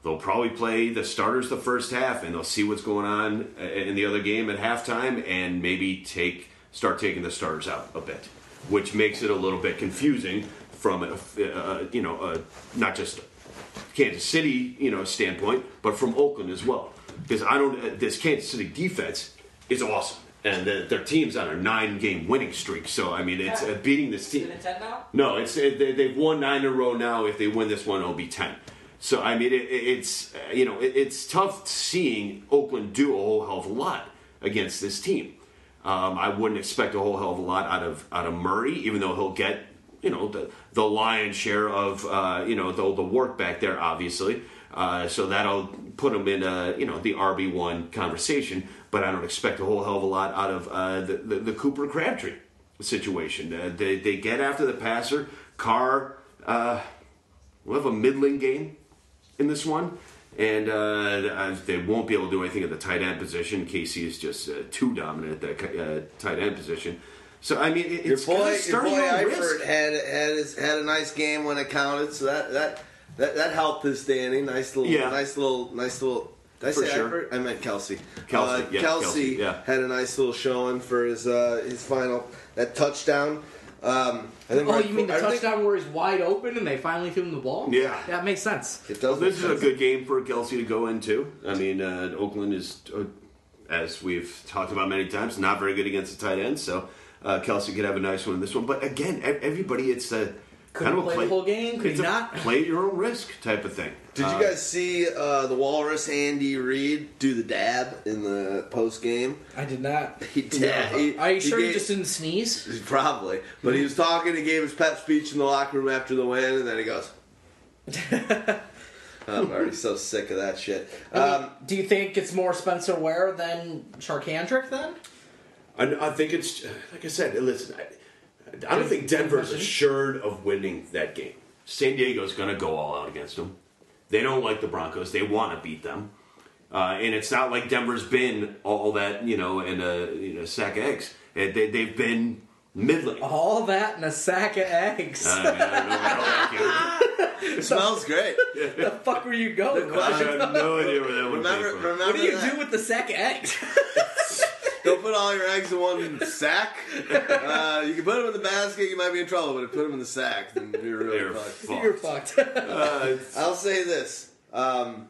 they'll probably play the starters the first half, and they'll see what's going on uh, in the other game at halftime, and maybe take start taking the starters out a bit, which makes it a little bit confusing from a, uh, you know uh, not just Kansas City you know standpoint, but from Oakland as well. Because I don't uh, this Kansas City defense is awesome. And the, their team's on a nine-game winning streak, so I mean, it's uh, beating this team. now? No, it's it, they, they've won nine in a row now. If they win this one, it'll be ten. So I mean, it, it- it's uh, you know, it, it's tough seeing Oakland do a whole hell of a lot against this team. Um, I wouldn't expect a whole hell of a lot out of out of Murray, even though he'll get you know the the lion's share of uh, you know the the work back there, obviously. Uh, so that'll put him in uh, you know the RB one conversation. But I don't expect a whole hell of a lot out of uh, the, the the Cooper Crabtree situation. Uh, they they get after the passer. Carr uh, will have a middling game in this one. And uh, they won't be able to do anything at the tight end position. Casey is just uh, too dominant at that uh, tight end position. So I mean, it, Your it's boy, kinda your boy Eifert had had his, had a nice game when it counted, so that that that, that helped his standing. Nice little, Yeah. nice little, nice little. Did I For say sure. Eifert? I meant Kelce. Kelce, uh, yeah, Kelce, Kelce, yeah. had a nice little showing for his uh, his final that touchdown. Um, I think Oh, my- you mean the I think- touchdown where he's wide open and they finally threw him the ball? Yeah. That makes sense. It Well, does. this make is a good game for Kelce to go into. I mean, uh, Oakland is, uh, as we've talked about many times, not very good against the tight end. So uh, Kelce could have a nice one in this one. But again, everybody, it's a Could kind of a play the whole game? Could he it's a not? play at your own risk type of thing. Did Uh, you guys see uh, the Walrus Andy Reid do the dab in the post game? I did not. He did. He- Are you he sure he just didn't sneeze? Probably. But he was talking, he gave his pep speech in the locker room after the win, and then he goes. I'm already so sick of that shit. I mean, Um, do you think it's more Spencer Ware than Charcandrick then? I, I think it's like I said. Listen, I, I don't think Denver's assured of winning that game. San Diego's going to go all out against them. They don't like the Broncos. They want to beat them. Uh, and it's not like Denver's been all that, you know, in a, uh, you know, sack of eggs. Uh, they, they've been middling. All that in a sack of eggs. Uh, I, mean, I don't know how that It smells great. the fuck were you going? came. I have no idea where that one Remember, came from. remember What do you that? do with the sack of eggs? Don't put all your eggs in one sack. Uh, you can put them in the basket, you might be in trouble, but if you put them in the sack, then you're really They're fucked. fucked. You're fucked. Uh, I'll say this. Um,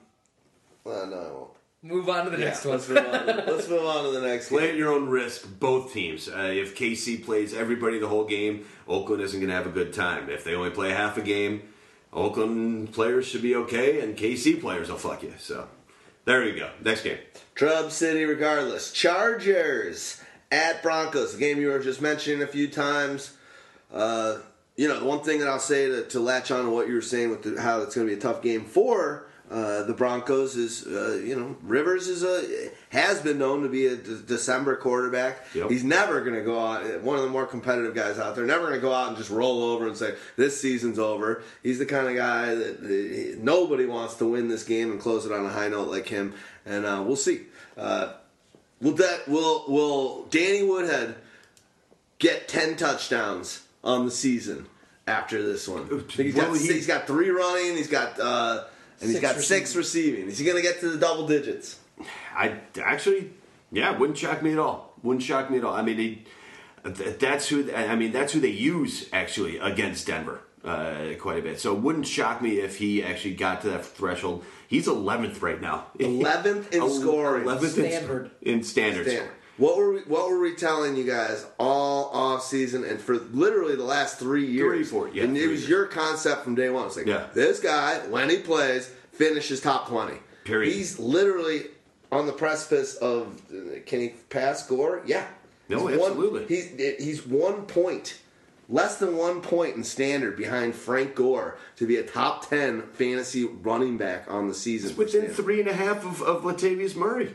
well, no, I won't. Move on to the next one. Let's move on. Let's move on to the next Play game. at your own risk, both teams. Uh, if KC plays everybody the whole game, Oakland isn't going to have a good time. If they only play half a game, Oakland players should be okay, and KC players will fuck you. So there you go. Next game. Trub City, regardless. Chargers at Broncos. The game you were just mentioning a few times. Uh, you know, the one thing that I'll say to, to latch on to what you were saying with the, how it's going to be a tough game for uh, the Broncos is, uh, you know, Rivers is a has been known to be a De- December quarterback. Yep. He's never going to go out. One of the more competitive guys out there. Never going to go out and just roll over and say this season's over. He's the kind of guy that uh, nobody wants to win this game and close it on a high note like him. And uh, we'll see. Uh, will that will will Danny Woodhead get ten touchdowns on the season after this one? He's got he- he's got three running. He's got and he's got six receiving. Is he going to get to the double digits? I actually, yeah, wouldn't shock me at all. Wouldn't shock me at all. I mean, they, that's who. I mean, that's who they use actually against Denver uh, quite a bit. So it wouldn't shock me if he actually got to that threshold. He's 11th right now. 11th in El- scoring. 11th in- Standard. in standard. Dan, scoring. What were we, what were we telling you guys all off season and for literally the last three years? Three, four, yeah, and it was years. your concept from day one. It's like Yeah. this guy when he plays finishes top twenty. Period. He's literally on the precipice of can he pass Gore? Yeah. No, He's absolutely. One, he's he's one point. Less than one point in standard behind Frank Gore to be a top ten fantasy running back on the season. for Within standard. three and a half of, of Latavius Murray.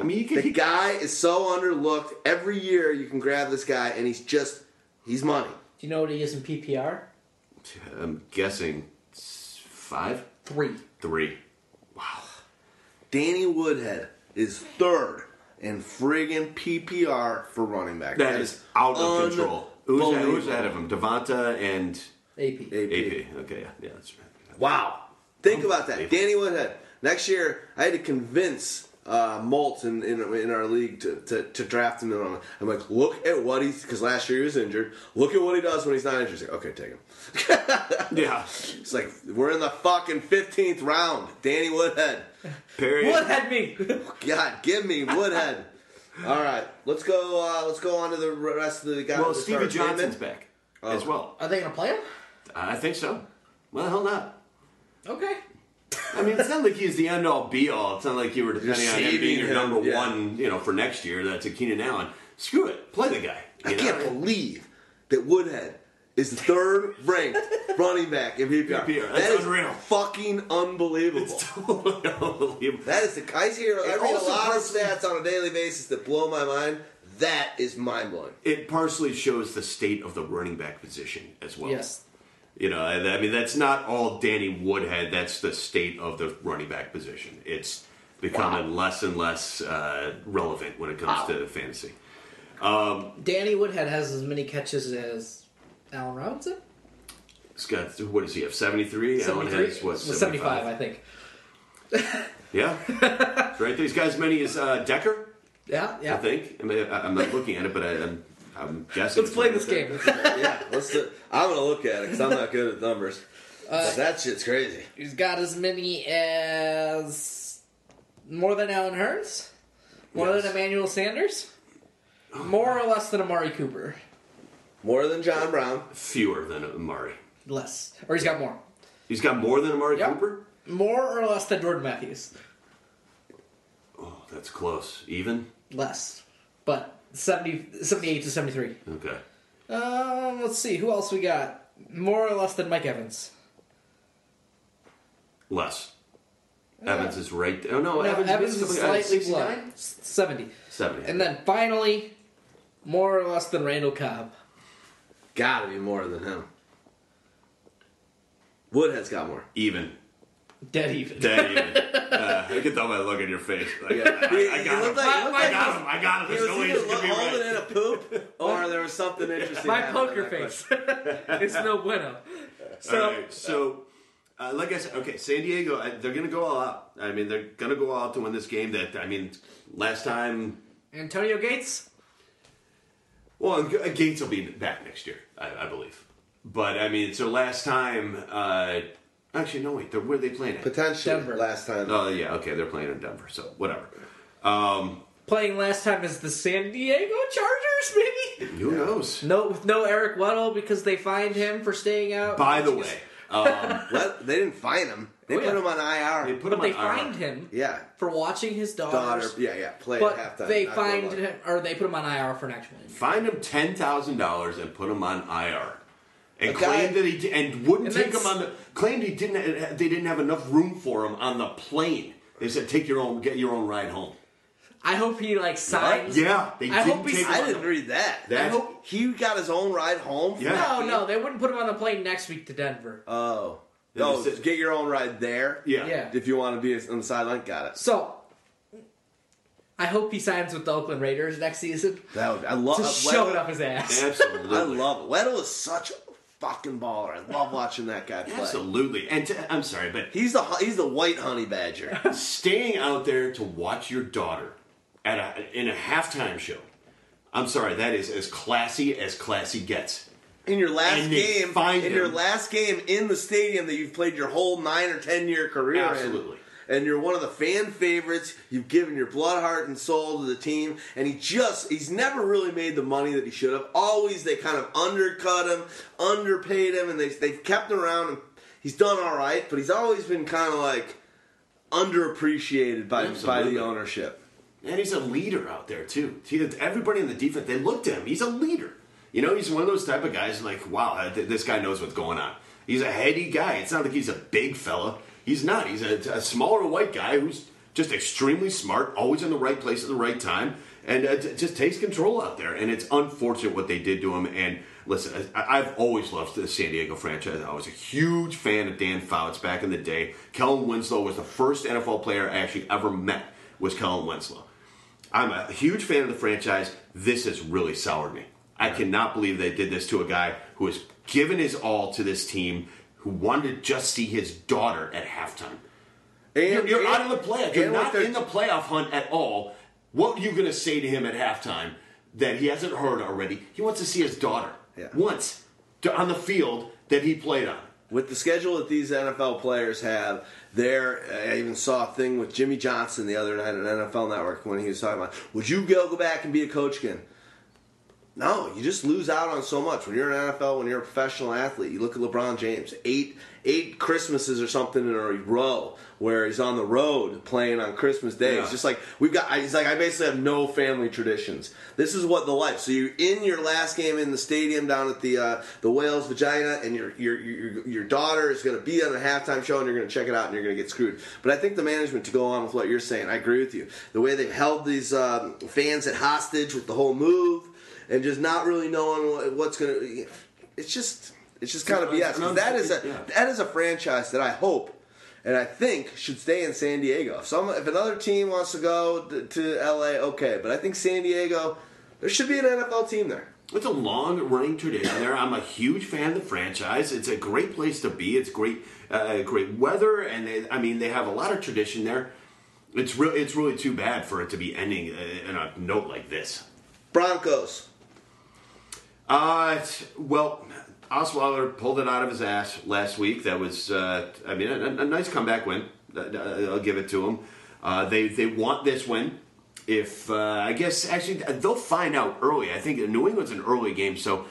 I mean, he could. The He, guy is so underlooked. Every year you can grab this guy, and he's just he's money. Do you know what he is in PPR? I'm guessing five, three, three. five, Three. three. Danny Woodhead is third in friggin' PPR for running back. that is out of control. Who's, that, who's ahead of him? Devonta and AP. AP. AP. Okay, yeah, yeah, that's right. Wow. Think about that. Unbelievable. Danny Woodhead. Next year, I had to convince uh, Molt in, in, in our league to, to, to draft him. In. I'm like, look at what he's, because last year he was injured. Look at what he does when he's not injured. He's like, okay, take him. Yeah, It's like, we're in the fucking 15th round. Danny Woodhead. Perry. What had me? God, give me Woodhead. All right, let's go. Uh, let's go on to the rest of the guys. Well, that Stevie. Johnson's Damon? back as well. Are they gonna play him? I think so. Well, hell not. Okay. I mean, it's not like he's the end all be all. It's not like you were depending on him being your him, number yeah. one, you know, for next year. That's a Keenan Allen. Screw it, play the guy. I you can't believe that Woodhead is the third ranked running back in PPR. PPR, that's That is unreal. Fucking unbelievable. It's totally unbelievable. that is the. I hear. I read a also lot of stats on a daily basis that blow my mind. That is mind blowing. It partially shows the state of the running back position as well. Yes. You know, I I mean, that's not all Danny Woodhead. That's the state of the running back position. It's becoming less and less uh, relevant when it comes to fantasy. Danny Woodhead has as many catches as Allen Robinson. He's got what does he have? Seventy three. Allen 73? has what? Well, 75, I think. Yeah, right. There's guys many as uh, Decker. Yeah, yeah. I think. I mean, I- I'm not looking at it, but I, I'm, I'm guessing. Let's play this game. yeah, let's. Do, I'm gonna look at it because I'm not good at numbers. Uh, that shit's crazy. He's got as many as more than Allen Hurns, more Yes. than Emmanuel Sanders, more or less than Amari Cooper. More than John Brown. Fewer than Amari. Less, or he's got more. He's got more than Amari Yep. Cooper. More or less than Jordan Matthews. Oh, that's close. Even. Less, but 70, 78 to seventy three. Okay. Um, let's see who else we got. More or less than Mike Evans. Less. Evans is right. There. Oh no, No, Evans, Evans is uh, slightly below. Seventy. 70. And then finally, more or less than Randall Cobb. Gotta be more than him. Woodhead's got more. Even. Dead even. Dead even. Uh, I can tell by the look in your face. Like, Yeah. I, I got him. like- I like got him. I got him. He There's was no way either this could be holding right. in a poop, or there was something interesting. My happening poker in that face. it's no bueno. So, all right, so uh, like I said, okay, San Diego, uh, they're going to go all out. I mean, they're going to go all out to win this game. That I mean, last time, Antonio Gates? well, G- Gates will be back next year, I, I believe. But I mean, so last time, uh, actually, no, wait, they're, where are they playing at? Potentially Denver. last time. Oh yeah, okay, they're playing in Denver, so whatever. Um, Playing last time as the San Diego Chargers, maybe? who knows? No, with no Eric Weddle because they fined him for staying out. By the way, um, What? They didn't fine him. They Oh, put yeah. him on IR. they put but him they on IR. fined him yeah, for watching his daughter. daughters. Yeah, yeah. Play But at halftime. they not fined going him, or they put him on IR for an actual injury. fined him ten thousand dollars and put him on IR, and A guy- claimed that he di- and wouldn't And take that's- him on the claimed he didn't they didn't have enough room for him on the plane. They said take your own get your own ride home. I hope he like signs. Yeah, they I didn't hope he, take him I didn't read that. That's- I hope he got his own ride home. Yeah. No, no, they wouldn't put him on the plane next week to Denver. Oh. They No, just said- get your own ride there. Yeah. Yeah. If you want to be on the sideline, got it. So, I hope he signs with the Oakland Raiders next season. That would. I love. To uh, shove it up his ass. Absolutely. I love it. Weddle is such a fucking baller. I love watching that guy play. Absolutely. And to, I'm sorry, but He's the he's the white honey badger. staying out there to watch your daughter at a in a halftime show. I'm sorry, that is as classy as classy gets. In your last game, find in your last game in the stadium that you've played your whole nine or ten year career Absolutely. in, and you're one of the fan favorites. You've given your blood, heart, and soul to the team, and he just—he's never really made the money that he should have. Always they kind of undercut him, underpaid him, and they they've kept him around. And he's done all right, but he's always been kind of like underappreciated by by the ownership. And he's a leader out there too. See, Everybody in the defense, they looked at him. He's a leader. You know, he's one of those type of guys. Like, wow, uh, this guy knows what's going on. He's a heady guy. It's not like he's a big fella. He's not. He's a, a smaller white guy who's just extremely smart, always in the right place at the right time, and uh, t- just takes control out there. And it's unfortunate what they did to him. And listen, I- I've always loved the San Diego franchise. I was a huge fan of Dan Fouts back in the day. Kellen Winslow was the first NFL player I actually ever met. Was Kellen Winslow. I'm a huge fan of the franchise. This has really soured me. I cannot believe they did this to a guy who has given his all to this team, who wanted to just see his daughter at halftime. And You're, you're and- out of the playoff. You're not in the playoff hunt at all. What are you going to say to him at halftime that he hasn't heard already? He wants to see his daughter Yeah. once to, on the field that he played on. with the schedule that these NFL players have, there I even saw a thing with Jimmy Johnson the other night on NFL Network when he was talking about, would you go go back and be a coach again? No, you just lose out on so much when you're an NFL, when you're a professional athlete. You look at LeBron James, eight eight Christmases or something in a row where he's on the road playing on Christmas Day. Yeah. It's just like we've got. He's like I basically have no family traditions. This is what the life. So you're in your last game in the stadium down at the uh, the Wales Vagina, and your your your, your daughter is going to be on a halftime show, and you're going to check it out, and you're going to get screwed. But I think the management, to go on with what you're saying, I agree with you. The way they've held these um, fans at hostage with the whole move, and just not really knowing what, what's going to. It's just. It's just kind of BS. that is a yeah. that is a franchise that I hope and I think should stay in San Diego. If some if another team wants to go to, to LA, okay, but I think San Diego there should be an NFL team there. It's a long running tradition there. I'm a huge fan of the franchise. It's a great place to be. It's great, uh, great weather, and they, I mean they have a lot of tradition there. It's really, it's really too bad for it to be ending uh, in a note like this. Broncos. Uh, well, Osweiler pulled it out of his ass last week. That was, uh, I mean, a, a nice comeback win. Uh, I'll give it to him. Uh, they they want this win. If uh, I guess actually they'll find out early. I think New England's an early game, so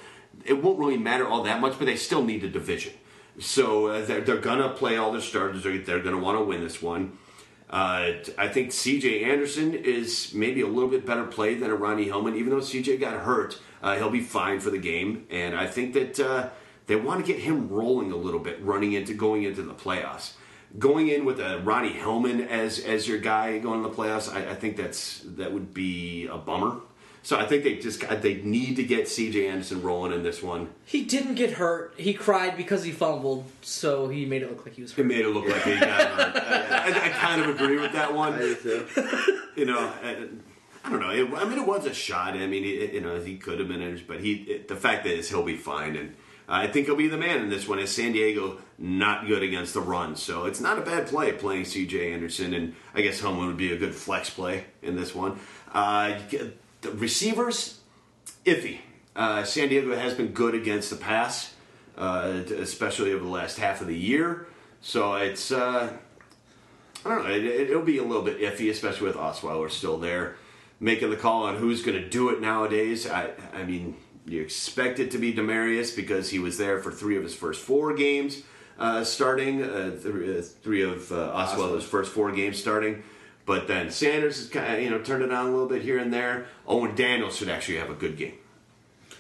it won't really matter all that much. But they still need a division, so uh, they're, they're gonna play all their starters. They're, they're gonna want to win this one. Uh, I think C.J. Anderson is maybe a little bit better played than a Ronnie Hillman. Even though C.J. got hurt, uh, he'll be fine for the game. And I think that uh, they want to get him rolling a little bit, running into going into the playoffs. Going in with a Ronnie Hillman as as your guy going to the playoffs, I, I think that's that would be a bummer. So I think they just got, they need to get C.J. Anderson rolling in this one. He didn't get hurt. He cried because he fumbled, so he made it look like he was It hurt. made it look like he got hurt. I, I kind of agree with that I one. do too. You know, I, don't know. It, I mean, it was a shot. I mean, it, you know, he could have been injured, but he. It, the fact is, he'll be fine, and I think he'll be the man in this one. As San Diego not good against the run, so it's not a bad play playing C.J. Anderson, and I guess Hillman would be a good flex play in this one. Uh, the receivers, iffy. Uh, San Diego has been good against the pass, uh, especially over the last half of the year. So it's. Uh, I don't know. It, it'll be a little bit iffy, especially with Osweiler still there, making the call on who's going to do it nowadays. I, I mean, you expect it to be Demaryius because he was there for three of his first four games uh, starting, uh, three, uh, three of uh, Osweiler's first four games starting. But then Sanders has kind of, you know turned it on a little bit here and there. Owen Daniels should actually have a good game.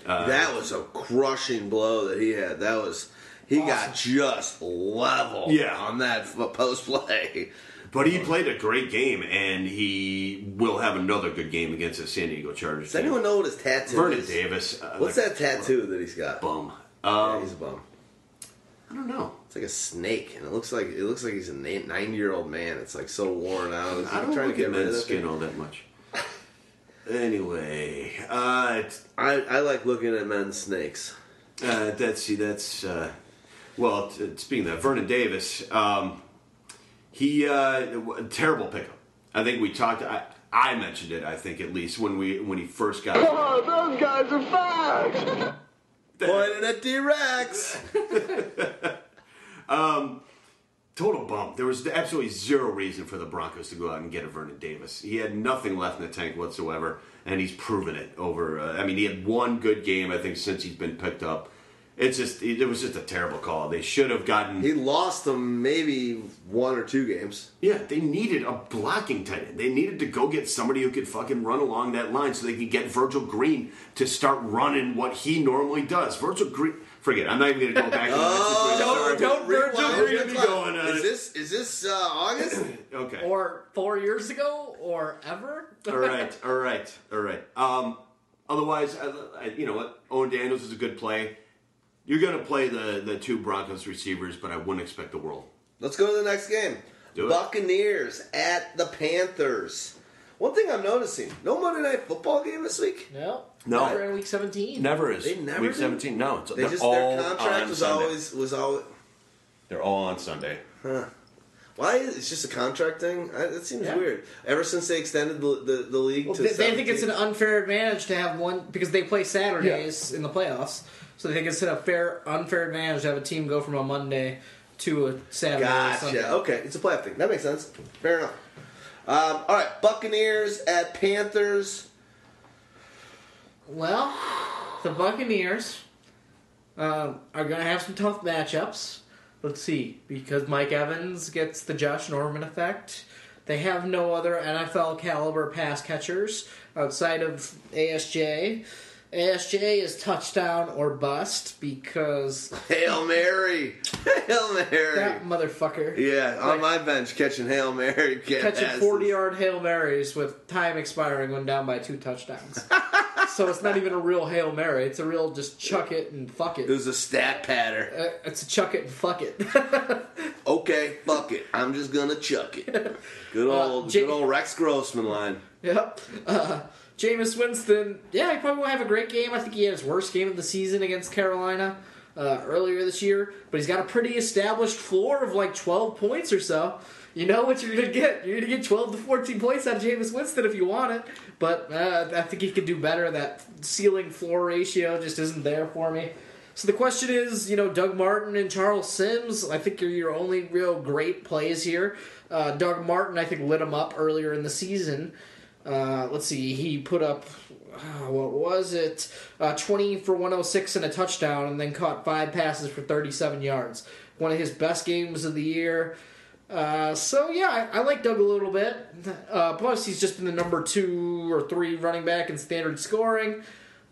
that was a crushing blow that he had. That was he got just level Yeah. on that f- post play. But he played a great game, and he will have another good game against the San Diego Chargers. Does anyone know what his tattoo Vernon is? Davis. Uh, What's like, that tattoo that he's got? Bum. Yeah, Um, he's a bum. I don't know. It's like a snake, and it looks like it looks like he's a ninety year old man. It's like so worn out. I don't trying look to get men's skin all that much. Anyway, uh, I, I like looking at men's snakes. uh, that's see, that's uh, well. T- speaking of that, Vernon Davis, um, he uh, w- terrible pickup. I think we talked. I, I mentioned it. I think at least when we when he first got. Oh, those guys are fast. Pointing at d-Rx. total bump. There was absolutely zero reason for the Broncos to go out and get a Vernon Davis. He had nothing left in the tank whatsoever, and he's proven it over. Uh, I mean, he had one good game, I think, since he's been picked up. It's just, it, it was just a terrible call. They should have gotten. He lost them maybe one or two games. yeah, they needed a blocking tight end. They needed to go get somebody who could fucking run along that line so they could get Virgil Green to start running what he normally does. Virgil Green. Forget. it. I'm not even going to go back. to that situation. Sorry. don't Virgil Rewind, Green rewind. be going on Is this is this uh, August? Okay. Or four years ago, or ever. all right, all right, all right. Um, otherwise, I, I, you know what? Owen Daniels is a good play. You're going to play the the two Broncos receivers, but I wouldn't expect the world. Let's go to the next game. Do it. Buccaneers at the Panthers. One thing I'm noticing: no Monday Night Football game this week. No, No. Never in week seventeen. Never is. They never Week do? 17. No, it's, They they're just all their contract on was Sunday. always was always. They're all on Sunday. Huh. Why? is- It's just a contract thing. I, that seems Yeah. weird. Ever since they extended the the, the league Well, to they, they think it's an unfair advantage to have one because they play Saturdays in the playoffs. So they think it's a fair, unfair advantage to have a team go from a Monday to a Saturday. or Sunday. Gotcha. Okay, it's a playoff thing. That makes sense. Fair enough. Um, all right, Buccaneers at Panthers. Well, the Buccaneers um, are going to have some tough matchups. Let's see, because Mike Evans gets the Josh Norman effect. They have no other NFL caliber pass catchers outside of ASJ. ASJ is touchdown or bust because Hail Mary, Hail Mary. that motherfucker yeah, on Like- my bench catching Hail Mary. catching 40 yard Hail Marys with time expiring when down by two touchdowns. so it's not even a real Hail Mary. It's a real just chuck it and fuck It it. was a stat patter. Uh, it's a chuck it and fuck it. Okay, fuck it. I'm just gonna chuck it. Good old, J- good old Rex Grossman line. yep. Uh, Jameis Winston, yeah, he probably won't have a great game. I think he had his worst game of the season against Carolina uh, earlier this year, but he's got a pretty established floor of like 12 points or so. You know what you're going to get. You're going to get 12 to 14 points out of Jameis Winston if you want it, but uh, I think he could do better. That ceiling floor ratio just isn't there for me. So the question is, you know, Doug Martin and Charles Sims. I think are your only real great plays here. Uh, Doug Martin, I think, lit him up earlier in the season. Uh, let's see, he put up uh, what was it? Uh, Twenty for one hundred six and a touchdown, and then caught five passes for thirty seven yards. One of his best games of the year. Uh, so yeah, I, I like Doug a little bit. Uh, plus, he's just been the number two or three running back in standard scoring.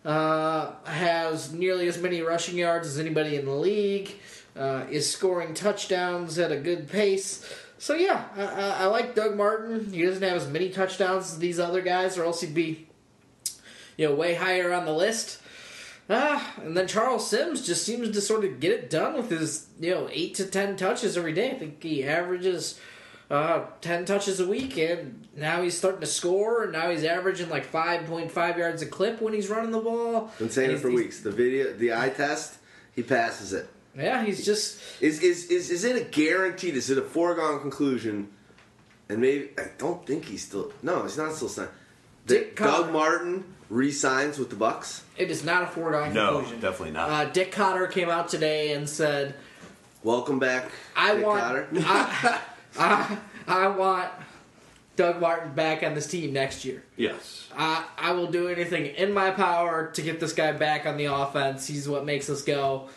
Uh, has nearly as many rushing yards as anybody in the league. Is scoring touchdowns at a good pace. So yeah, I, I, I like Doug Martin. He doesn't have as many touchdowns as these other guys, or else he'd be, you know, way higher on the list. Ah, and then Charles Sims just seems to sort of get it done with his, you know, eight to ten touches every day. I think he averages uh, ten touches a week, and now he's starting to score. And now he's averaging like five point five yards a clip when he's running the ball. Been saying it for weeks. The video, the eye test, he passes it. Yeah, he's just Is is is is it a guaranteed? Is it a foregone conclusion? And maybe I don't think he's still. No, he's not still signed. Dirk That Doug Koetter. Martin re-signs with the Bucks. it is not a foregone No, conclusion. definitely not. Uh, Dirk Koetter came out today and said, Welcome back. "I Dirk want, Koetter. I, I, I want Doug Martin back on this team next year. Yes. I, I will do anything in my power to get this guy back on the offense. He's what makes us go."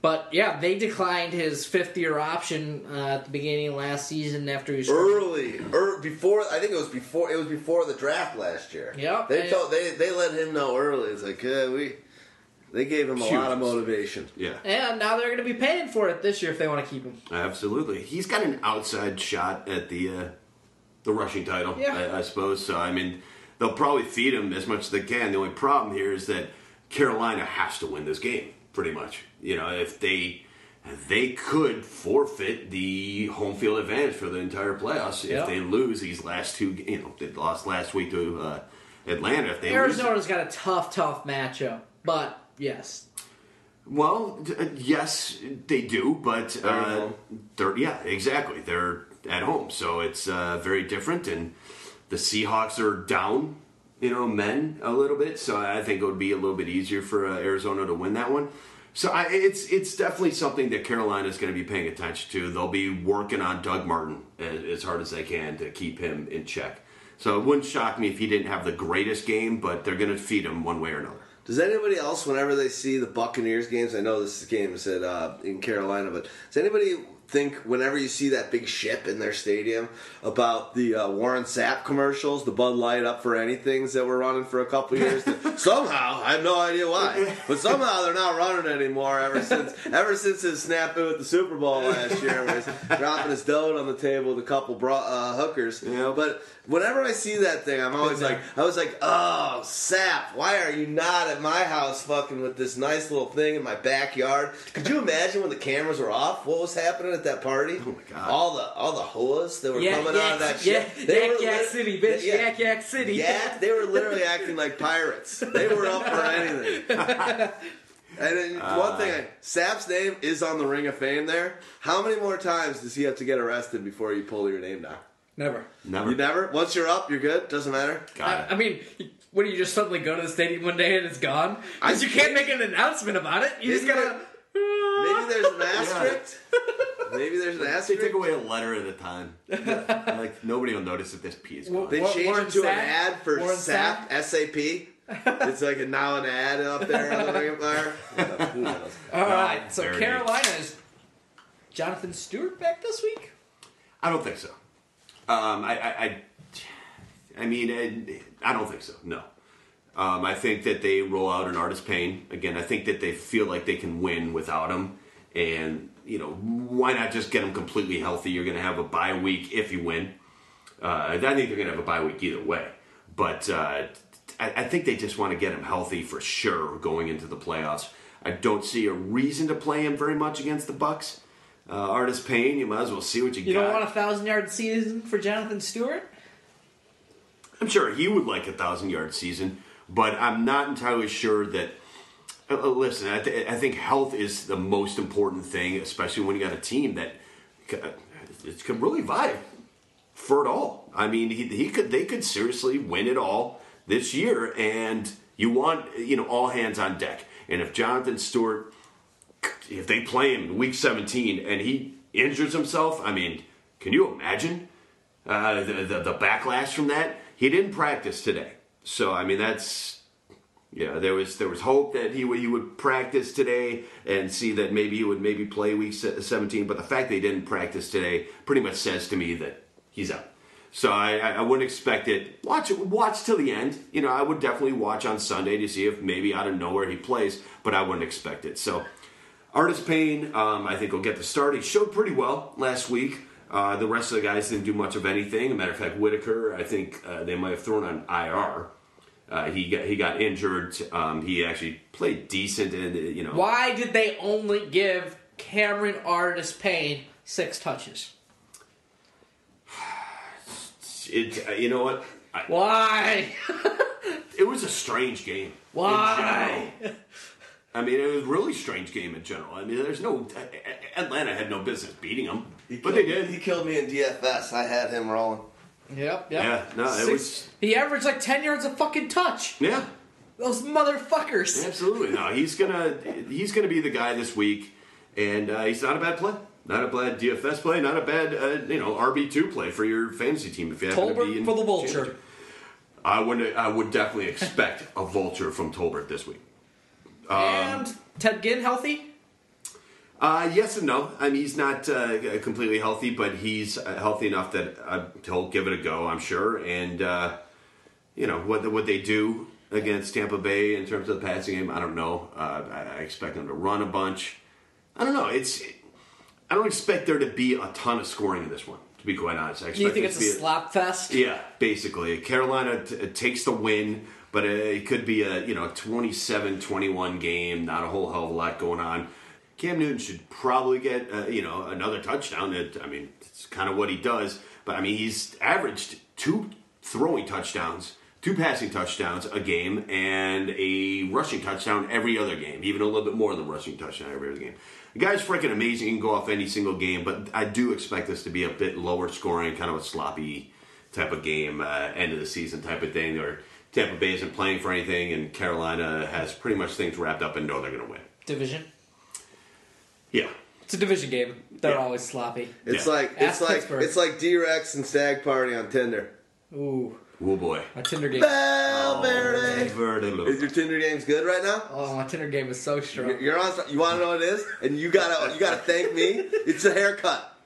But yeah, they declined his fifth year option uh, at the beginning of last season after he was early, er, before I think it was before it was before the draft last year. Yep. they And- told they they let him know early. It's like uh, we they gave him a lot of motivation. Yeah. And now they're going to be paying for it this year if they want to keep him. Absolutely, he's got an outside shot at the uh, the rushing title, Yeah. I, I suppose. So I mean, they'll probably feed him as much as they can. The only problem here is that Carolina has to win this game, pretty much. You know, if they they could forfeit the home field advantage for the entire playoffs if they lose these last two. You know, they lost last week to uh, Atlanta. If they lose, Arizona's got a tough, tough matchup. But yes, Well, uh, yes, they do, but uh, they're yeah, exactly. They're at home, so it's uh, very different. And the Seahawks are down, you know, men a little bit, so I think it would be a little bit easier for uh, Arizona to win that one. So I, it's it's definitely something that Carolina is going to be paying attention to. They'll be working on Doug Martin as, as hard as they can to keep him in check. So it wouldn't shock me if he didn't have the greatest game, but they're going to feed him one way or another. Does anybody else, whenever they see the Buccaneers games, I know this game is at uh, in Carolina, but does anybody think whenever you see that big ship in their stadium about the uh, Warren Sapp commercials, the Bud Light up for anythings that were running for a couple years? that somehow, I have no idea why, but somehow they're not running anymore. Ever since, ever since his snapping with the Super Bowl last year, where he's dropping his dough on the table with a couple bro- uh, hookers. Yeah. But whenever I see that thing, I'm always like, I was like, oh, Sapp! Why are you not at my house, fucking with this nice little thing in my backyard? Could you imagine when the cameras were off? What was happening at that party? Oh my God. All the all the hoas that were Yak, coming out of that yak, shit. yak, were yak lit- city, bitch, Yeah. yak, yak city. Yeah, they were literally acting like pirates. They were up for anything. And then one thing, I- Sapp's name is on the Ring of Fame. There, how many more times does he have to get arrested before you pull your name down? Never. Never You never. Once you're up, you're good. Doesn't matter. got I, it. I mean, what do you just suddenly go to the stadium one day and it's gone? Because you can't make an announcement about it. You just Maybe gotta. Maybe there's an asterisk. Maybe there's an asterisk. They take away a letter at a time. like nobody will notice if this P is gone. They Wa- changed Warren it to Sapp? an ad for Warren SAP, S-A-P. It's like a, now an ad up there on the Ring of Fire. All right. So Very Carolina is Jonathan Stewart back this week. I don't think so. Um, I, I, I, mean, I, I don't think so. No. Um, I think that they roll out an Artis Payne again. I think that they feel like they can win without him, and you know why not just get him completely healthy? You're going to have a bye week if you win. Uh, I think they're going to have a bye week either way, but uh, I, I think they just want to get him healthy for sure going into the playoffs. I don't see a reason to play him very much against the Bucks. Uh, Artis Payne, you might as well see what you, get. You got. don't want a thousand yard season for Jonathan Stewart? I'm sure he would like a thousand yard season, but I'm not entirely sure that. Uh, uh, listen, I, th- I think health is the most important thing, especially when you got a team that uh, it could really vie for it all. I mean, he, he could they could seriously win it all this year, and you want you know all hands on deck. And if Jonathan Stewart, if they play him Week 17 and he injures himself, I mean, can you imagine? uh, the, the the backlash from that. He didn't practice today, so I mean that's yeah. There was there was hope that he would he would practice today and see that maybe he would maybe play week seventeen. But the fact that he didn't practice today pretty much says to me that he's out. So I I wouldn't expect it. Watch. Watch till the end. You know, I would definitely watch on Sunday to see if maybe out of nowhere he plays, but I wouldn't expect it. So Artis Payne, um, I think will get the start. He showed pretty well last week. Uh, the rest of the guys didn't do much of anything. As a matter of fact, Whittaker, I think uh, they might have thrown on IR. Uh, he got he got injured. Um, he actually played decent, and uh, you know Why did they only give Cameron Artis Payne six touches? it. Uh, you know what? I, Why? it was a strange game. Why? general. I mean, it was a really strange game in general. I mean, there's no Atlanta had no business beating them, but they did. He killed me in DFS. I had him rolling. Yep, yep. Yeah, no, it Six- was- He averaged like ten yards a fucking touch. Yeah, Those motherfuckers. absolutely. No, he's gonna he's gonna be the guy this week, and uh, he's not a bad play. Not a bad DFS play. Not a bad uh, you know RB two play for your fantasy team if you happen to Tolbert be in for the vulture. championship. I would I would definitely expect a vulture from Tolbert this week. And Ted Ginn healthy. Uh, yes and no. I mean, he's not uh, completely healthy, but he's uh, healthy enough that uh, he'll give it a go, I'm sure. And uh, you know what what they do against Tampa Bay in terms of the passing game, I don't know. Uh, I, I expect them to run a bunch. I don't know. It's I don't expect there to be a ton of scoring in this one. To be quite honest, I expect You think it's to a slap fest? yeah, basically. Carolina t- takes the win, but uh, it could be a, you know, 27-21 game, not a whole hell of a lot going on. Cam Newton should probably get, uh, you know, another touchdown. I mean, it's kind of what he does, but I mean, he's averaged two throwing touchdowns, two passing touchdowns a game, and a rushing touchdown every other game, even a little bit more than rushing touchdown every other game. The guy's freaking amazing. He can go off any single game, but I do expect this to be a bit lower scoring, kind of a sloppy type of game, uh, end of the season type of thing, or Tampa Bay isn't playing for anything, and Carolina has pretty much things wrapped up and know they're going to win. Division. Yeah. It's a division game. They're Yeah. always sloppy. It's Yeah. like Ask it's like Pittsburgh. it's like d-Rx and Stagg Party on Tinder. Ooh, Oh boy. my Tinder game. Valverde. Oh, Verde Is Lou. your Tinder games good right now? Oh, my Tinder game is so strong. You're- You're on. You want to know what it is? And you gotta you gotta thank me. It's a haircut.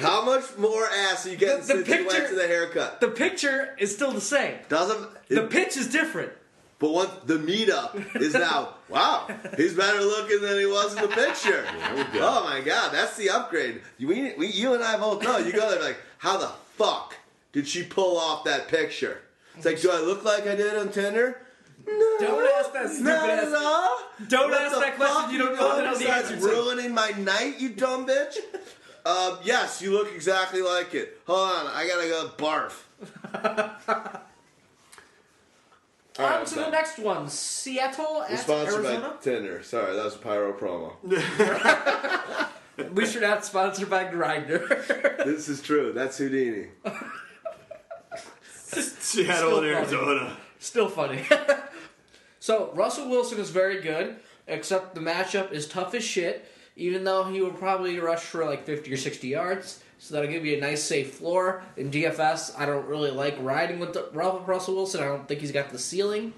How much more ass are you getting The- the since you went to the haircut? The picture is still the same. Doesn't The pitch is different. But what the meetup is now, wow, he's better looking than he was in the picture. we. Oh my god, that's the upgrade. We, we, you and I both know. You go there like, how the fuck did she pull off that picture? It's like, do I look like I did on Tinder? No, Don't ask that stupid not ass- at all. Don't What ask that question you don't you know doing the answer to. ruining my night, you dumb bitch. Um, yes, you look exactly like it. Hold on, I gotta go barf. All right, On I'm to the done. next one. Seattle We're at sponsored Arizona. by Tinder. Sorry, that was a pyro promo. We should not sponsored by Grindr. this is true. That's Houdini. Seattle and Still funny. Arizona. Still funny. so Russell Wilson is very good, except the matchup is tough as shit. Even though he will probably rush for like fifty or sixty yards, so that'll give you a nice safe floor. In DFS, I don't really like riding with the, Russell Wilson. I don't think he's got the ceiling.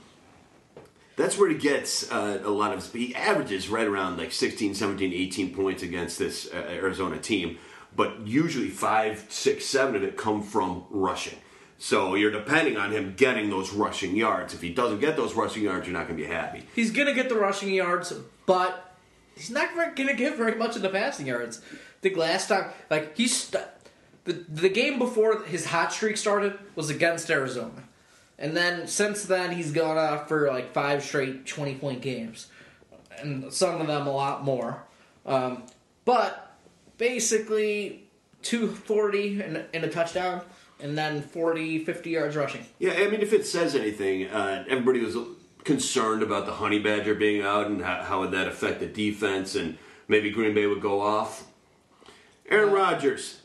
That's where he gets uh, a lot of He averages right around like 16, 17, 18 points against this uh, Arizona team, but usually five, six, seven of it come from rushing. So you're depending on him getting those rushing yards. If he doesn't get those rushing yards, you're not going to be happy. He's gonna get the rushing yards, but he's not gonna give very much in the passing yards. Think last time, like he's st- the the game before his hot streak started was against Arizona, and then since then he's gone off for like five straight twenty point games, and some of them a lot more. Um, but basically, two forty and, and a touchdown, and then 40, 50 yards rushing. Yeah, I mean, if it says anything, uh, everybody was concerned about the Honey Badger being out and how, how would that affect the defense, and maybe Green Bay would go off. Aaron uh, Rodgers,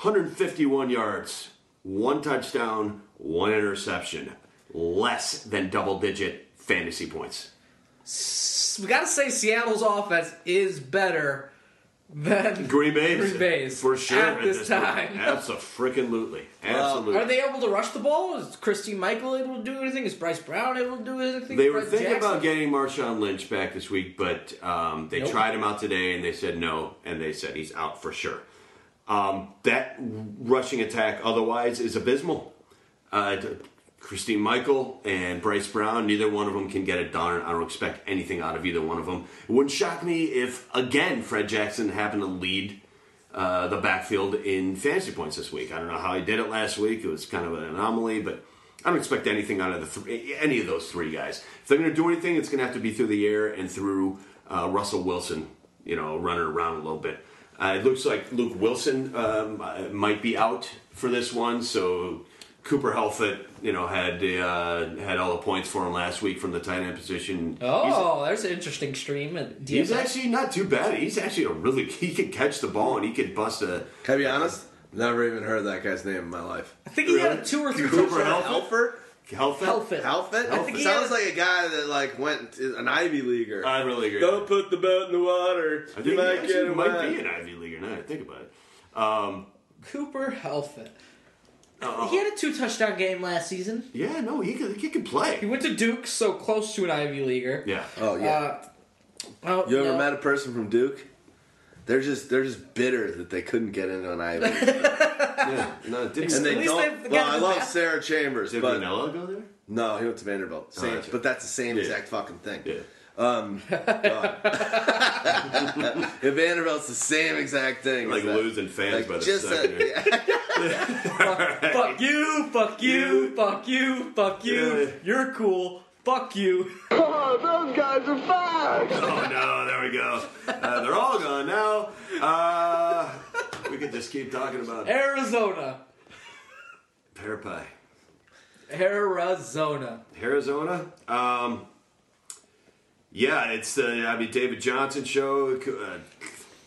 151 yards, one touchdown, one interception, less than double digit fantasy points. We gotta say Seattle's offense is better than Green Bay's, Green Bay's for sure at this time. Absolutely, absolutely. Are they able to rush the ball? Is Christine Michael able to do anything? Is Bryce Brown able to do anything? They were Brett thinking Jackson? about getting Marshawn Lynch back this week, but um, they Nope. tried him out today and they said no, and they said he's out for sure. Um, that rushing attack otherwise is abysmal. Uh, Christine Michael and Bryce Brown, neither one of them can get it done. I don't expect anything out of either one of them. It wouldn't shock me if, again, Fred Jackson happened to lead uh, the backfield in fantasy points this week. I don't know how he did it last week. It was kind of an anomaly, but I don't expect anything out of the any of those three guys. If they're going to do anything, it's going to have to be through the air and through uh, Russell Wilson, you know, running around a little bit. Uh, it looks like Luke Wilson um, might be out for this one, so Cooper Helfet, you know, had uh, had all the points for him last week from the tight end position. He's- Oh, there's an interesting stream. At He's actually not too bad. He's actually a really he can catch the ball and he can bust a. Can I be honest? Never even heard that guy's name in my life. I think he had a two or three Cooper touchdowns. Helfet? Helfer? Helfet. Helfett. Helfet? I think he Sounds had- like a guy that like went to an Ivy leaguer. I really. Don't put the boat in the water. I think you he might get it might be an Ivy Leaguer now. that I think about it. Um, Cooper Helfet. Uh, He had a two touchdown game last season. yeah, no, he can, he can He went to Duke, so close to an Ivy leaguer. Yeah. Oh yeah. Uh, oh, you ever no. met a person from Duke? They're just they're just bitter that they couldn't get into an Ivy. League. yeah. No, didn't, and they At least don't. they've Well, I love bath- Sarah Chambers, did but Vanilla go there? no, he went to Vanderbilt. Same, that's right. but that's the same Yeah. exact fucking thing. Yeah. If Vanderbilt's the same exact thing. Like as that. losing fans Like, by the just second. a, Fuck you, fuck you, fuck you, fuck you. Yeah. You're cool. Fuck you. Oh, those guys are fast. Oh no, there we go. Uh, they're all gone now. Uh, we could just keep talking about Arizona. pear pie. Arizona. Arizona. Um, yeah, it's the I mean David Johnson show. Uh,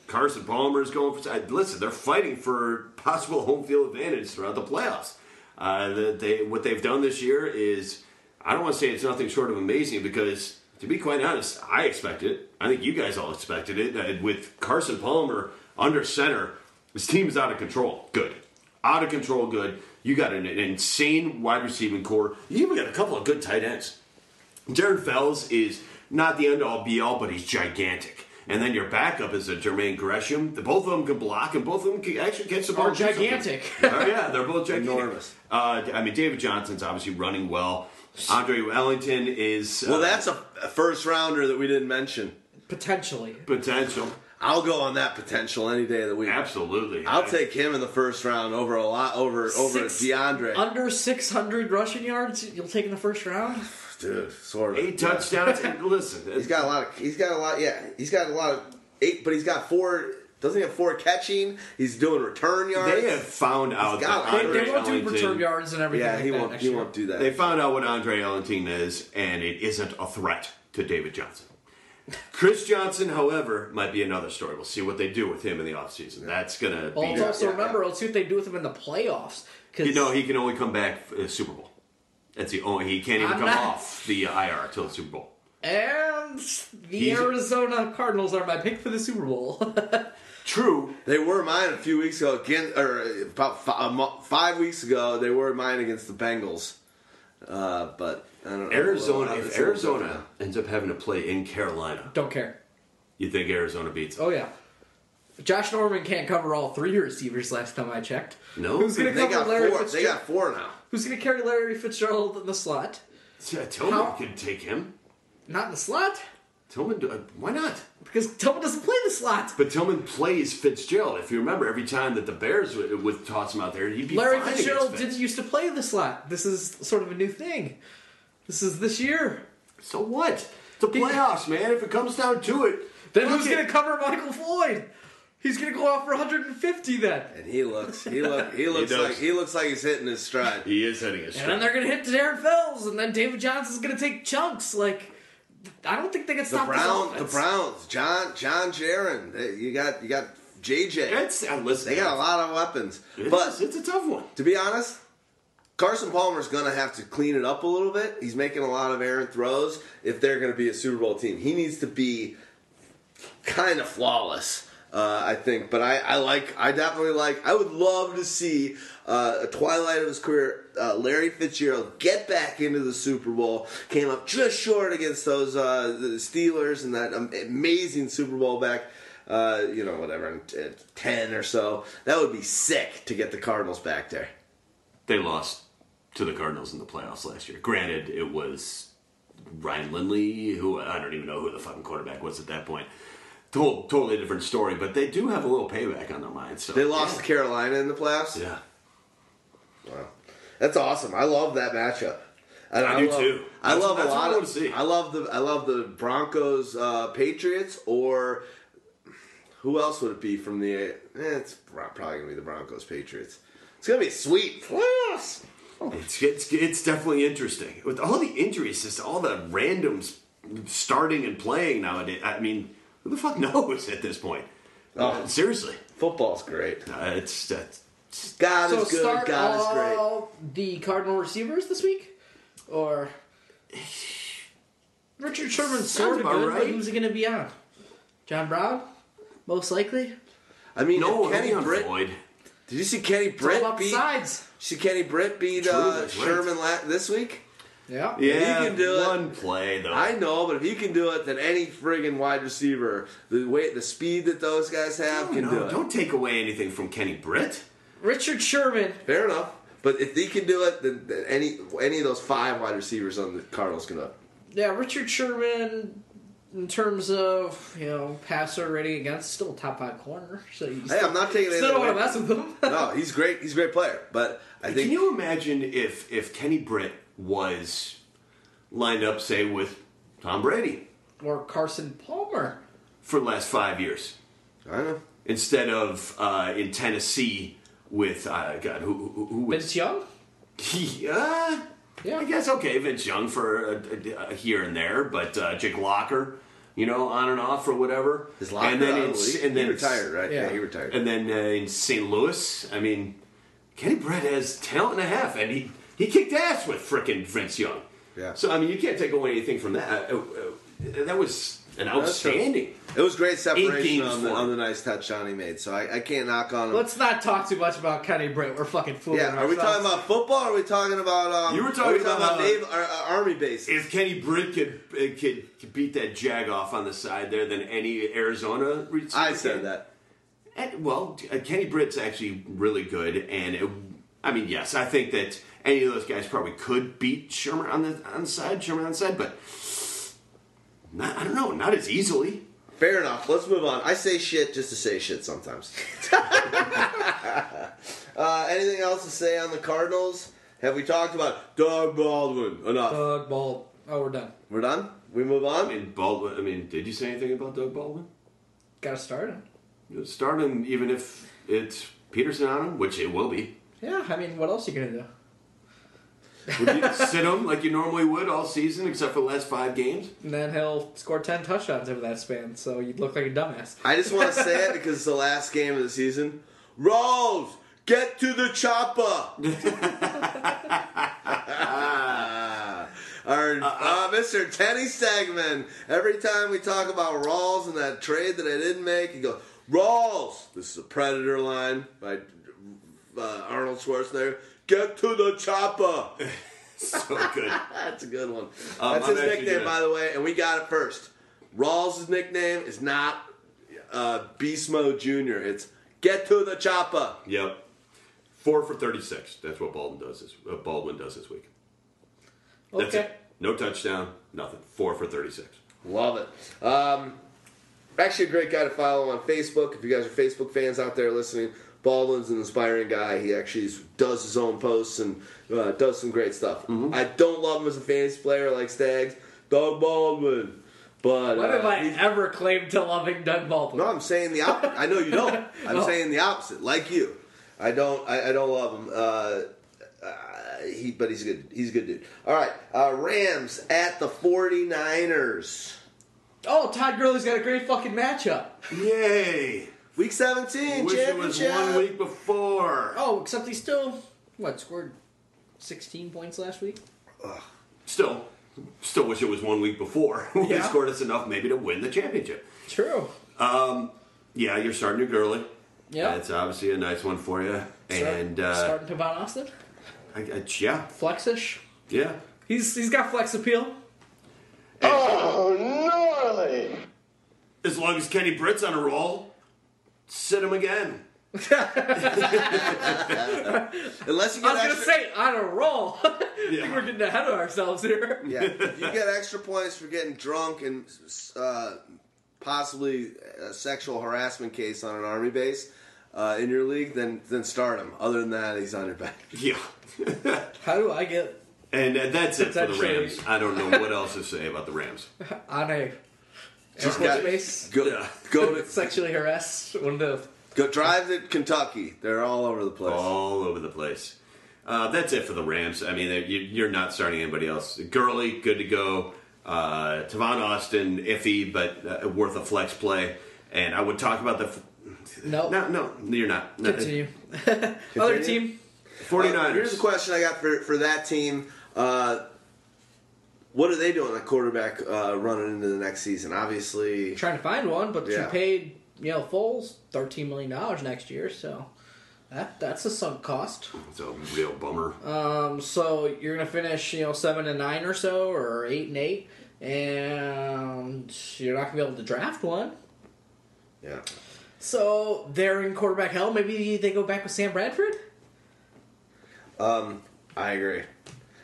Carson Palmer's going for. uh, Listen, they're fighting for possible home field advantage throughout the playoffs. Uh, the, they what they've done this year is I don't want to say it's nothing short of amazing because to be quite honest, I expected it. I think you guys all expected it. Uh, with Carson Palmer under center, this team is out of control. Good, out of control. Good. You got an, an insane wide receiving core. You even got a couple of good tight ends. Jared Fells is not the end all be all, but he's gigantic. And then your backup is a Jermaine Gresham. The, both of them can block, and both of them can actually catch the ball. Are and do something. gigantic. oh yeah, they're both gigantic. Enormous. Uh, I mean, David Johnson's obviously running well. Andre Ellington is uh, well, that's a, a first rounder that we didn't mention. Potentially. potential. I'll go on that potential any day of the week. Absolutely, I'll I- take him in the first round over a lot over over Six- DeAndre. Under 600 rushing yards, you'll take in the first round? Dude, sort of. eight touchdowns. and listen, He's got a lot of. He's got a lot. Yeah, he's got a lot of eight, but he's got four. Doesn't he have four catching? He's doing return yards. they have found out that like- They, Andre they won't do return yards and everything yeah, he that won't. next He year. won't do that. They found out what Andre Ellington is, and it isn't a threat to David Johnson. Chris Johnson, however, might be another story. We'll see what they do with him in the offseason. That's going to Well, be. let's also yeah, remember, let's see what they do with him in the playoffs. Cause You know, he can only come back for the Super Bowl. That's the only. He can't even I'm come not- off the IR till the Super Bowl. and the He's- Arizona Cardinals are my pick for the Super Bowl. True. They were mine a few weeks ago. Again, or about fi- a mo- five weeks ago, they were mine against the Bengals. Uh, but I don't know. Arizona. Well, If it's Arizona ends up having to play in Carolina, Don't care. you think Arizona beats? Oh yeah. Josh Norman can't cover all three receivers. Last time I checked. No? Who's going to they cover got Larry four. They got four now. Who's going to carry Larry Fitzgerald in the slot? Yeah, Tillman How- could take him. Not in the slot Tillman, uh, why not? because Tillman doesn't play the slot. But Tillman plays Fitzgerald. If you remember, every time that the Bears would, would toss him out there, he'd be Larry Fitzgerald Fitz. didn't used to play the slot. This is sort of a new thing. This is this year. So what? It's The playoffs, man. If it comes down to it, Then who's going to cover Michael Floyd? He's going to go off for 150 then. And he looks. He look. He looks does. like. He looks like he's hitting his stride. He is hitting his stride. And then they're going to hit Darren Fells, and then David Johnson's going to take chunks. Like, I don't think they can The stop Brown. this The. Browns. John. John Jaron. You got. You got JJ. It's, uh, listen, They got a lot of weapons. It but is- it's a tough one. to be honest, Carson Palmer's going to have to clean it up a little bit. He's making a lot of errant throws if they're going to be a Super Bowl team. He needs to be kind of flawless, uh, I think. But I, I like, I definitely like, I would love to see uh, a twilight of his career, uh, Larry Fitzgerald get back into the Super Bowl. Came up just short against those uh, Steelers and that amazing Super Bowl back. Uh, you know, whatever, in t- 10 or so. That would be sick to get the Cardinals back there. They lost to the Cardinals in the playoffs last year. Granted, it was Ryan Lindley, who I don't even know who the fucking quarterback was at that point. Total, totally different story, but they do have a little payback on their minds. So They lost to Carolina in the playoffs. Yeah. Wow. That's awesome. I love that matchup. And I do love, too. I That's- love that's a what lot I of. see. I love the. I love the Broncos, uh, Patriots, or who else would it be from the? Eh, it's probably gonna be the Broncos, Patriots. It's gonna be sweet. Playoffs. It's, it's it's definitely interesting with all the injuries, just all the randoms starting and playing nowadays. I mean, who the fuck knows at this point? Uh, seriously, Football's great. uh, it's that's God So is good. start God is great. all the Cardinal receivers this week, or Richard Sherman's sort of about good, but right. who's he going to be on? John Brown, most likely. I mean, no Kenny Kenny Britt. Floyd. Did you see Kenny It's all Britt about the beat? sides. See Kenny Britt beat True, uh, that's right. Sherman la- this week. Yeah. Yeah, can do it. one play though. I know, but if you can do it, then any friggin' wide receiver, the way, the speed that those guys have, can no, do it. don't take away anything from Kenny Britt. Richard Sherman. Fair enough. But if he can do it, then, then any any of those five wide receivers on the Cardinals can do it. Yeah, Richard Sherman. In terms of you know passer rating against, still a top five corner. So you Hey, I'm not taking still anything don't want to mess with him. No, he's great. He's a great player. But I think Can you imagine if if Kenny Britt was lined up, say, with Tom Brady or Carson Palmer. for the last five years I know. instead of uh, in Tennessee with uh, God who who, who was Vince Young. yeah. Yeah. I guess okay, Vince Young for a, a, a here and there, but uh, Jake Locker, you know, on and off or whatever. His locker and then out in, the and then he retired, right? Yeah. Yeah, he retired. And then uh, in St. Louis, I mean, Kenny Britt has talent and a half, and he he kicked ass with frickin' Vince Young. Yeah. So I mean, you can't take away anything from that. Uh, uh, that was an outstanding. it was great separation on the, for him. on the nice touchdown he made. So I, I can't knock on him. Let's not talk too much about Kenny Britt. We're fucking fooling yeah, are we ourselves. talking about football? Or are we talking about? Um, You were are we talking about, uh, naval, uh, army bases. If Kenny Britt could, uh, could could beat that jag off on the side there, than any Arizona. I said that. And, well, uh, Kenny Britt's actually really good, and it, I mean, yes, I think that any of those guys probably could beat Sherman on the on the side, Sherman on the side, but not, I don't know, not as easily. Fair enough. Let's move on. I say shit just to say shit sometimes. uh, anything else to say on the Cardinals? Have we talked about Doug Baldwin enough? Doug Ball. Oh, we're done. We're done. We move I on. mean, Baldwin. I mean, did you say anything about Doug Baldwin? Got to start him. Start him, even if it's Peterson on him, which it will be. Yeah, I mean, what else are you gonna do? Would you sit him like you normally would all season, except for the last five games? And then he'll score ten touchdowns over that span, so you'd look like a dumbass. I just want to say it because it's the last game of the season. Rawls, get to the chopper. Our uh, Mr. Tenny Stegman. Every time we talk about Rawls and that trade that I didn't make, he goes, Rawls. This is a Predator line by uh, Arnold Schwarzenegger. Get to the chopper. So good. That's a good one. Um, That's I'm his nickname, gonna- by the way, and we got it first. Rawls' nickname is not uh, Beast Mode Jr. It's Get to the Chopper. Yep. Four for 36. That's what Baldwin does this, uh, Baldwin does this week. That's Okay. it. No touchdown, nothing. Four for 36. Love it. Um, actually, a great guy to follow on Facebook. If you guys are Facebook fans out there listening, Baldwin's an inspiring guy. He actually does his own posts and uh, does some great stuff. Mm-hmm. I don't love him as a fantasy player like Stags. Doug Baldwin. But When uh, have I he's- ever claimed to loving Doug Baldwin? No, I'm saying the opposite. I know you don't. I'm Oh. saying the opposite, like you. I don't. I, I don't love him. Uh, uh, he, but he's good. He's a good dude. All right, uh, Rams at the 49ers. Oh, Todd Gurley's got a great fucking matchup. Yay! Week 17, Wish it was championship. one week before. Oh, except he still what scored sixteen points last week. Still, still wish it was one week before. We Yeah. scored us enough maybe to win the championship. True. Yeah, you're starting your Gurley. Yeah. That's obviously a nice one for you. And, uh, starting Tavon Austin, I, I, yeah, flexish. yeah. He's he's got flex appeal. Oh, gnarly! As long as Kenny Britt's on a roll, sit him again. Unless you get I get was gonna extra, say on a roll. Yeah. We're getting ahead of ourselves here. yeah, if you get extra points for getting drunk and uh, possibly a sexual harassment case on an army base. uh, in your league, then then start him. Other than that, he's on your back. Yeah. How do I get and uh, that's it for the Rams. I don't know what else to say about the Rams. on a Just airport got- space Go Yeah. go to sexually harassed one of the go drive to Kentucky. They're all over the place. all over the place. Uh, that's it for the Rams. I mean, you- you're not starting anybody else. Gurley, good to go. Uh, Tavon Austin, iffy, but uh, worth a flex play. And I would talk about the. no No, no, you're not. No, continue. Other team 49ers. Uh, here's the question I got for for that team. Uh, what are they doing at quarterback uh, running into the next season? Obviously, trying to find one, but Yeah. you paid you know Foles thirteen million dollars next year, so that that's a sunk cost. It's a real bummer. Um, so you're gonna finish you know seven and nine or so, or eight and eight, and you're not gonna be able to draft one. yeah. So they're in quarterback hell. Maybe they go back with Sam Bradford. Um, I agree.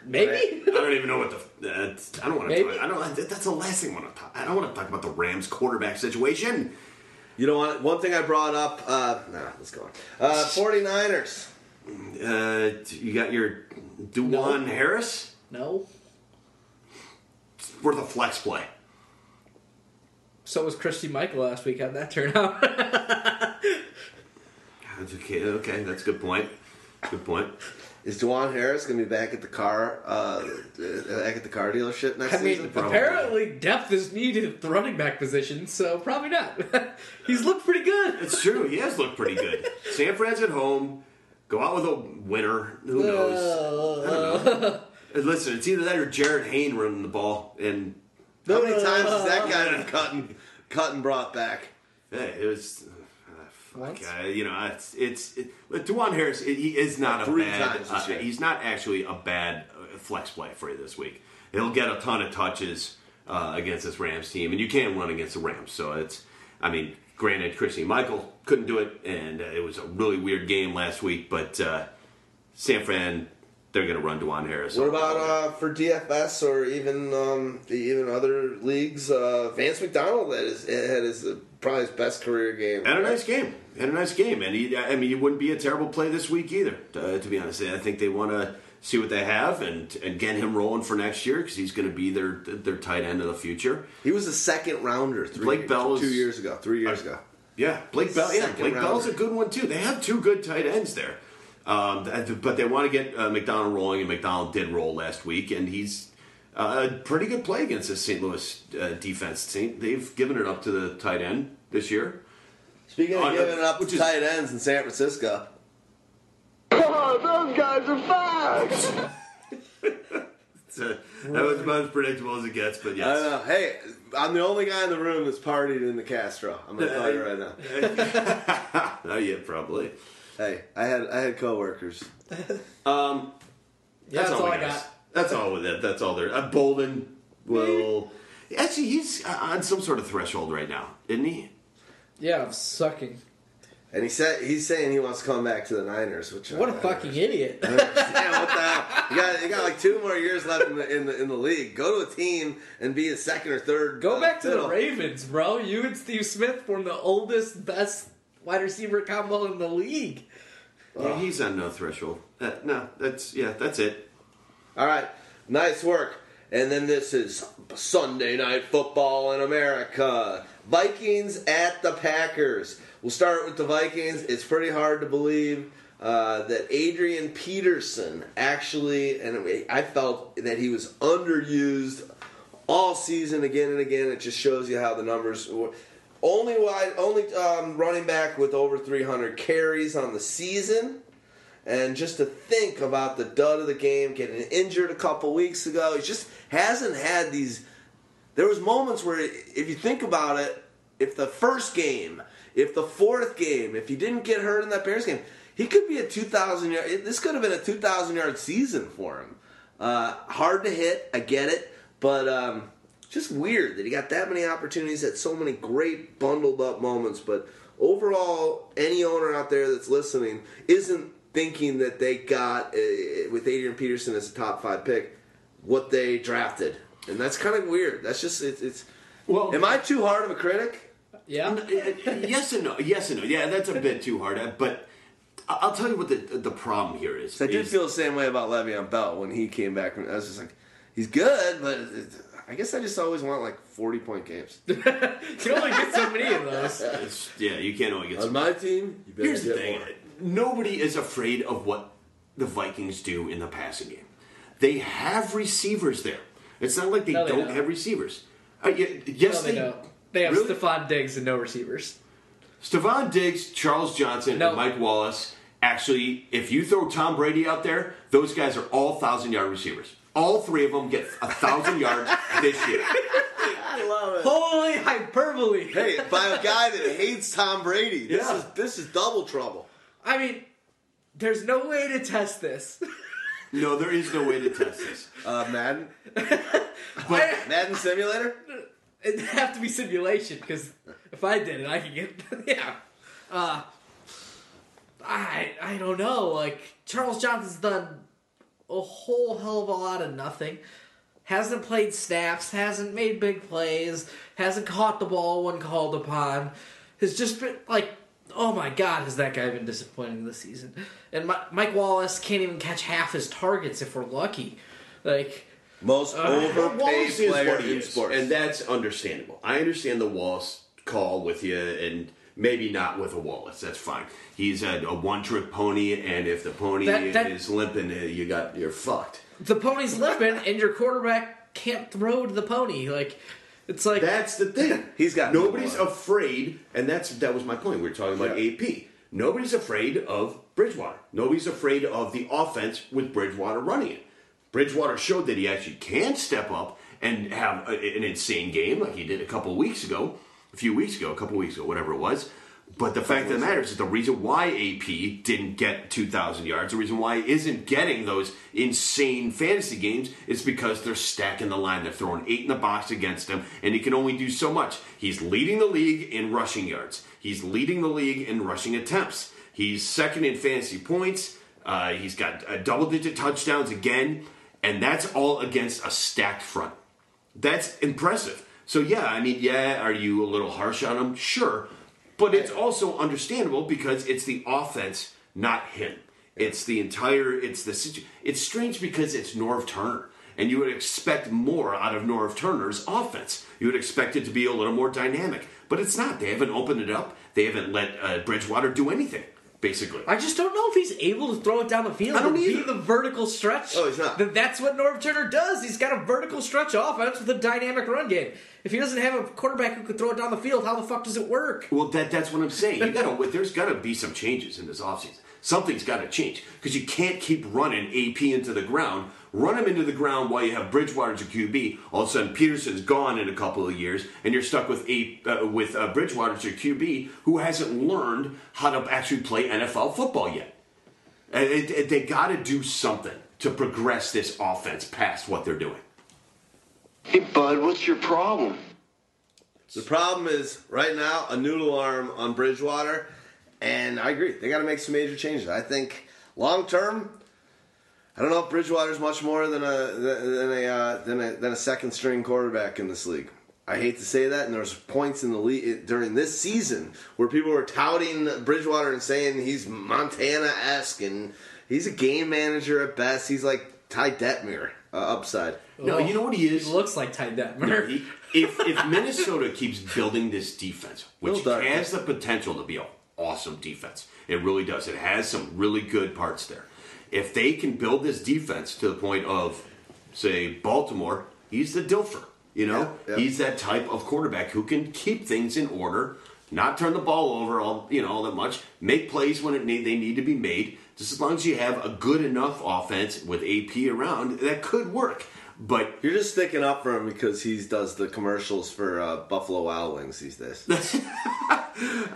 Maybe. Right. I don't even know what the. Uh, I don't want to. Maybe? Talk, I don't. That's the last thing I want to talk. I don't want to talk about the Rams quarterback situation. You know what? One thing I brought up. Uh, nah, let's go on. Uh, 49ers. Uh, you got your DuJuan Harris No. worth a flex play. So was Christine Michael last week. How'd that turn out? That's okay. Okay, that's a good point. Good point. Is DuJuan Harris going to be back at the car, uh, back at the car dealership next I mean, season? Probably. apparently depth is needed at the running back position, so probably not. He's looked pretty good. It's true. He has looked pretty good. San Fran's at home. Go out with a winner. Who knows? I don't know. Listen, it's either that or Jarryd Hayne running the ball, and How many times has that guy been cut and, cut and brought back? hey, it was. Uh, you know, it's it's it, DuJuan Harris. It, he is not a bad. Uh, he's not actually a bad uh, flex play for you this week. He'll get a ton of touches uh, against this Rams team, and you can't run against the Rams. So it's. I mean, granted, Christine Michael couldn't do it, and uh, it was a really weird game last week. But uh, San Fran, they're going to run DuJuan Harris. What about uh, for DFS or even um, even other leagues? Uh, Vance McDonald had his, had his uh, probably his best career game. Had a nice game. Had a nice game, and he, I mean, he wouldn't be a terrible play this week either. Uh, to be honest, I think they want to see what they have and and get him rolling for next year because he's going to be their their tight end of the future. He was a second rounder. Three, Blake Bell was- two years ago, three years ago. Yeah, Blake Bell. Yeah, Blake Bell's a good one too. They have two good tight ends there, um, but they want to get uh, McDonald rolling, and McDonald did roll last week, and he's uh, a pretty good play against the St. Louis uh, defense. Saint, they've given it up to the tight end this year. Speaking of giving it up to is- tight ends in San Francisco, Oh, those guys are fast. It's, uh, that was about as predictable as it gets, but I yes. don't know. Hey, I'm the only guy in the room that's partied in the Castro. I'm gonna tell you right now. Oh yeah, probably. Hey, I had I had coworkers. Um, Yeah, that's, all I got. That's all with it. That's all there. Uh, Boldin will. Actually, he's uh, on some sort of threshold right now, isn't he? Yeah, I'm sucking. And he said he's saying he wants to come back to the Niners, which What a fucking idiot. Yeah, what the hell? You got you got like two more years left in the in the, in the league. Go to a team and be a second or third. Go uh, back to the. Ravens, bro. You and Steve Smith form the oldest, best wide receiver combo in the league. Yeah, he's on no threshold. Uh, no, that's yeah, that's it. All right, nice work. And then this is Sunday night football in America. Vikings at the Packers. We'll start with the Vikings. It's pretty hard to believe uh, that Adrian Peterson actually, and I felt that he was underused all season again and again. It just shows you how the numbers. were. Only wide, only um, running back with over 300 carries on the season. And just to think about the dud of the game, getting injured a couple weeks ago, he just hasn't had these. There was moments where, if you think about it, if the first game, if the fourth game, if he didn't get hurt in that Bears game, he could be a 2,000 yard. This could have been a 2,000 yard season for him. Uh, hard to hit, I get it, but um, just weird that he got that many opportunities at so many great bundled up moments. But overall, any owner out there that's listening isn't thinking that they got uh, with Adrian Peterson as a top five pick what they drafted, and that's kind of weird. That's just it's. it's Well, am I too hard of a critic? Yeah. yes and no. Yes and no. Yeah, that's a bit too hard. uh, But I- I'll tell you what the the problem here is. So I did is- feel the same way about Le'Veon Bell when he came back. I was just like, he's good, but it, I guess I just always want like forty point games. You can only get so many of those. it's- yeah, you can't only get. On Some. my team, you better Here's the thing: more. nobody is afraid of what the Vikings do in the passing game. They have receivers there. It's not like they, No, they don't, don't. have receivers. Uh, y- yes, No, they don't. They have Really? Stefon Diggs and no receivers. Stefon Diggs, Charles Johnson, No. and Mike Wallace. Actually, if you throw Tom Brady out there, those guys are all thousand yard receivers. All three of them get a thousand yards this year. I love it. Holy hyperbole! Hey, by a guy that hates Tom Brady, this Yeah. is this is double trouble. I mean, there's no way to test this. No, there is no way to test this. Uh, Madden, I, Madden Simulator. it'd have to be simulation because if I did it, I could get yeah. Uh, I I don't know. Like Charles Johnson's done a whole hell of a lot of nothing. Hasn't played snaps, hasn't made big plays, hasn't caught the ball when called upon. Has just been like, oh my god, has that guy been disappointing this season? And Mi- Mike Wallace can't even catch half his targets if we're lucky. Like, Most uh, overpaid Wallace player in sports. and that's understandable. I understand the Wallace call with you, and maybe not with a Wallace. That's fine. He's a, a one-trick pony, and if the pony That- that- is limping, uh, you got you're fucked. the pony's limping, and your quarterback can't throw to the pony. Like, it's like That's the thing. He's got nobody's one. afraid, and that's that was my point. We were talking about AP. Nobody's afraid of Bridgewater. Nobody's afraid of the offense with Bridgewater running it. Bridgewater showed that he actually can step up and have a, an insane game like he did a couple weeks ago, a few weeks ago, a couple weeks ago, whatever it was. But the fact of the matter is that the reason why AP didn't get 2,000 yards, the reason why he isn't getting those insane fantasy games is because they're stacking the line. They're throwing eight in the box against him, and he can only do so much. He's leading the league in rushing yards. He's leading the league in rushing attempts. He's second in fantasy points. Uh, he's got uh, double-digit touchdowns again, and that's all against a stacked front. That's impressive. So yeah, I mean, yeah, are you a little harsh on him? Sure, but it's also understandable because it's the offense, not him. It's the entire. It's the situ- It's strange because it's Norv Turner, and you would expect more out of Norv Turner's offense. You would expect it to be a little more dynamic, but it's not. They haven't opened it up. They haven't let uh, Bridgewater do anything. Basically, I just don't know if he's able to throw it down the field. I don't be either. the vertical stretch. Oh, he's not. Th- That's what Norv Turner does. He's got a vertical stretch offense with a dynamic run game. If he doesn't have a quarterback who could throw it down the field, how the fuck does it work? Well, that that's what I'm saying. You gotta, there's got to be some changes in this offseason. Something's got to change because you can't keep running AP into the ground. Run him into the ground while you have Bridgewater as a QB. All of a sudden, Peterson's gone in a couple of years, and you're stuck with a uh, with uh, Bridgewater as your QB who hasn't learned how to actually play NFL football yet. It, it- they got to do something to progress this offense past what they're doing. Hey, bud, what's your problem? The problem is right now a noodle arm on Bridgewater, and I agree they got to make some major changes. I think long term, I don't know if Bridgewater's much more than a than a uh, than a than a second string quarterback in this league. I hate to say that, and there's points in the league during this season where people were touting Bridgewater and saying he's Montana esque and he's a game manager at best. He's like Ty Detmer uh, upside. No, you know what he is? He looks like Ty Detmer. He- if if Minnesota keeps building this defense, which Bill Dark. has the potential to be an awesome defense, it really does. It has some really good parts there. If they can build this defense to the point of, say, Baltimore, he's the Dilfer. You know, Yeah, yeah. he's that type of quarterback who can keep things in order, not turn the ball over all you know all that much, make plays when it need, they need to be made. Just as long as you have a good enough offense with AP around, that could work. But You're just sticking up for him because he does the commercials for uh, Buffalo Wild Wings these days.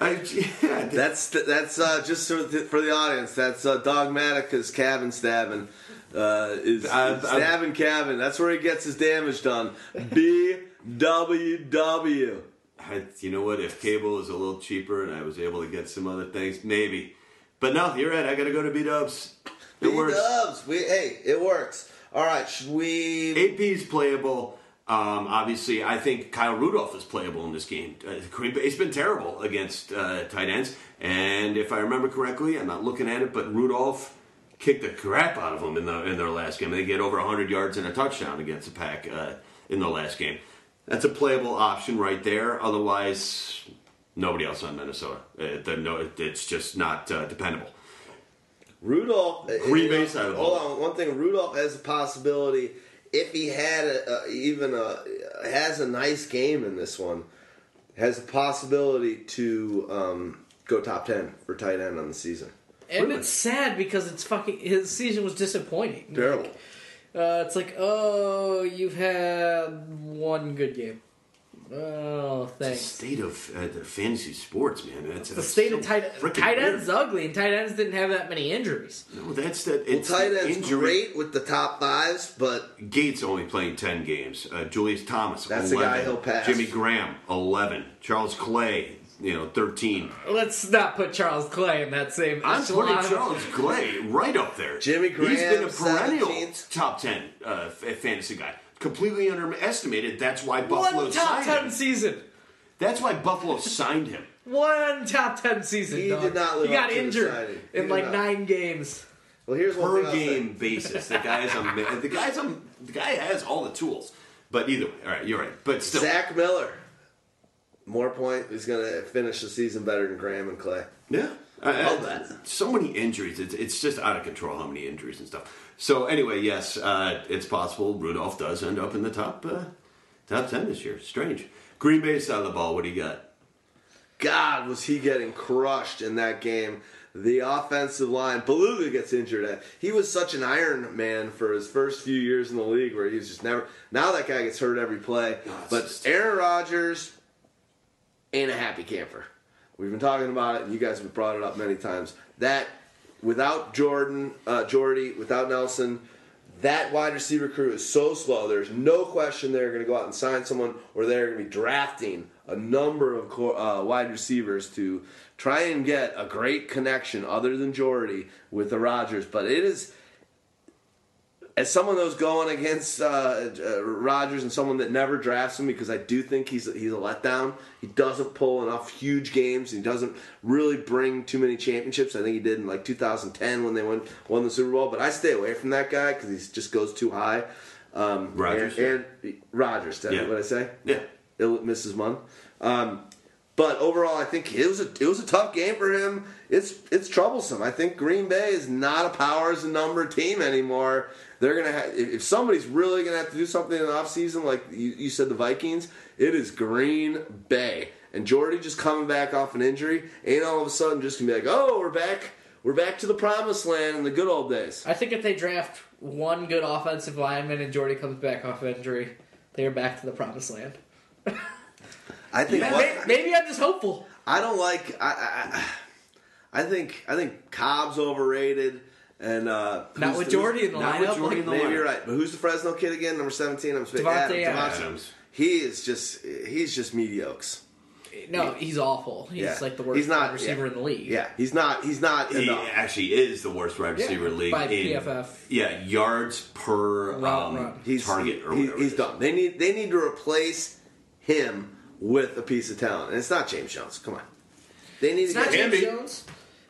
I, yeah, That's that's uh, just for the, for the audience. That's uh, Dawgmatica's cabin stabbing. Uh, is, uh, stabbing cabin. That's where he gets his damage done. BWW. You know what? If cable is a little cheaper and I was able to get some other things, maybe. But no, you're right. I got to go to B Dubs. It. B-dubs. We hey, it works. All right, should we? AP's playable. Um, obviously, I think Kyle Rudolph is playable in this game. Uh, Bay's been terrible against uh, tight ends, and if I remember correctly, I'm not looking at it, but Rudolph kicked the crap out of them in the in their last game. They get over 100 yards and a touchdown against the Pack uh, in the last game. That's a playable option right there. Otherwise, nobody else on Minnesota. Uh, the, no, it's just not uh, dependable. Rudolph. Green you Bay know, side of Hold on, one thing. Rudolph has a possibility if he had a, a, even a has a nice game in this one. Has a possibility to um, go top ten for tight end on the season. And it's sad because it's fucking his season was disappointing. Terrible. Uh, it's like, oh, you've had one good game. Oh, The thanks. state of uh, the fantasy sports, man. That's The state of tight tight ends ugly, and tight ends didn't have that many injuries. No, that's that. Well, tight the end's injury. great with the top fives, but Gates only playing 10 games. Uh, Julius Thomas, That's the guy he'll pass. Jimmy Graham, 11. Charles Clay, you know, 13. Let's not put Charles Clay in that same. I'm echelon. putting Charles Clay right up there. Jimmy Graham, He's been a perennial 17th. top 10 uh, f- fantasy guy. Completely underestimated. That's why Buffalo One top signed ten him. season. That's why Buffalo signed him. One top ten season. He dog. did not live He got to injured signing. In like not. nine games. well, here's one Per thing I'll say. game basis, the guy's a the guy's a the guy has all the tools. But either way, all right, you're right. But still, Zach Miller. More point. He's going to finish the season better than Graham and Clay. Yeah. I, Love that. So many injuries. It's, it's just out of control how many injuries and stuff. So anyway, yes, uh, it's possible Rudolph does end up in the top uh, top ten this year. Strange. Green Bay side of the ball. What do you got? God, was he getting crushed in that game. The offensive line, Bulaga gets injured. At. He was such an Iron Man for his first few years in the league where he was just never. Now that guy gets hurt every play. it's But just- Aaron Rodgers ain't a happy camper. We've been talking about it, and you guys have brought it up many times. That without Jordan, uh, Jordy, without Nelson, that wide receiver crew is so slow. There's no question they're going to go out and sign someone, or they're going to be drafting a number of co- uh, wide receivers to try and get a great connection, other than Jordy, with the Rodgers. But it is as someone that was going against uh, uh, Rodgers and someone that never drafts him because I do think he's he's a letdown. He doesn't pull enough huge games. He doesn't really bring too many championships. I think he did in like 2010 when they won won the Super Bowl. But I stay away from that guy because he just goes too high. Um, Rodgers? and, and Rodgers. Did Yeah. what I say? Yeah. Ill, Mrs. Munn. Um, but overall, I think it was a it was a tough game for him. It's it's troublesome. I think Green Bay is not a powers and number team anymore. They're gonna have, if if somebody's really gonna have to do something in the offseason, like you, you said, the Vikings. It is Green Bay and Jordy just coming back off an injury. Ain't all of a sudden just gonna be like, oh, we're back, we're back to the promised land in the good old days. I think if they draft one good offensive lineman and Jordy comes back off injury, they are back to the promised land. I think Maybe, what, maybe I'm just hopeful. I don't like. I, I I I think I think Cobb's overrated. And uh, Not with the- Jordy in the not with lineup. Jordy in the Maybe lineup. you're right, but who's the Fresno kid again? Number seventeen. I'm speaking. Davante Adams. Adams. Adams. He is just he's just mediocre. No, he's awful. He's Yeah. like the worst He's not- wide receiver yeah. in the league. Yeah, he's not. He's not He enough. actually is the worst wide receiver in the league by in PFF. yeah yards per Route um, run. He's target or he- whatever. he's done. They need they need to replace him with a piece of talent, and it's not James Jones. Come on, they need It's to not get James be. Jones.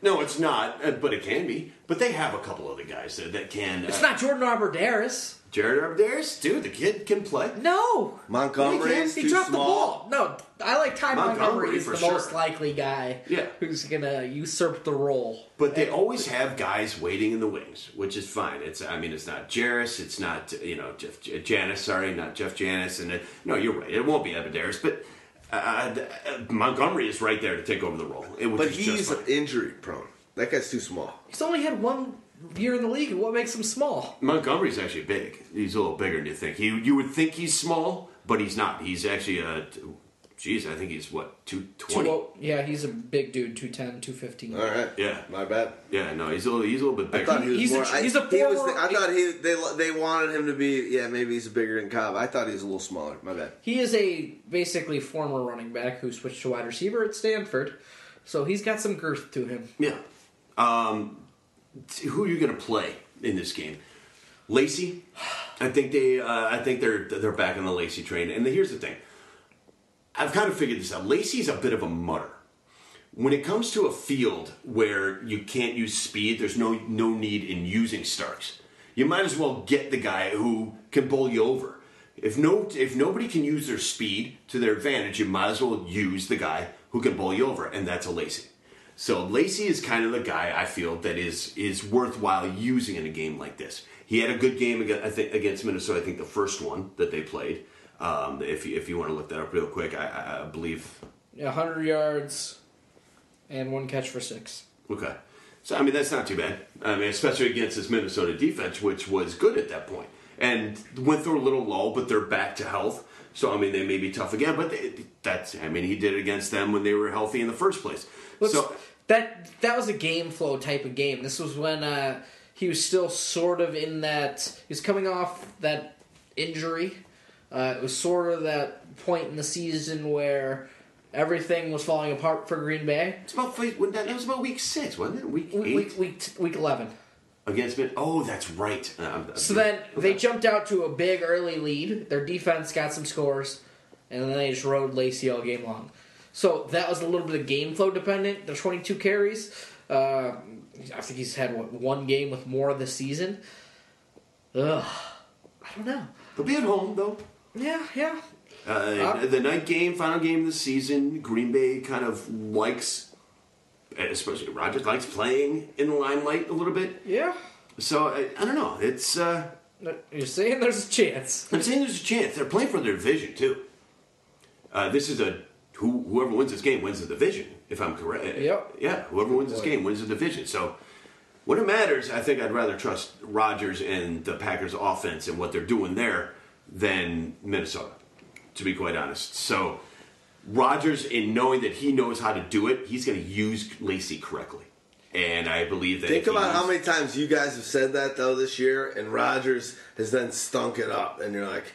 No, it's not, uh, but it can be. But they have a couple other guys that, that can. It's uh, not Jordan Abbrederis. Jared Abbrederis, dude. The kid can play. No. Montgomery He is He too dropped small. the ball. No, I like Ty Montgomery, Montgomery is the sure. most likely guy. Yeah. who's gonna usurp the role. But they always have guys waiting in the wings, which is fine. It's I mean, it's not Jarris, it's not you know Jeff J- Janis. Sorry, not Jeff Janis. And it, no, you're right. It won't be Abbrederis, but uh, uh, Montgomery is right there to take over the role. It But he's fine. injury prone. That guy's too small. He's only had one year in the league, what makes him small? Montgomery's actually big. He's a little bigger than you think. He you would think he's small, but he's not. He's actually a. Geez, I think he's what two twenty. Two, oh, yeah, he's a big dude, 210, 215. All right. Yeah. My bad. Yeah, no, he's a little. He's a little bit I bigger. thought he was He's a more. tr- I- he's a he was former- the- I thought he they they wanted him to be. Yeah, maybe he's bigger than Cobb. I thought he was a little smaller. My bad. He is a basically former running back who switched to wide receiver at Stanford, so he's got some girth to him. Yeah. Um, who are you going to play in this game? Lacy? I think they. Uh, I think they're they're back on the Lacy train. And here's the thing. I've kind of figured this out. Lacy's a bit of a mutter. When it comes to a field where you can't use speed, there's no no need in using Starks. You might as well get the guy who can bowl you over. If no if nobody can use their speed to their advantage, you might as well use the guy who can bowl you over, and that's a Lacy. So Lacey is kind of the guy I feel that is is worthwhile using in a game like this. He had a good game against, I think, against Minnesota. I think the first one that they played. Um, if you, if you want to look that up real quick, I, I- believe. Yeah, 100 yards and one catch for six. Okay, so I mean that's not too bad. I mean, especially against this Minnesota defense, which was good at that point, and went through a little lull, but they're back to health. So I mean, they may be tough again, but they, that's I mean, he did it against them when they were healthy in the first place. Let's- so that that was a game flow type of game. This was when uh, he was still sort of in that. He was coming off that injury. Uh, it was sort of that point in the season where everything was falling apart for Green Bay. it's about when that, that was about week six, wasn't it? Week Week eight week week, week eleven. against Min. Oh, that's right. Uh, I'm- So then they jumped out to a big early lead. Their defense got some scores, and then they just rode Lacy all game long. So that was a little bit of game flow dependent. The 22 carries. Uh, I think he's had what, one game with more this season. Ugh, I don't know. They'll be at home though. Yeah, yeah. Uh, Uh, the night game, final game of the season, Green Bay kind of likes, especially Rodgers likes playing in the limelight a little bit. Yeah. So I, I don't know. It's uh, You're saying there's a chance. I'm saying there's a chance they're playing for their division too. Uh, this is a who whoever wins this game wins the division. If I'm correct. Yep. Yeah, whoever wins this game wins the division. So when it matters, I think I'd rather trust Rodgers and the Packers offense and what they're doing there than Minnesota. To be quite honest, so Rodgers, in knowing that he knows how to do it, he's going to use Lacy correctly, and I believe that. Think about how many times you guys have said that though this year, and Rodgers has then stunk it up, and you're like,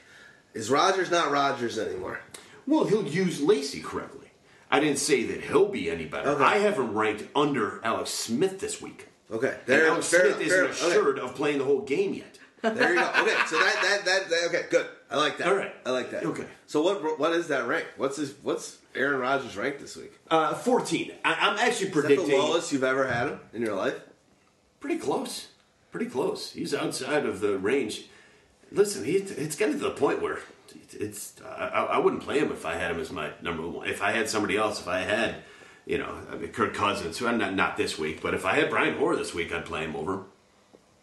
is Rodgers not Rodgers anymore? Well, he'll use Lacy correctly. I didn't say that he'll be any better. Okay. I have him ranked under Alex Smith this week. Okay, And Alex fair Smith enough, isn't enough. Okay. assured of playing the whole game yet. There you go. Okay, so that, that that that okay, good. I like that. All right. I like that. Okay. So what what is that rank? What's his what's Aaron Rodgers rank this week? Uh, 14. I, I'm actually Is that predicting the lowest you've ever had him in your life? pretty close. Pretty close. He's outside of the range. Listen, he, it's getting to the point where it's. I, I I wouldn't play him if I had him as my number one. If I had somebody else, if I had, you know, I mean, Kirk Cousins, who I'm not, not this week, but if I had Brian Hoyer this week, I'd play him over him.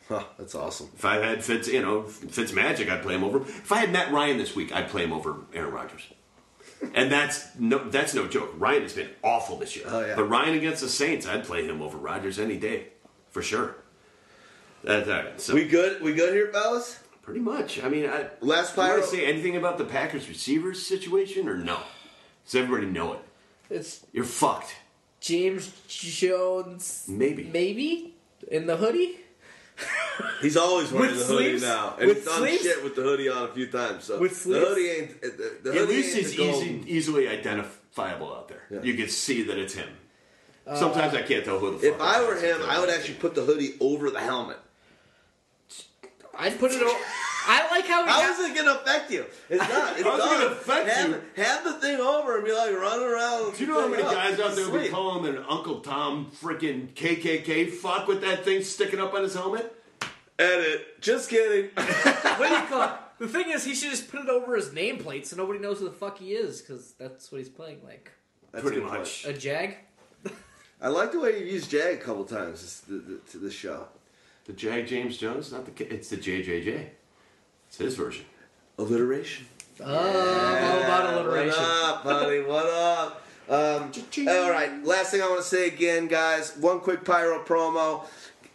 Huh, that's awesome. If I had Fitz, you know, Fitz Magic, I'd play him over. If I had Matt Ryan this week, I'd play him over Aaron Rodgers. And that's no, that's no joke. Ryan has been awful this year. Oh, yeah. But Ryan against the Saints, I'd play him over Rodgers any day, for sure. That's all right. So We good? We good here, fellas? pretty much. I mean, I, Last do you want to say anything about the Packers receivers situation or no? Does everybody know it? It's You're fucked. James Jones. Maybe. Maybe in the hoodie. He's always wearing With the hoodie sleeves? now, and With he's done sleeves? shit with the hoodie on a few times. So With the sleeves? hoodie ain't the, the At least ain't it's easy, easily identifiable out there. Yeah. You can see that it's him. Uh, Sometimes I can't tell who the If I were him, I would actually put the hoodie over the helmet. I'd put it. O- I like how he. How ha- is it going to affect you? It's not. It's How's it not. gonna affect have, you? Have the thing over and be like running around. Do you know how many Up. guys out there would be calling him an Uncle Tom freaking KKK fuck with that thing sticking up on his helmet? Edit. Just kidding. what do you call it? The thing is, he should just put it over his nameplate so nobody knows who the fuck he is, because that's what he's playing like. That's Pretty a good much. A Jag? I like the way you used Jag a couple times this, the, the, to this show. The Jag James Jones, not the it's the JJJ. It's his version. Alliteration. Oh, how about alliteration? What up, buddy? What up? Um, all right. Last thing I want to say again, guys. One quick pyro promo.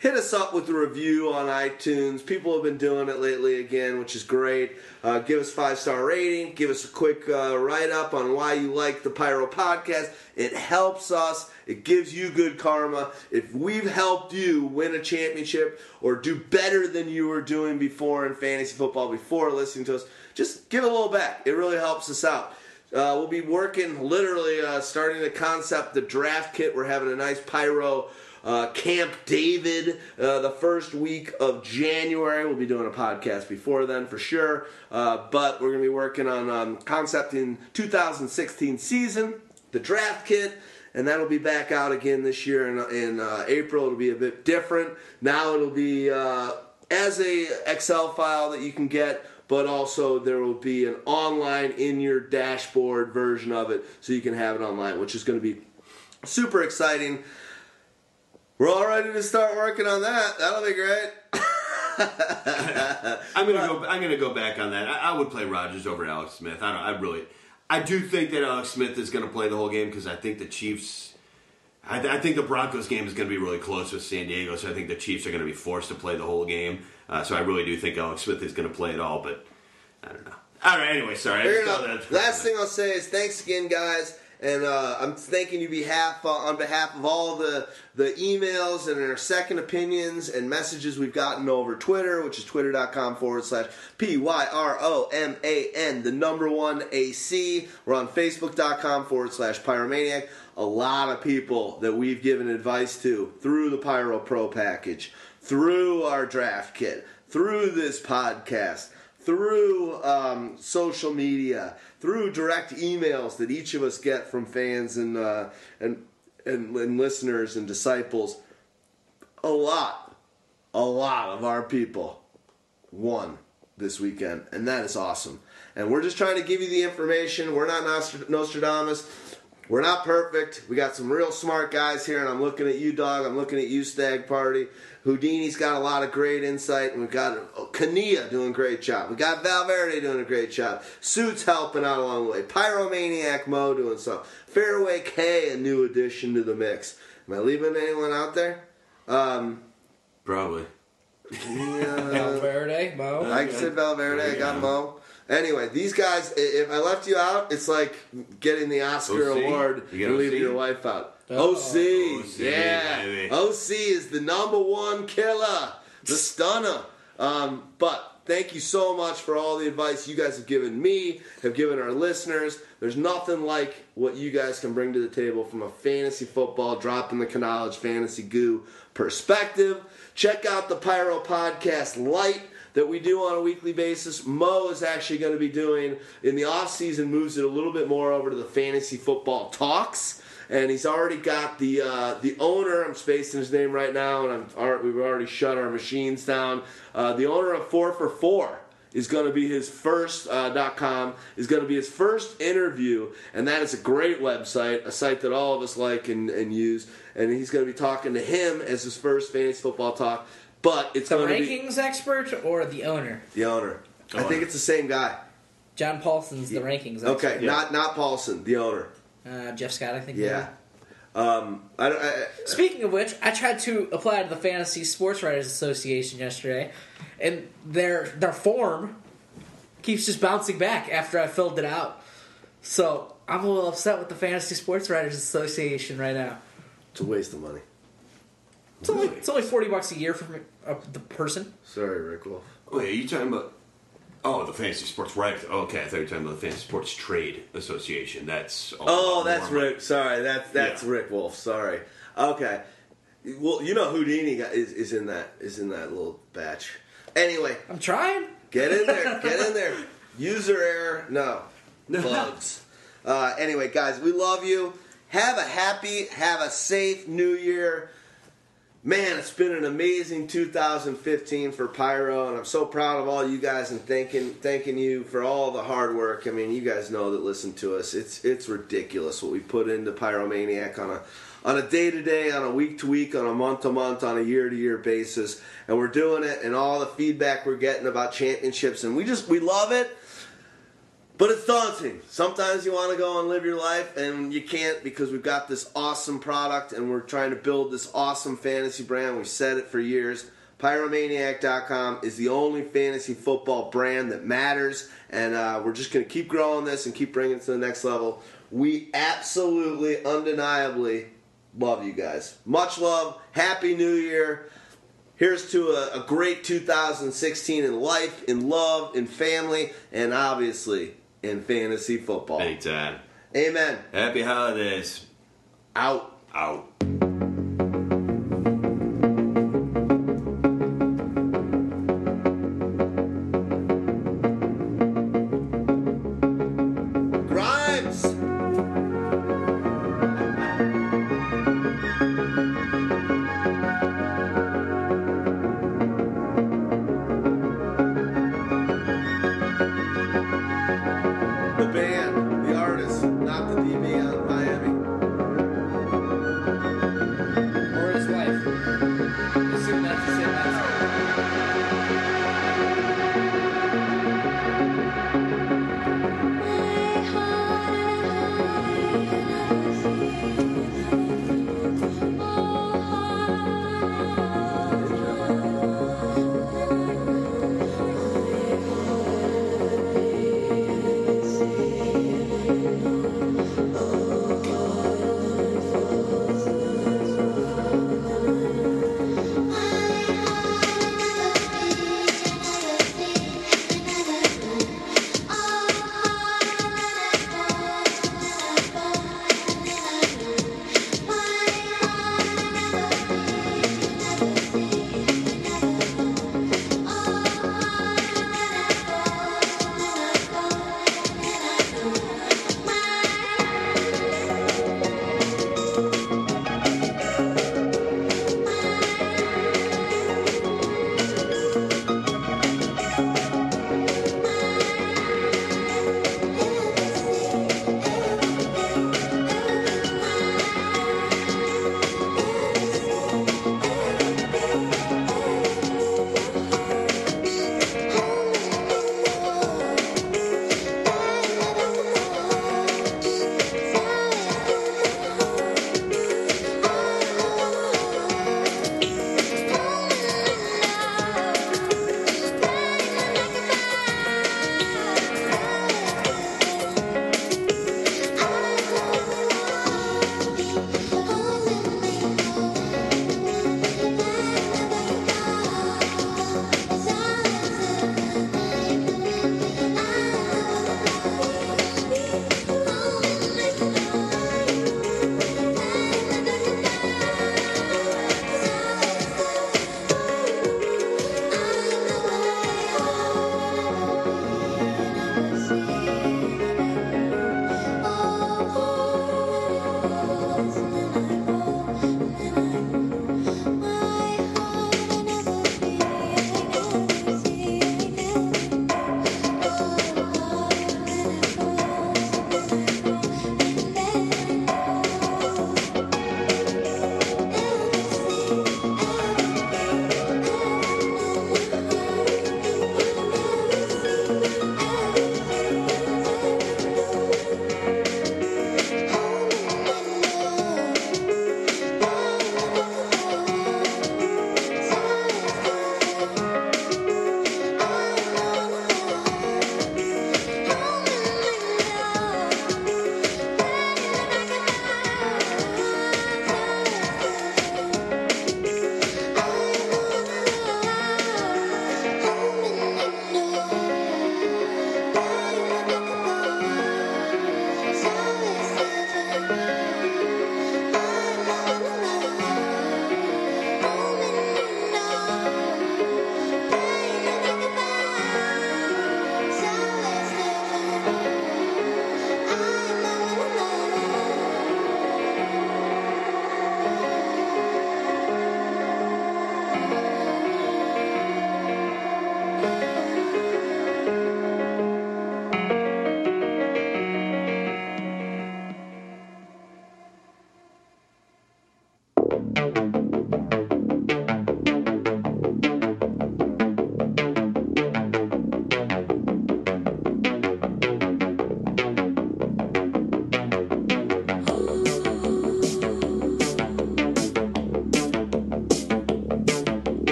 Hit us up with a review on iTunes. People have been doing it lately again, which is great. Uh, give us five star rating. Give us a quick uh, write up on why you like the Pyro podcast. It helps us. It gives you good karma. If we've helped you win a championship or do better than you were doing before in fantasy football before listening to us, just give a little back. It really helps us out. Uh, we'll be working literally uh, starting the concept the draft kit. We're having a nice pyro uh, Camp David uh, the first week of January. We'll be doing a podcast before then for sure. Uh, but we're going to be working on um, concepting 2016 season, the draft kit. And that'll be back out again this year in, in uh, April. It'll be a bit different. Now it'll be uh, as a Excel file that you can get, but also there will be an online in your dashboard version of it, so you can have it online, which is going to be super exciting. We're all ready to start working on that. That'll be great. I'm gonna go. I'm gonna go back on that. I, I would play Rodgers over Alex Smith. I don't. I really. I do think that Alex Smith is going to play the whole game because I think the Chiefs. I, I think the Broncos game is going to be really close with San Diego, so I think the Chiefs are going to be forced to play the whole game. Uh, so I really do think Alex Smith is going to play it all, but I don't know. All right. Anyway, sorry. I Fair just that- Last thing I'll say is thanks again, guys. And uh, I'm thanking you behalf uh, on behalf of all the the emails and our second opinions and messages we've gotten over Twitter, which is twitter.com forward slash P Y R O M A N, the number one AC. We're on facebook.com forward slash pyromaniac. A lot of people that we've given advice to through the Pyro Pro package, through our draft kit, through this podcast through um, social media, through direct emails that each of us get from fans and uh, and, and and listeners and disciples. A lot, a lot of our people won this weekend, and that is awesome. And we're just trying to give you the information. We're not Nostradamus. We're not perfect. We got some real smart guys here, and I'm looking at you, dog. I'm looking at you, Stagg Party. Houdini's got a lot of great insight, and we've got oh, Kania doing a great job. We got Valverde doing a great job. Suits helping out along the way. Pyromaniac Mo doing some. Fairway K, a new addition to the mix. Am I leaving anyone out there? Um, Probably. yeah, Valverde, Mo. I said Valverde. I got Mo. Anyway, these guys. If I left you out, it's like getting the Oscar OC? award You got and leaving your wife out. Oh. OC, OC, yeah. baby. OC is the number one killer, the stunner. Um, but thank you so much for all the advice you guys have given me, have given our listeners. There's nothing like what you guys can bring to the table from a fantasy football, dropping the knowledge, fantasy goo perspective. Check out the Pyro Podcast Light that we do on a weekly basis. Mo is actually going to be doing in the off season moves it a little bit more over to the fantasy football talks, and he's already got the uh, the owner. I'm spacing his name right now, and I'm we've already shut our machines down. Uh, the owner of Four for Four is going to be his first uh, dot com is going to be his first interview and that is a great website a site that all of us like and, and use and he's going to be talking to him as his first fantasy football talk but it's The going to be rankings expert or the owner? the owner. I think it's the same guy. John Paulsen's the rankings Okay, expert. not not Paulson, the owner. Uh, Jeff Scott, I think. Yeah. Um, I, don't- I, Speaking of which, I tried to apply to the Fantasy Sports Writers Association yesterday, and their their form keeps just bouncing back after I filled it out. So I'm a little upset with the Fantasy Sports Writers Association right now. it's a waste of money. It's only it's only forty bucks a year for me, uh, the person. Sorry, Rick Wolf. Wait, are you talking about? Oh, the Fantasy Sports Writers. Okay, I thought you were talking about the Fantasy Sports Trade Association. That's all Oh, that's more money. Rick. Sorry, that's that's Yeah. Rick Wolf. Sorry. Okay. Well, you know Houdini got, is is in that is in that little batch. Anyway, I'm trying. get in there. Get in there. User error. No. Bugs. Uh, anyway, guys, we love you. Have a happy, have a safe New Year. Man, it's been an amazing 2015 for Pyro, and I'm so proud of all you guys and thanking thanking you for all the hard work. I mean, you guys know that listen to us. It's it's ridiculous what we put into Pyromaniac on a on a day to day, on a week to week, on a month to month, on a year to year basis, and we're doing it. And all the feedback we're getting about championships, and we just we love it. But it's daunting. Sometimes you want to go and live your life, and you can't because we've got this awesome product and we're trying to build this awesome fantasy brand. We've said it for years. Pyromaniac.com is the only fantasy football brand that matters, and uh, we're just going to keep growing this and keep bringing it to the next level. We absolutely, undeniably love you guys. Much love. Happy New Year. Here's to a, a great 2016 in life, in love, in family, and obviously in fantasy football. Big time. Amen. Happy holidays. Out. Out.